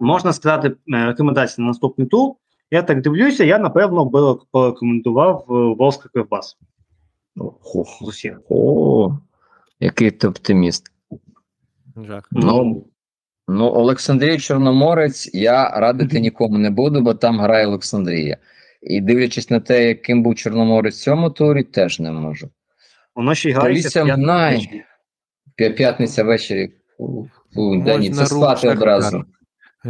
можна сказати е, рекомендації на наступний тур. Я так дивлюся, я напевно би порекомендував е, Волська Кривбас Ох. О, який ти оптиміст. Жах. Ну, ну, Олександрія Чорноморець я радити нікому не буду, бо там грає Олександрія. І дивлячись на те, яким був Чорноморець в цьому турі, теж не можу. Воно ще й грається. В п'ятницю Мнай. П'ятниця ввечері. Фу, фу, да ні, це спати одразу.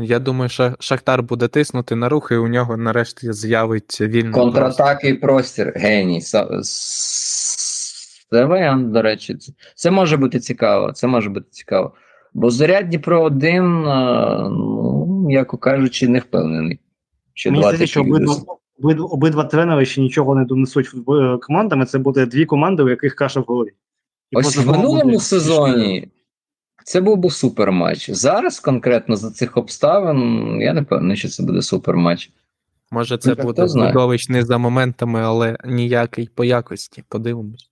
Я думаю, що Шахтар буде тиснути на рух, і у нього нарешті з'явиться вільний. Контратаки і простір. Геній. Це варіант, до речі. Це, може бути цікаво. Це може бути цікаво. Бо заряд Дніпро 1, ну, м'яко кажучи, не впевнений. Що Мені здається, що обидва, обидва, обидва тренери ще нічого не донесуть в- е, командами. Це буде дві команди, у яких каша в голові. І Ось в минулому сезоні це був би супер матч. Зараз конкретно за цих обставин я не певний, що це буде супер матч. Може, це Ну, буде хто знає. видовищний за моментами, але ніякий по якості. Подивимось.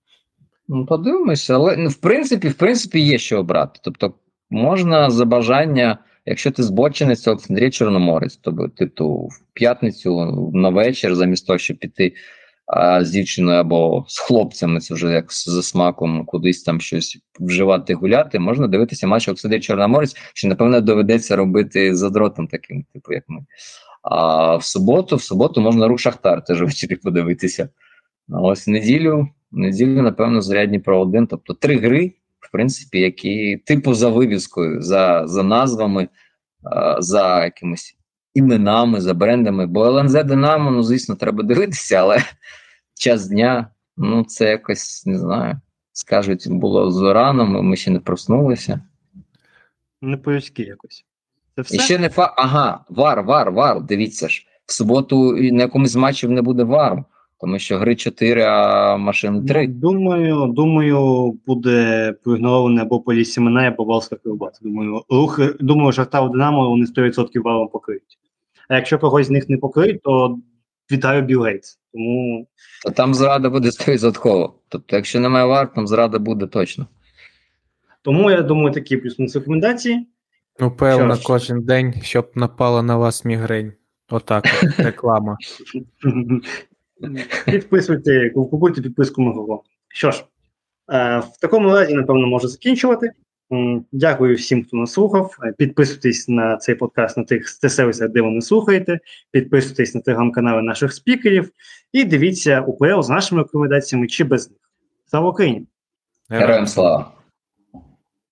Ну, подивимося, але ну, в принципі, в принципі, є що обрати. Тобто, можна за бажання, якщо ти збочинець, Олександрія Чорноморець, тобто, типу, в п'ятницю на вечір, замість того, щоб піти з дівчиною або з хлопцями, це вже як за смаком кудись там щось вживати, гуляти, можна дивитися матч Олександрія Чорноморець, що, напевно, доведеться робити за дротом таким, типу, як ми. А в суботу, в суботу можна рух Шахтар теж ввечері подивитися. А ось в неділю, неділю, напевно, зарядні про один. Тобто три гри, в принципі, які типу за вивіскою, за, за назвами, за якимись іменами, за брендами. Бо ЛНЗ Динамо, ну, звісно, треба дивитися, але час дня, ну, це якось не знаю. Скажуть, було зорано, ми, ми ще не проснулися. Не по-людськи якось. Це все. І ще не фа. Ага, вар, вар, вар. Дивіться ж. В суботу на якомусь з матчів не буде вару, тому що гри 4, а машин 3. Ну, Думаю, думаю, буде проігнорований або Поліс Сімена, або Волська Кривбас. Думаю, рух, думаю, Шахтар Динамо вони 100% валом покриють. А якщо когось з них не покриють, то вітаю Білл Гейтс. Тому То там зрада буде 100%. Тобто, якщо немає вар, там зрада буде точно. Тому я думаю, такі плюс-мінус рекомендації. Ну, певно, кожен день, щоб напала на вас мігрень. Отак, от, реклама. Підписуйте, купуйте підписку Мегаго. Що ж, е, в такому разі, напевно, можу закінчувати. Дякую всім, хто нас слухав. Е, підписуйтесь на цей подкаст на тих сервісах, де ви не слухаєте. Підписуйтесь на телеграм-канали наших спікерів і дивіться УПЛ з нашими рекомендаціями чи без них. Слава Україні! Героям слава!